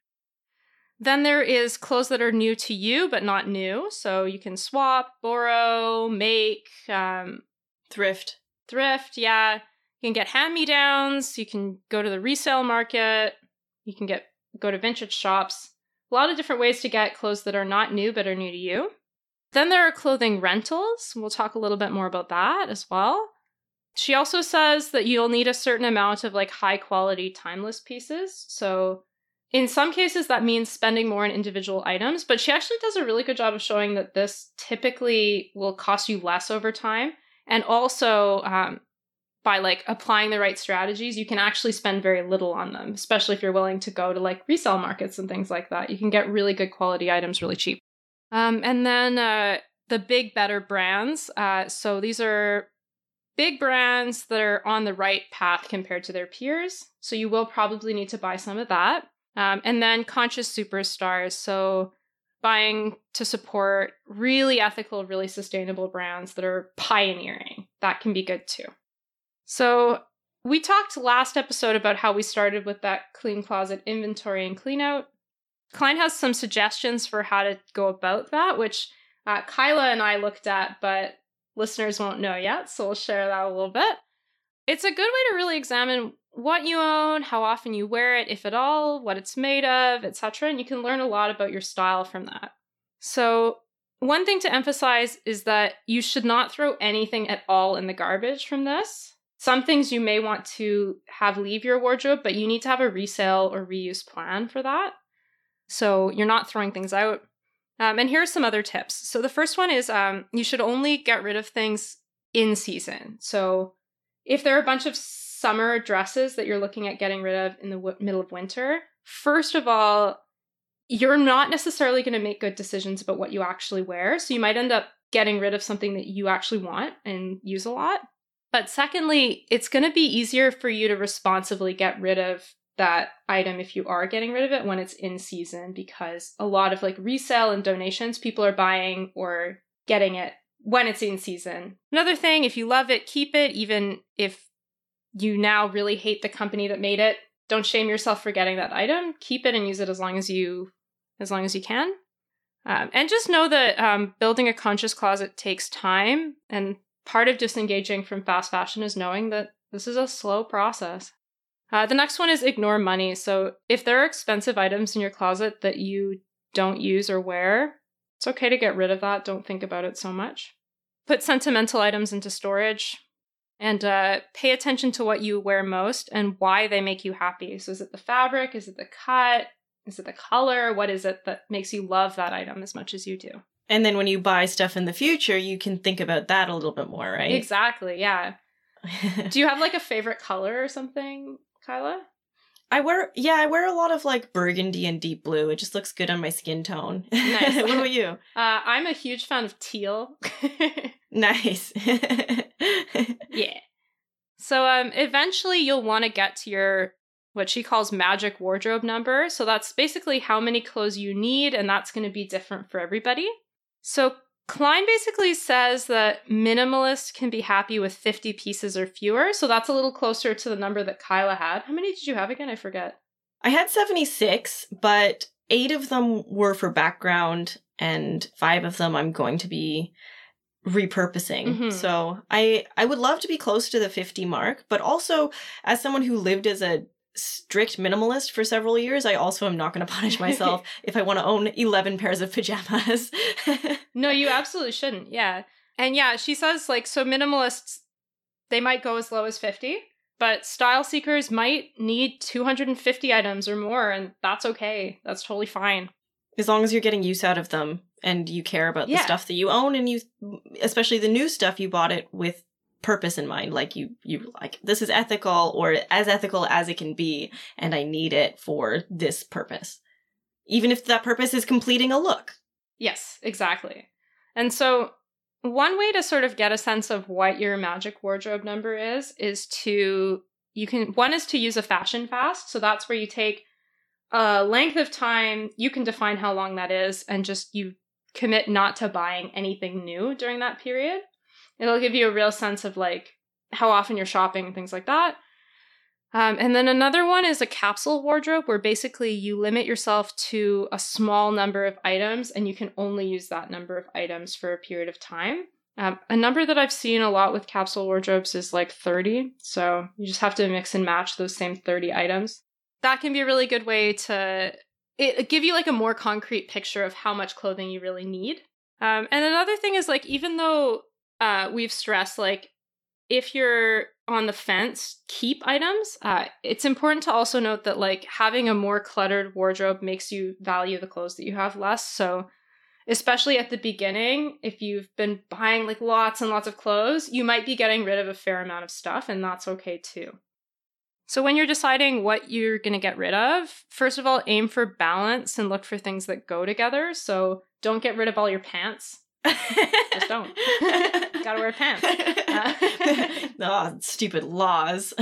Then there is clothes that are new to you but not new. So you can swap, borrow, make, um, thrift. Thrift, yeah. You can get hand me downs. You can go to the resale market. You can get go to vintage shops. A lot of different ways to get clothes that are not new but are new to you. Then there are clothing rentals. We'll talk a little bit more about that as well. She also says that you'll need a certain amount of like high quality timeless pieces. So in some cases that means spending more on individual items, but she actually does a really good job of showing that this typically will cost you less over time and also um, by like applying the right strategies, you can actually spend very little on them, especially if you're willing to go to like resale markets and things like that. You can get really good quality items really cheap. Um, and then uh, the big, better brands. Uh, so these are big brands that are on the right path compared to their peers. So you will probably need to buy some of that. Um, and then conscious superstars. So buying to support really ethical, really sustainable brands that are pioneering. That can be good too. So, we talked last episode about how we started with that clean closet inventory and clean out. Cline has some suggestions for how to go about that, which uh, Kyla and I looked at, but listeners won't know yet, so we'll share that a little bit. It's a good way to really examine what you own, how often you wear it, if at all, what it's made of, etc., and you can learn a lot about your style from that. So, one thing to emphasize is that you should not throw anything at all in the garbage from this. Some things you may want to have leave your wardrobe, but you need to have a resale or reuse plan for that. So you're not throwing things out. Um, and here are some other tips. So the first one is um, you should only get rid of things in season. So if there are a bunch of summer dresses that you're looking at getting rid of in the w- middle of winter, first of all, you're not necessarily going to make good decisions about what you actually wear. So you might end up getting rid of something that you actually want and use a lot. But secondly, it's going to be easier for you to responsibly get rid of that item if you are getting rid of it when it's in season because a lot of like resale and donations people are buying or getting it when it's in season. Another thing, if you love it, keep it even if you now really hate the company that made it. Don't shame yourself for getting that item. Keep it and use it as long as you as long as you can. Um, and just know that um, building a conscious closet takes time and part of disengaging from fast fashion is knowing that this is a slow process. Uh, the next one is ignore money. So if there are expensive items in your closet that you don't use or wear, it's okay to get rid of that. Don't think about it so much. Put sentimental items into storage and uh, pay attention to what you wear most and why they make you happy. So is it the fabric? Is it the cut? Is it the color? What is it that makes you love that item as much as you do? And then when you buy stuff in the future, you can think about that a little bit more, right? Exactly. Yeah. *laughs* Do you have like a favorite color or something, Kyla? I wear yeah, I wear a lot of like burgundy and deep blue. It just looks good on my skin tone. Nice. *laughs* what about you? Uh, I'm a huge fan of teal. *laughs* Nice. *laughs* yeah. So um eventually you'll want to get to your what she calls magic wardrobe number. So that's basically how many clothes you need and that's going to be different for everybody. So Cline basically says that minimalists can be happy with 50 pieces or fewer. So that's a little closer to the number that Kyla had. How many did you have again? I forget. I had 76, but 8 of them were for background and 5 of them I'm going to be repurposing. Mhm. So I I would love to be close to the 50 mark, but also as someone who lived as a strict minimalist for several years, I also am not going *laughs* to punish myself *laughs* if I want to own 11 pairs of pajamas. *laughs* No, you absolutely shouldn't. Yeah. And yeah, she says like so minimalists they might go as low as 50, but style seekers might need 250 items or more and that's okay. That's totally fine. as long as you're getting use out of them and you care about the stuff that you own and you especially the new stuff you bought it with purpose in mind like you you like this is ethical or as ethical as it can be and i need it for this purpose even if that purpose is completing a look Yes, exactly. And so one way to sort of get a sense of what your magic wardrobe number is is to you can one is to use a fashion fast. So that's where you take a length of time, you can define how long that is and just you commit not to buying anything new during that period. It'll give you a real sense of like how often you're shopping and things like that. Um, and then another one is a capsule wardrobe where basically you limit yourself to a small number of items and you can only use that number of items for a period of time. Um, a number that I've seen a lot with capsule wardrobes is like 30. So you just have to mix and match those same 30 items. That can be a really good way to it, give you like a more concrete picture of how much clothing you really need. Um, and another thing is like, even though uh, we've stressed like if you're on the fence, keep items. Uh, it's important to also note that like having a more cluttered wardrobe makes you value the clothes that you have less. So, especially at the beginning, if you've been buying like lots and lots of clothes, you might be getting rid of a fair amount of stuff, and that's okay too. So, when you're deciding what you're going to get rid of, first of all, aim for balance and look for things that go together. So, don't get rid of all your pants. Just don't. *laughs* Gotta wear pants. *laughs* oh, stupid laws. *laughs*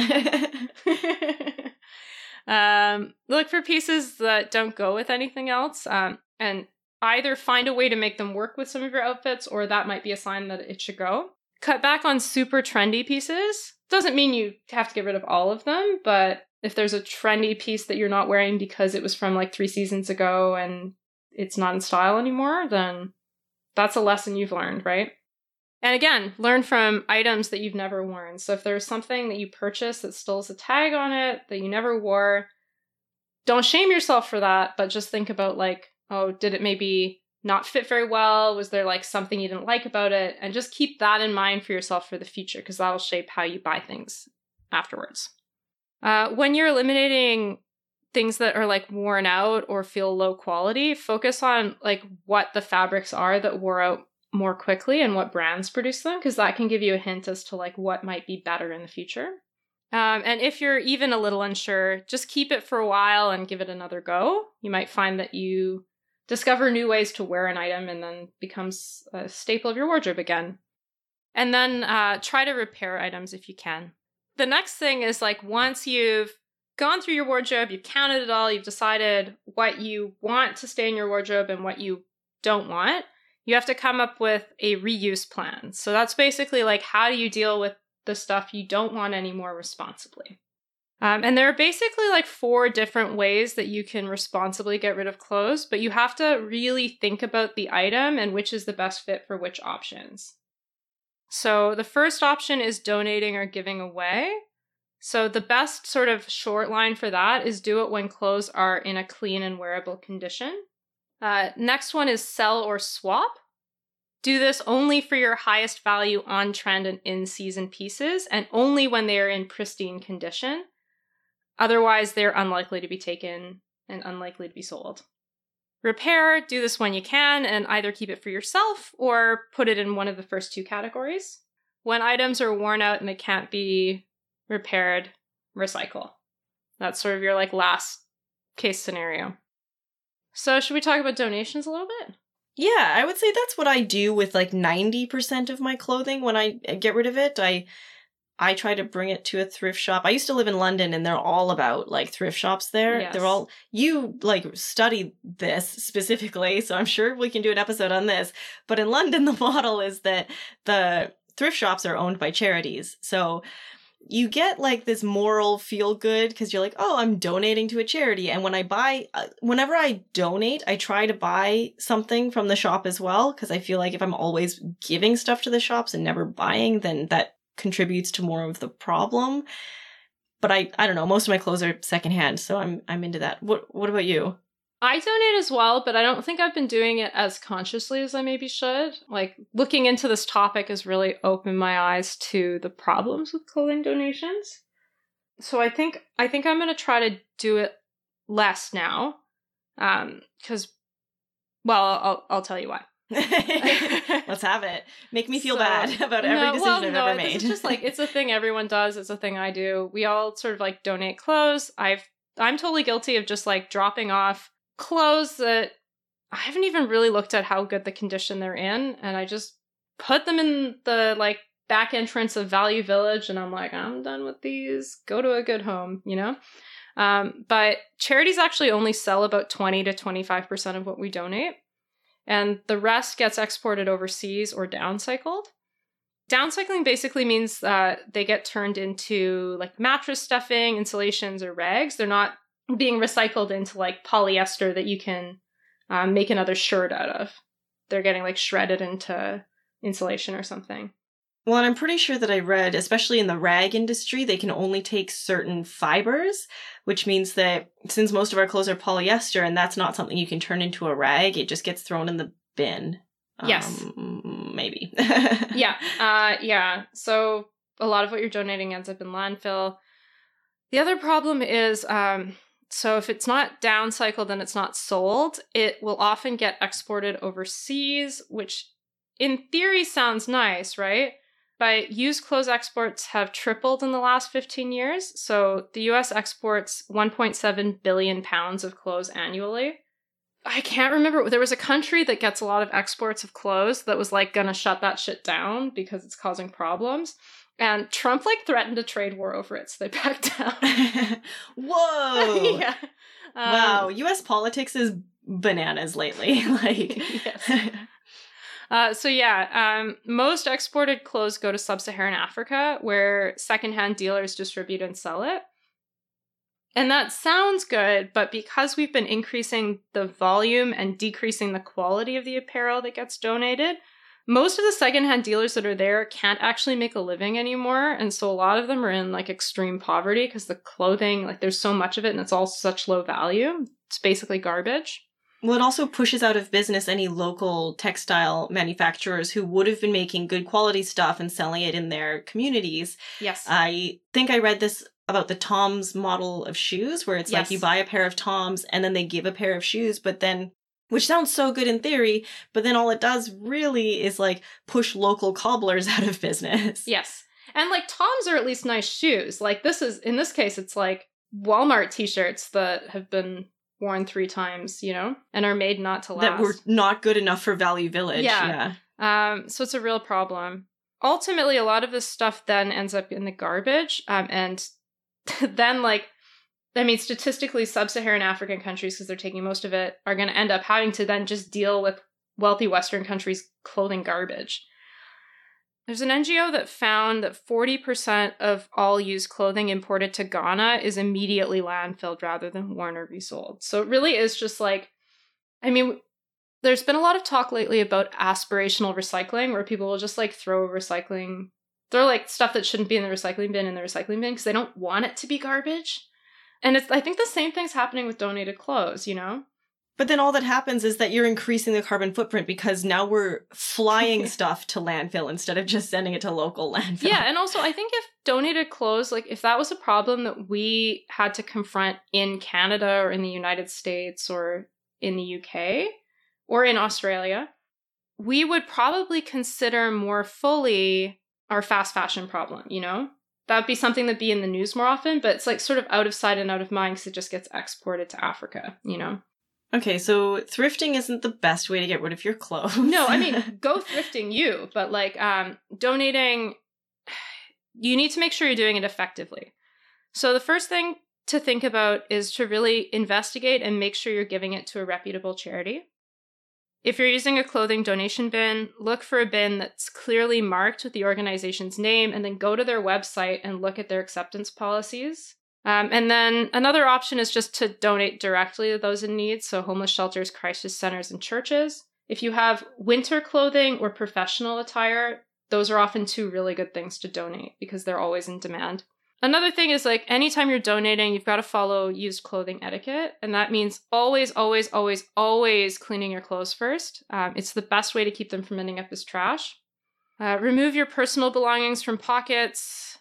um, look for pieces that don't go with anything else, um, and either find a way to make them work with some of your outfits, or that might be a sign that it should go. Cut back on super trendy pieces. Doesn't mean you have to get rid of all of them, but if there's a trendy piece that you're not wearing because it was from like three seasons ago and it's not in style anymore, then that's a lesson you've learned, right? And again, learn from items that you've never worn. So if there's something that you purchased that still has a tag on it that you never wore, don't shame yourself for that, but just think about like, oh, did it maybe not fit very well? Was there like something you didn't like about it? And just keep that in mind for yourself for the future because that'll shape how you buy things afterwards. Uh, when you're eliminating things that are like worn out or feel low quality, focus on like what the fabrics are that wore out more quickly and what brands produce them because that can give you a hint as to like what might be better in the future. Um, and if you're even a little unsure, just keep it for a while and give it another go. You might find that you discover new ways to wear an item and then becomes a staple of your wardrobe again. And then uh, try to repair items if you can. The next thing is like once you've gone through your wardrobe, you've counted it all, you've decided what you want to stay in your wardrobe and what you don't want, you have to come up with a reuse plan. So that's basically like how do you deal with the stuff you don't want anymore responsibly? Um, and there are basically like four different ways that you can responsibly get rid of clothes, but you have to really think about the item and which is the best fit for which options. So the first option is donating or giving away. So the best sort of short line for that is do it when clothes are in a clean and wearable condition. Uh, next one is sell or swap. Do this only for your highest value on trend and in season pieces, and only when they are in pristine condition. Otherwise, they're unlikely to be taken and unlikely to be sold. Repair, do this when you can, and either keep it for yourself or put it in one of the first two categories. When items are worn out and they can't be repaired, recycle. That's sort of your like last case scenario. So, should we talk about donations a little bit? Yeah, I would say that's what I do with like 90% of my clothing when I get rid of it. I I try to bring it to a thrift shop. I used to live in London and they're all about like thrift shops there. Yes. They're all you like study this specifically, so I'm sure we can do an episode on this. But in London *laughs* the model is that the thrift shops are owned by charities. So you get like this moral feel good because you're like, oh, I'm donating to a charity. And when I buy, uh, whenever I donate, I try to buy something from the shop as well because I feel like if I'm always giving stuff to the shops and never buying, then that contributes to more of the problem. But I, I don't know. Most of my clothes are secondhand, so I'm, I'm into that. What, what about you? I donate as well, but I don't think I've been doing it as consciously as I maybe should. Like looking into this topic has really opened my eyes to the problems with clothing donations. So I think I think I'm going to try to do it less now. Um cuz well, I'll I'll tell you why. *laughs* Let's have it. Make me feel So- bad *laughs* about every No, decision well, I've no, ever made. is just like it's a thing *laughs* everyone does. It's a thing I do. We all sort of like donate clothes. I've I'm totally guilty of just like dropping off clothes that I haven't even really looked at how good the condition they're in, and I just put them in the like back entrance of Value Village, and I'm like, I'm done with these. Go to a good home, you know. Um, but charities actually only sell about 20 to 25 percent of what we donate and the rest gets exported overseas or downcycled. Downcycling basically means that they get turned into like mattress stuffing, insulations, or rags. They're not being recycled into like polyester that you can um, make another shirt out of. They're getting like shredded into insulation or something. Well, and I'm pretty sure that I read, especially in the rag industry, they can only take certain fibers, which means that since most of our clothes are polyester and that's not something you can turn into a rag, it just gets thrown in the bin. Yes. Um, maybe. *laughs* yeah, uh, yeah. So a lot of what you're donating ends up in landfill. The other problem is, um, so if it's not downcycled and it's not sold, it will often get exported overseas, which in theory sounds nice, right? But used clothes exports have tripled in the last 15 years. So the US exports 1.7 billion pounds of clothes annually. I can't remember. There was a country that gets a lot of exports of clothes that was like gonna shut that shit down because it's causing problems. And Trump like threatened a trade war over it, so they *laughs* backed down. *laughs* Whoa. *laughs* yeah. Um, wow. US politics is bananas lately. like, Yes. Uh, so yeah, um, most exported clothes go to sub-Saharan Africa, where secondhand dealers distribute and sell it. And that sounds good, but because we've been increasing the volume and decreasing the quality of the apparel that gets donated, most of the secondhand dealers that are there can't actually make a living anymore. And so a lot of them are in like extreme poverty because the clothing, like there's so much of it and it's all such low value. It's basically garbage. Well, it also pushes out of business any local textile manufacturers who would have been making good quality stuff and selling it in their communities. Yes. I think I read this about the Tom's model of shoes, where it's Yes. like you buy a pair of Tom's and then they give a pair of shoes, but then, which sounds so good in theory, but then all it does really is like push local cobblers *laughs* out of business. Yes. And like Toms are at least nice shoes. Like this is in this case it's like Walmart t-shirts that have been worn 3 times, you know, and are made not to last. That were not good enough for Value Village. Yeah. Um so it's a real problem. Ultimately a lot of this stuff then ends up in the garbage um and *laughs* then like I mean, statistically, sub-Saharan African countries, because they're taking most of it, are going to end up having to then just deal with wealthy Western countries' clothing garbage. There's an NGO that found that 40% of all used clothing imported to Ghana is immediately landfilled rather than worn or resold. So it really is just like, I mean, there's been a lot of talk lately about aspirational recycling where people will just like throw recycling, throw like stuff that shouldn't be in the recycling bin in the recycling bin because they don't want it to be garbage. And it's, I think the same thing's happening with donated clothes, you know? But then all that happens is that you're increasing the carbon footprint because now we're flying *laughs* stuff to landfill instead of just sending it to local *laughs* landfill. Yeah, and also I think if donated clothes, like if that was a problem that we had to confront in Canada or in the United States or in the UK or in Australia, we would probably consider more fully our fast fashion problem, you know? That would be something that'd be in the news more often, but it's like sort of out of sight and out of mind because it just gets exported to Africa, you know? Okay, so thrifting isn't the best way to get rid of your clothes. no, I mean, *laughs* go thrifting you, but like um, donating, you need to make sure you're doing it effectively. So the first thing to think about is to really investigate and make sure you're giving it to a reputable charity. If you're using a clothing donation bin, look for a bin that's clearly marked with the organization's name and then go to their website and look at their acceptance policies. Um, and then another option is just to donate directly to those in need, so homeless shelters, crisis centers, and churches. If you have winter clothing or professional attire, those are often two really good things to donate because they're always in demand. Another thing is like anytime you're donating, you've got to follow used clothing etiquette. And that means always, always, always, always cleaning your clothes first. Um, it's the best way to keep them from ending up as trash. Uh, remove your personal belongings from pockets.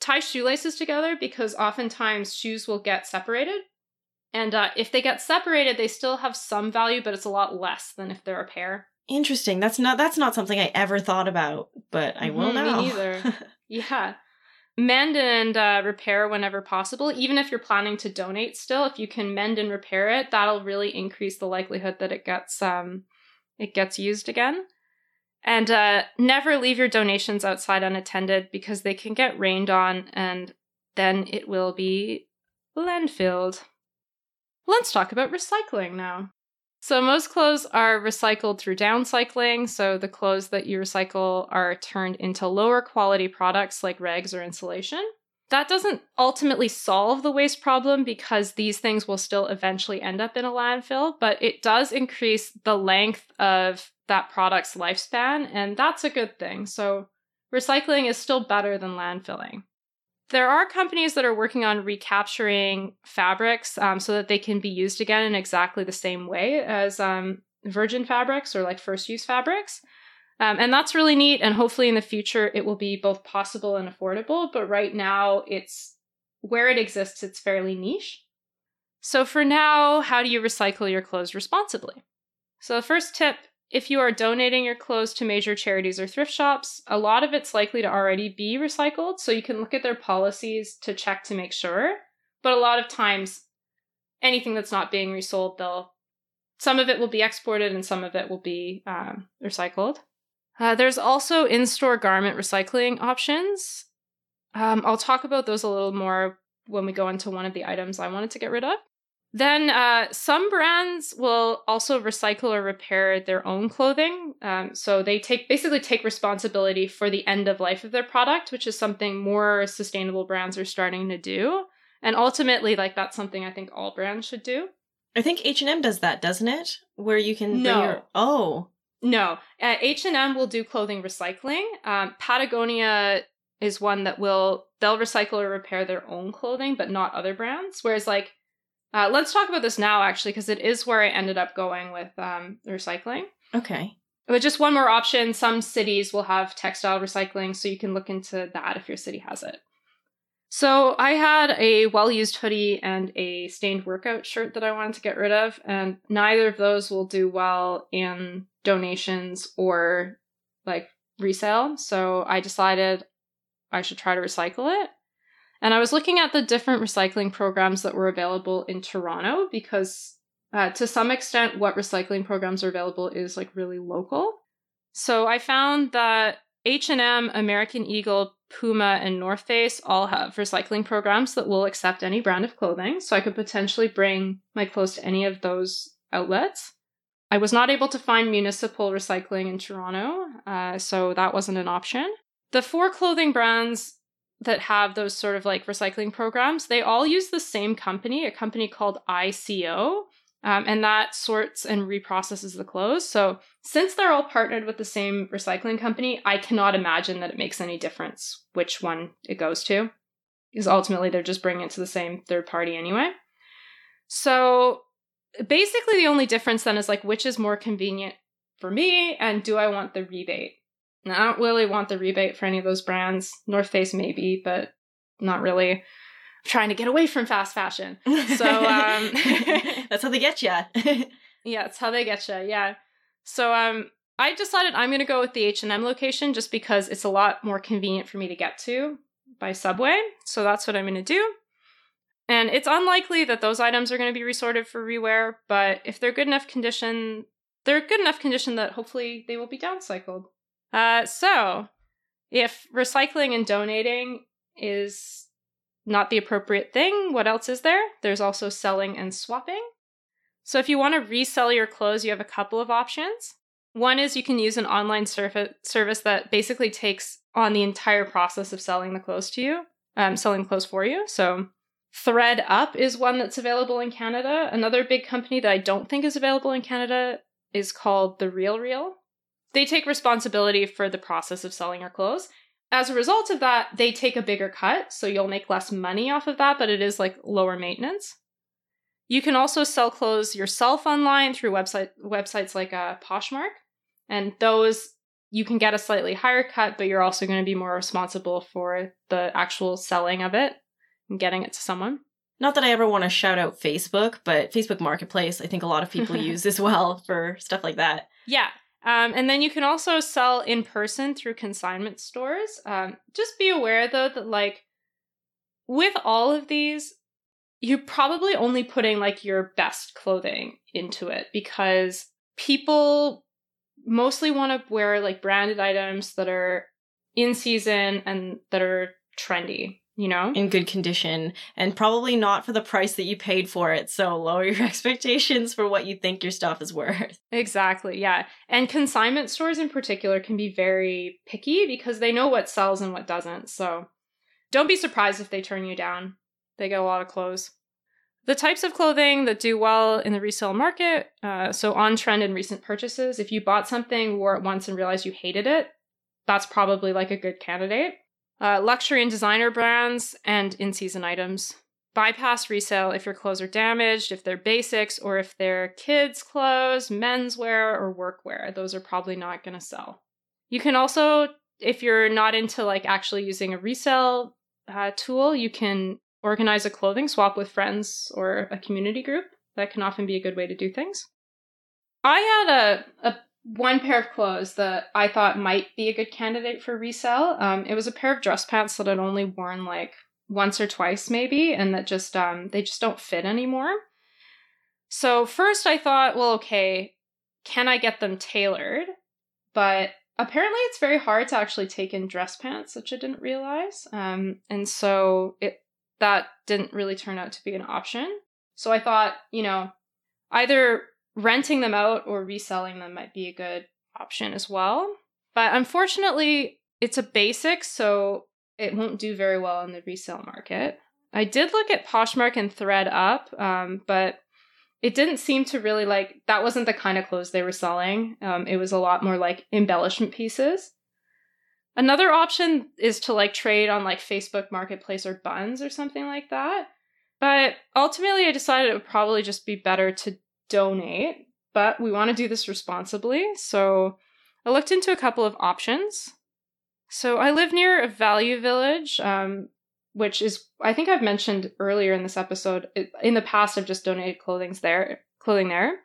Tie shoelaces together because oftentimes shoes will get separated. And uh, if they get separated, they still have some value, but it's a lot less than if they're a pair. Interesting. That's not that's not something I ever thought about, but I will Mhm, now. Me neither. *laughs* yeah. Mend and uh, repair whenever possible. Even if you're planning to donate still, if you can mend and repair it, that'll really increase the likelihood that it gets um it gets used again. And uh, never leave your donations outside unattended because they can get rained on and then it will be landfilled. Let's talk about recycling now. So, most clothes are recycled through downcycling. So, the clothes that you recycle are turned into lower quality products like rags or insulation. That doesn't ultimately solve the waste problem because these things will still eventually end up in a landfill, but it does increase the length of that product's lifespan, and that's a good thing. So, recycling is still better than landfilling. There are companies that are working on recapturing fabrics um, so that they can be used again in exactly the same way as um, virgin fabrics or like first use fabrics. Um, and that's really neat. And hopefully in the future, it will be both possible and affordable. But right now, it's where it exists, it's fairly niche. So for now, how do you recycle your clothes responsibly? So the first tip if you are donating your clothes to major charities or thrift shops, a lot of it's likely to already be recycled, so you can look at their policies to check to make sure. But a lot of times, anything that's not being resold, they'll some of it will be exported and some of it will be um, recycled. Uh, there's also in-store garment recycling options. Um, I'll talk about those a little more when we go into one of the items I wanted to get rid of. Then uh, some brands will also recycle or repair their own clothing. Um, so they take basically take responsibility for the end of life of their product, which is something more sustainable brands are starting to do. And ultimately, like that's something I think all brands should do. I think H and M does that, doesn't it? Where you can bring No. your oh No, uh, H and M will do clothing recycling. Um, Patagonia is one that will they'll recycle or repair their own clothing, but not other brands. Whereas like uh, let's talk about this now actually because it is where I ended up going with um, recycling. okay. But just one more option: some cities will have textile recycling, so you can look into that if your city has it. So I had a well-used hoodie and a stained workout shirt that I wanted to get rid of, and neither of those will do well in donations or like resale. So I decided I should try to recycle it. And I was looking at the different recycling programs that were available in Toronto because uh, to some extent, what recycling programs are available is like really local. So I found that H&M, American Eagle, Puma, and North Face all have recycling programs that will accept any brand of clothing. So I could potentially bring my clothes to any of those outlets. I was not able to find municipal recycling in Toronto, uh, so that wasn't an option. The four clothing brands that have those sort of like recycling programs, they all use the same company, a company called I:CO, um, and that sorts and reprocesses the clothes. So, since they're all partnered with the same recycling company, I cannot imagine that it makes any difference which one it goes to, because ultimately they're just bringing it to the same third party anyway. So, basically, the only difference then is like which is more convenient for me, and do I want the rebate? And I don't really want the rebate for any of those brands. North Face maybe, but not really. I'm trying to get away from fast fashion. *laughs* So, um, *laughs* that's how they get you. *laughs* Yeah, it's how they get you. Yeah. So um I decided I'm going to go with the H&M location just because it's a lot more convenient for me to get to by Subway. So that's what I'm going to do. And it's unlikely that those items are going to be resorted for rewear, but if they're good enough condition, they're good enough condition that hopefully they will be downcycled. Uh, so, if recycling and donating is not the appropriate thing, what else is there? There's also selling and swapping. So, if you want to resell your clothes, you have a couple of options. One is you can use an online surf- service that basically takes on the entire process of selling the clothes to you, um, selling clothes for you. So, ThredUp is one that's available in Canada. Another big company that I don't think is available in Canada is called The RealReal. They take responsibility for the process of selling your clothes. As a result of that, they take a bigger cut, so you'll make less money off of that, but it is like lower maintenance. You can also sell clothes yourself online through website websites like uh, Poshmark, and those you can get a slightly higher cut, but you're also going to be more responsible for the actual selling of it and getting it to someone. Not that I ever want to shout out Facebook, but Facebook Marketplace, I think a lot of people *laughs* use as well for stuff like that. Yeah. Um, and then you can also sell in person through consignment stores. Um, just be aware though that like with all of these, you're probably only putting like your best clothing into it because people mostly want to wear like branded items that are in season and that are trendy you know? in good condition and probably not for the price that you paid for it. So lower your *laughs* expectations for what you think your stuff is worth. Exactly yeah. And consignment stores in particular can be very picky because they know what sells and what doesn't. So don't be surprised if they turn you down. They get a lot of clothes. The types of clothing that do well in the resale market uh, so on trend in recent purchases if you bought something wore it once and realized you hated it that's probably like a good candidate uh, luxury and designer brands, and in season items. Bypass resale if your clothes are damaged, if they're basics, or if they're kids' clothes, menswear, or workwear. Those are probably not going to sell. You can also, if you're not into like actually using a resale uh, tool, you can organize a clothing swap with friends or a community group. That can often be a good way to do things. I had a, a one pair of clothes that I thought might be a good candidate for resale. Um, it was a pair of dress pants that I'd only worn like once or twice, maybe, and that just um, they just don't fit anymore. So first, I thought, well, okay, can I get them tailored? But apparently, it's very hard to actually take in dress pants, which I didn't realize. Um, and so it that didn't really turn out to be an option. So I thought, you know, either renting them out or reselling them might be a good option as well. But unfortunately, it's a basic, so it won't do very well in the resale market. I did look at Poshmark and ThredUp, um, but it didn't seem to really like that wasn't the kind of clothes they were selling. Um, it was a lot more like embellishment pieces. Another option is to like trade on like Facebook Marketplace or Bunz or something like that. But ultimately, I decided it would probably just be better to donate, but we want to do this responsibly. So I looked into a couple of options. So I live near a Value Village, um, which is I think I've mentioned earlier in this episode. In the past, I've just donated clothing there, clothing there.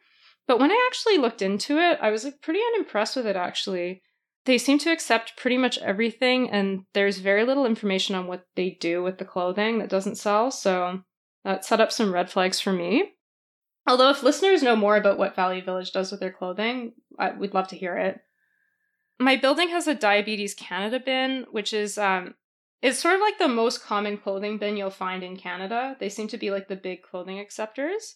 But when I actually looked into it, I was like pretty unimpressed with it. Actually, they seem to accept pretty much everything, and there's very little information on what they do with the clothing that doesn't sell. So that set up some red flags for me. Although, if listeners know more about what Value Village does with their clothing, I, we'd love to hear it. My building has a Diabetes Canada bin, which is um, it's sort of like the most common clothing bin you'll find in Canada. They seem to be like the big clothing acceptors.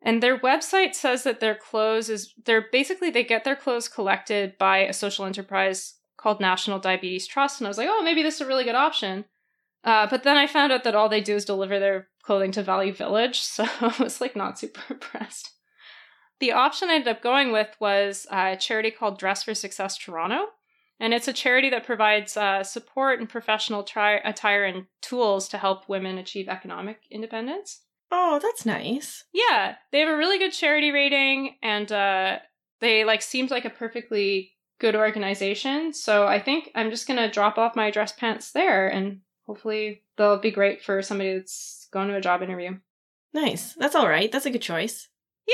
And their website says that their clothes is they're basically they get their clothes collected by a social enterprise called National Diabetes Trust. And I was like, oh, maybe this is a really good option. Uh, but then I found out that all they do is deliver their clothing to Value Village, so *laughs* I was like not super *laughs* impressed. The option I ended up going with was a charity called Dress for Success Toronto. And it's a charity that provides uh, support and professional tri- attire and tools to help women achieve economic independence. Oh, that's nice. Yeah, they have a really good charity rating, and uh, they like seemed like a perfectly good organization. So I think I'm just gonna drop off my dress pants there, and hopefully they'll be great for somebody that's going to a job interview. Nice. That's all right. That's a good choice.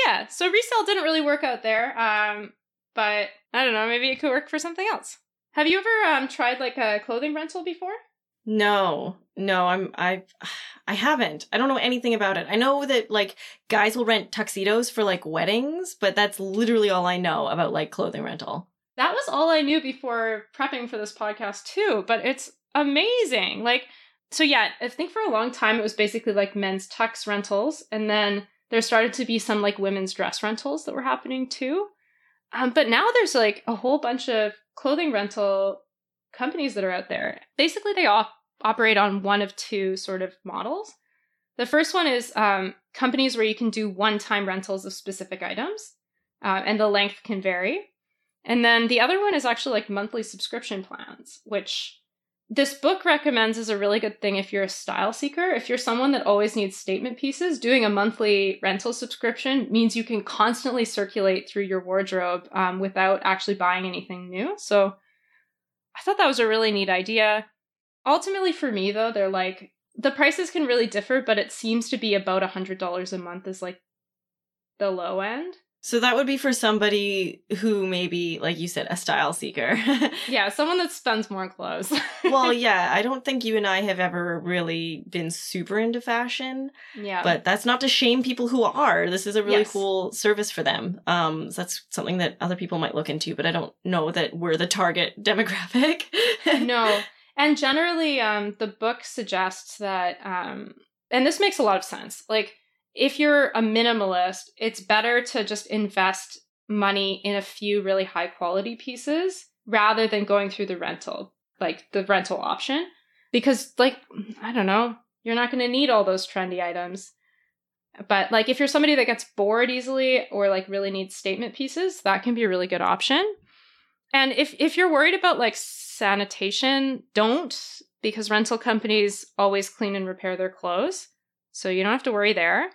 Yeah. So resale didn't really work out there. Um, but I don't know. Maybe it could work for something else. Have you ever um tried like a clothing rental before? No, no, I'm I *sighs* I haven't. I don't know anything about it. I know that like guys will rent tuxedos for like weddings, but that's literally all I know about like clothing rental. That was all I knew before prepping for this podcast too, but it's amazing. Like so yeah, I think for a long time it was basically like men's tux rentals and then there started to be some like women's dress rentals that were happening too. Um, but now there's like a whole bunch of clothing rental companies that are out there. Basically, they op- operate on one of two sort of models. The first one is um, companies where you can do one time rentals of specific items, uh, and the length can vary. And then the other one is actually like monthly subscription plans, which this book recommends is a really good thing if you're a style seeker. If you're someone that always needs statement pieces, doing a monthly rental subscription means you can constantly circulate through your wardrobe um, without actually buying anything new. So I thought that was a really neat idea. Ultimately, for me, though, they're like the prices can really differ, but it seems to be about a $100 a month is like the low end. So that would be for somebody who maybe, like you said, a style seeker. *laughs* yeah, someone that spends more clothes. *laughs* well, yeah, I don't think you and I have ever really been super into fashion. Yeah. But that's not to shame people who are. This is a really Yes. cool service for them. Um, so that's something that other people might look into, but I don't know that we're the target *laughs* demographic. no. And generally, um, the book suggests that, um, and this makes a lot of sense. Like, if you're a minimalist, it's better to just invest money in a few really high quality pieces rather than going through the rental, like the rental option. Because, like, I don't know, you're not going to need all those trendy items. But, like, if you're somebody that gets bored easily or, like, really needs statement pieces, that can be a really good option. And if if you're worried about like sanitation, don't because rental companies always clean and repair their clothes. So you don't have to worry there.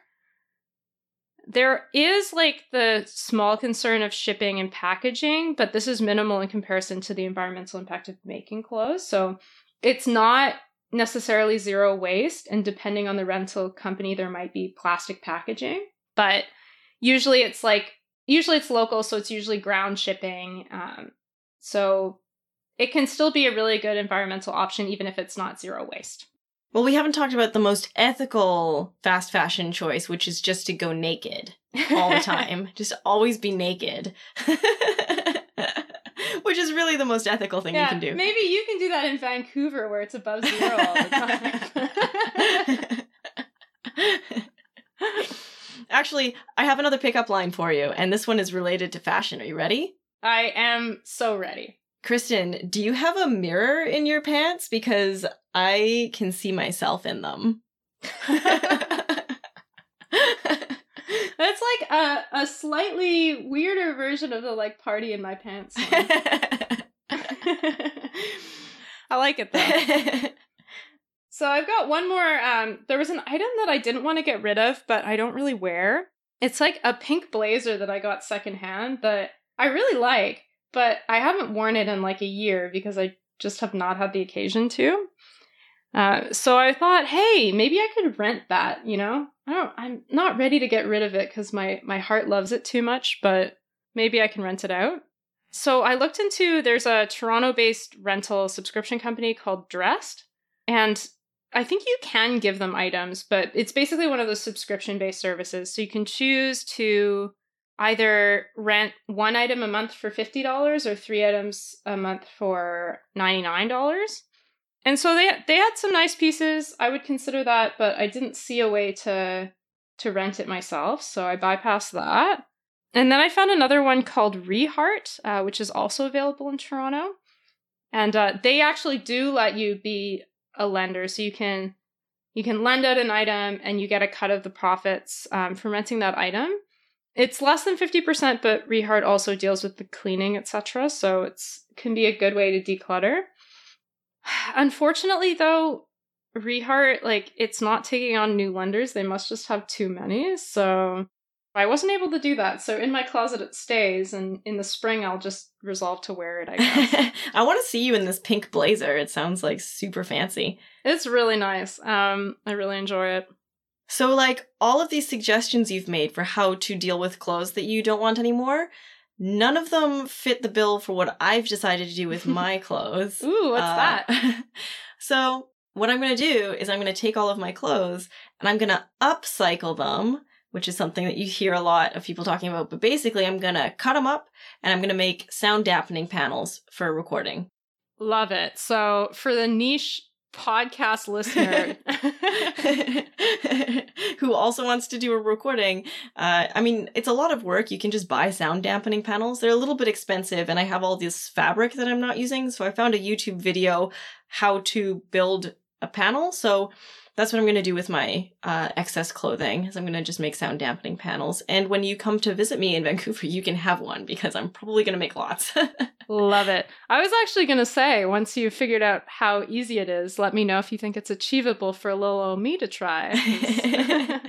There is like the small concern of shipping and packaging, but this is minimal in comparison to the environmental impact of making clothes. So it's not necessarily zero waste and depending on the rental company there might be plastic packaging, but usually it's like usually it's local so it's usually ground shipping um, so it can still be a really good environmental option, even if it's not zero waste. Well, we haven't talked about the most ethical fast fashion choice, which is just to go naked all the *laughs* time. just always be naked. *laughs* which is really the most ethical thing you can do. maybe you can do that in Vancouver where it's above zero all the time. *laughs* Actually, I have another pickup line for you, and this one is related to fashion. Are you ready? I am so ready. Kristen, do you have a mirror in your pants? Because I can see myself in them. *laughs* That's like a, a slightly weirder version of the like party in my pants. *laughs* I like it though. *laughs* So I've got one more. Um, there was an item that I didn't want to get rid of, but I don't really wear. It's like a pink blazer that I got secondhand that I really like, but I haven't worn it in like a year because I just have not had the occasion to. Uh, so I thought, hey, maybe I could rent that. You know, I don't. I'm not ready to get rid of it because my my heart loves it too much, but maybe I can rent it out. So I looked into. There's a Toronto-based rental subscription company called Dressed, and I think you can give them items, but it's basically one of those subscription based services. So you can choose to either rent one item a month for $50 or three items a month for $99. And so they they had some nice pieces. I would consider that, but I didn't see a way to to rent it myself, so I bypassed that. And then I found another one called Reheart, uh, which is also available in Toronto. And uh, they actually do let you be a lender, so you can you can lend out an item and you get a cut of the profits um, from renting that item. It's less than fifty percent, but Rehart also deals with the cleaning, etc. So it's can be a good way to declutter. *sighs* Unfortunately, though, Rehart like it's not taking on new lenders. They must just have too many. So I wasn't able to do that. So in my closet it stays, and in the spring I'll just resolve to wear it. I guess. *laughs* I want to see you in this pink blazer. It sounds like super fancy. It's really nice. Um, I really enjoy it. So, like, all of these suggestions you've made for how to deal with clothes that you don't want anymore, none of them fit the bill for what I've decided to do with *laughs* my clothes. Ooh, what's Uh, that? *laughs* so, what I'm going to do is I'm going to take all of my clothes and I'm going to upcycle them, which is something that you hear a lot of people talking about. But basically, I'm going to cut them up and I'm going to make sound dampening panels for recording. Love it. So, for the niche podcast listener *laughs* who also wants to do a recording, uh, I mean, it's a lot of work. You can just buy sound dampening panels. They're a little bit expensive, and I have all this fabric that I'm not using. So, I found a YouTube video how to build a panel. So, that's what I'm going to do with my uh, excess clothing is I'm going to just make sound dampening panels. And when you come to visit me in Vancouver, you can have one because I'm probably going to make lots. *laughs* Love it. I was actually going to say, once you've figured out how easy it is, let me know if you think it's achievable for little old me to try. *laughs*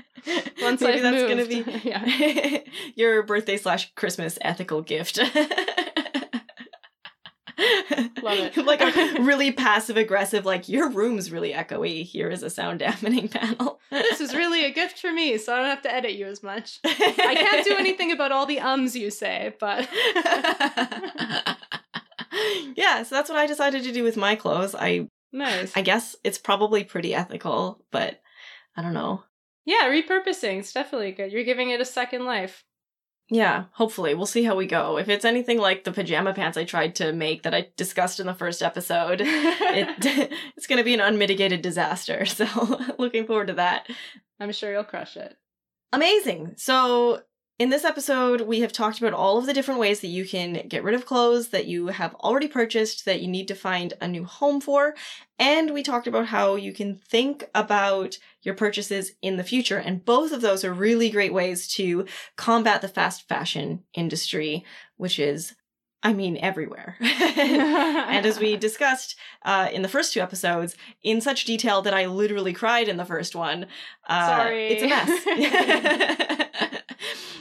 once Maybe I've that's going to be *laughs* yeah. your birthday slash Christmas ethical gift. Love it. *laughs* like a *laughs* really passive aggressive, like your room's really echoey. Here is a sound dampening panel. this is really a gift for me, so I don't have to edit you as much. I can't do anything *laughs* about all the ums you say, but yeah, so that's what I decided to do with my clothes. I nice. I guess it's probably pretty ethical, but I don't know. Yeah, repurposing. It's definitely good. You're giving it a second life. Yeah, hopefully. We'll see how we go. If it's anything like the pajama pants I tried to make that I discussed in the first episode, *laughs* it *laughs* it's going to be an unmitigated disaster. *laughs* So, looking forward to that. I'm sure you'll crush it. Amazing. So, in this episode, we have talked about all of the different ways that you can get rid of clothes that you have already purchased that you need to find a new home for. And we talked about how you can think about your purchases in the future. And both of those are really great ways to combat the fast fashion industry, which is, I mean, everywhere. *laughs* and as we *laughs* discussed uh, in the first two episodes, in such detail that I literally cried in the first one, uh, Sorry. it's a mess.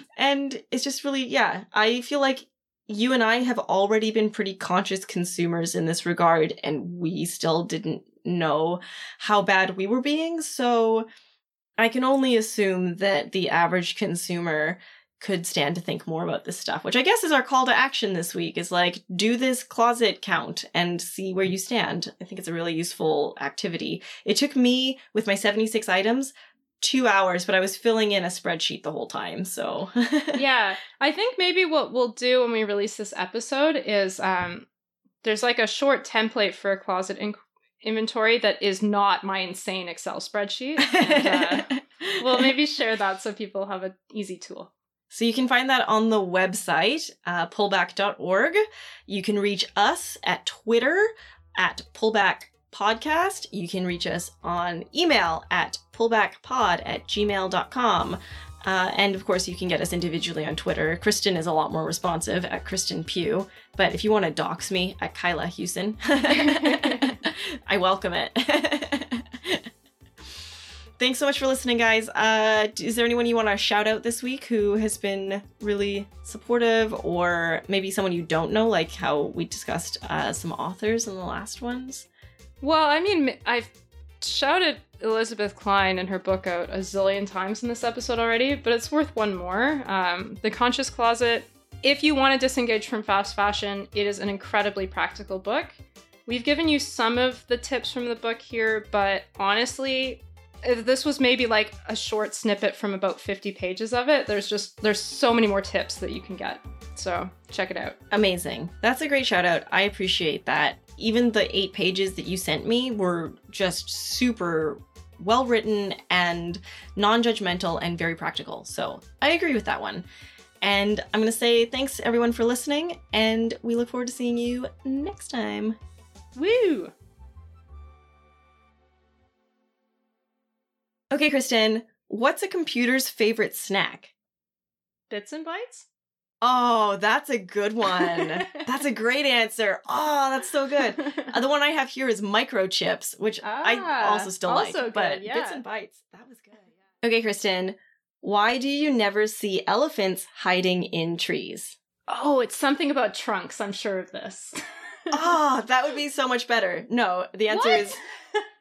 *laughs* and it's just really, yeah, I feel like you and I have already been pretty conscious consumers in this regard, and we still didn't know how bad we were being. So I can only assume that the average consumer could stand to think more about this stuff, which I guess is our call to action this week is like, do this closet count and see where you stand. I think it's a really useful activity. It took me, with my 76 items, two hours, but I was filling in a spreadsheet the whole time. So, *laughs* yeah, I think maybe what we'll do when we release this episode is um, there's like a short template for a closet in- inventory that is not my insane Excel spreadsheet. And, uh, *laughs* we'll maybe share that so people have an easy tool. So you can find that on the website, uh, pullback.org. You can reach us at Twitter at pullback podcast. You can reach us on email at pullbackpod at gmail.com. Uh, and of course, you can get us individually on Twitter. Kristen is a lot more responsive at Kristen Pugh. But if you want to dox me at Kyla Hewson, *laughs* I welcome it. *laughs* Thanks so much for listening, guys. Uh, is there anyone you want to shout out this week who has been really supportive, or maybe someone you don't know, like how we discussed uh, some authors in the last ones? Well, I mean, I've shouted Elizabeth Cline and her book out a zillion times in this episode already, but it's worth one more. Um, the Conscious Closet. If you want to disengage from fast fashion, it is an incredibly practical book. We've given you some of the tips from the book here, but honestly, if this was maybe like a short snippet from about 50 pages of it. There's just there's so many more tips that you can get. So, check it out. Amazing. That's a great shout out. I appreciate that. Even the eight pages that you sent me were just super well written and non judgmental and very practical. So I agree with that one. And I'm going to say thanks everyone for listening, and we look forward to seeing you next time. Woo! Okay, Kristen, what's a computer's favorite snack? Bits and bytes? Oh, that's a good one. that's a *laughs* great answer. Oh, that's so good. Uh, the one I have here is microchips, which I Ah, also still also like. But yeah. bits and bites, that was good. Okay, Kristen, why do you never see elephants hiding in trees? Oh, it's something about trunks. I'm sure of this. oh, that would be *laughs* so much better. No, the answer What? is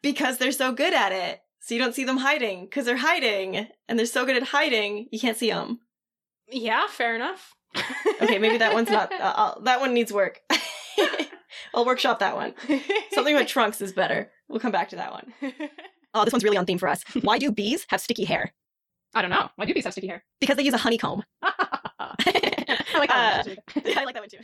because they're so good at it. So you don't see them hiding because they're hiding, and they're so good at hiding you can't see them. yeah, fair enough. Okay, maybe that one's not. *laughs* Uh, uh, that one needs work. *laughs* I'll workshop that one. Something with trunks is better. We'll come back to that one. *laughs* Oh, this one's really on theme for us. Why do bees have sticky hair? I don't know. Why do bees have sticky hair? Because they use a honeycomb. I like that. Uh, I like that one too.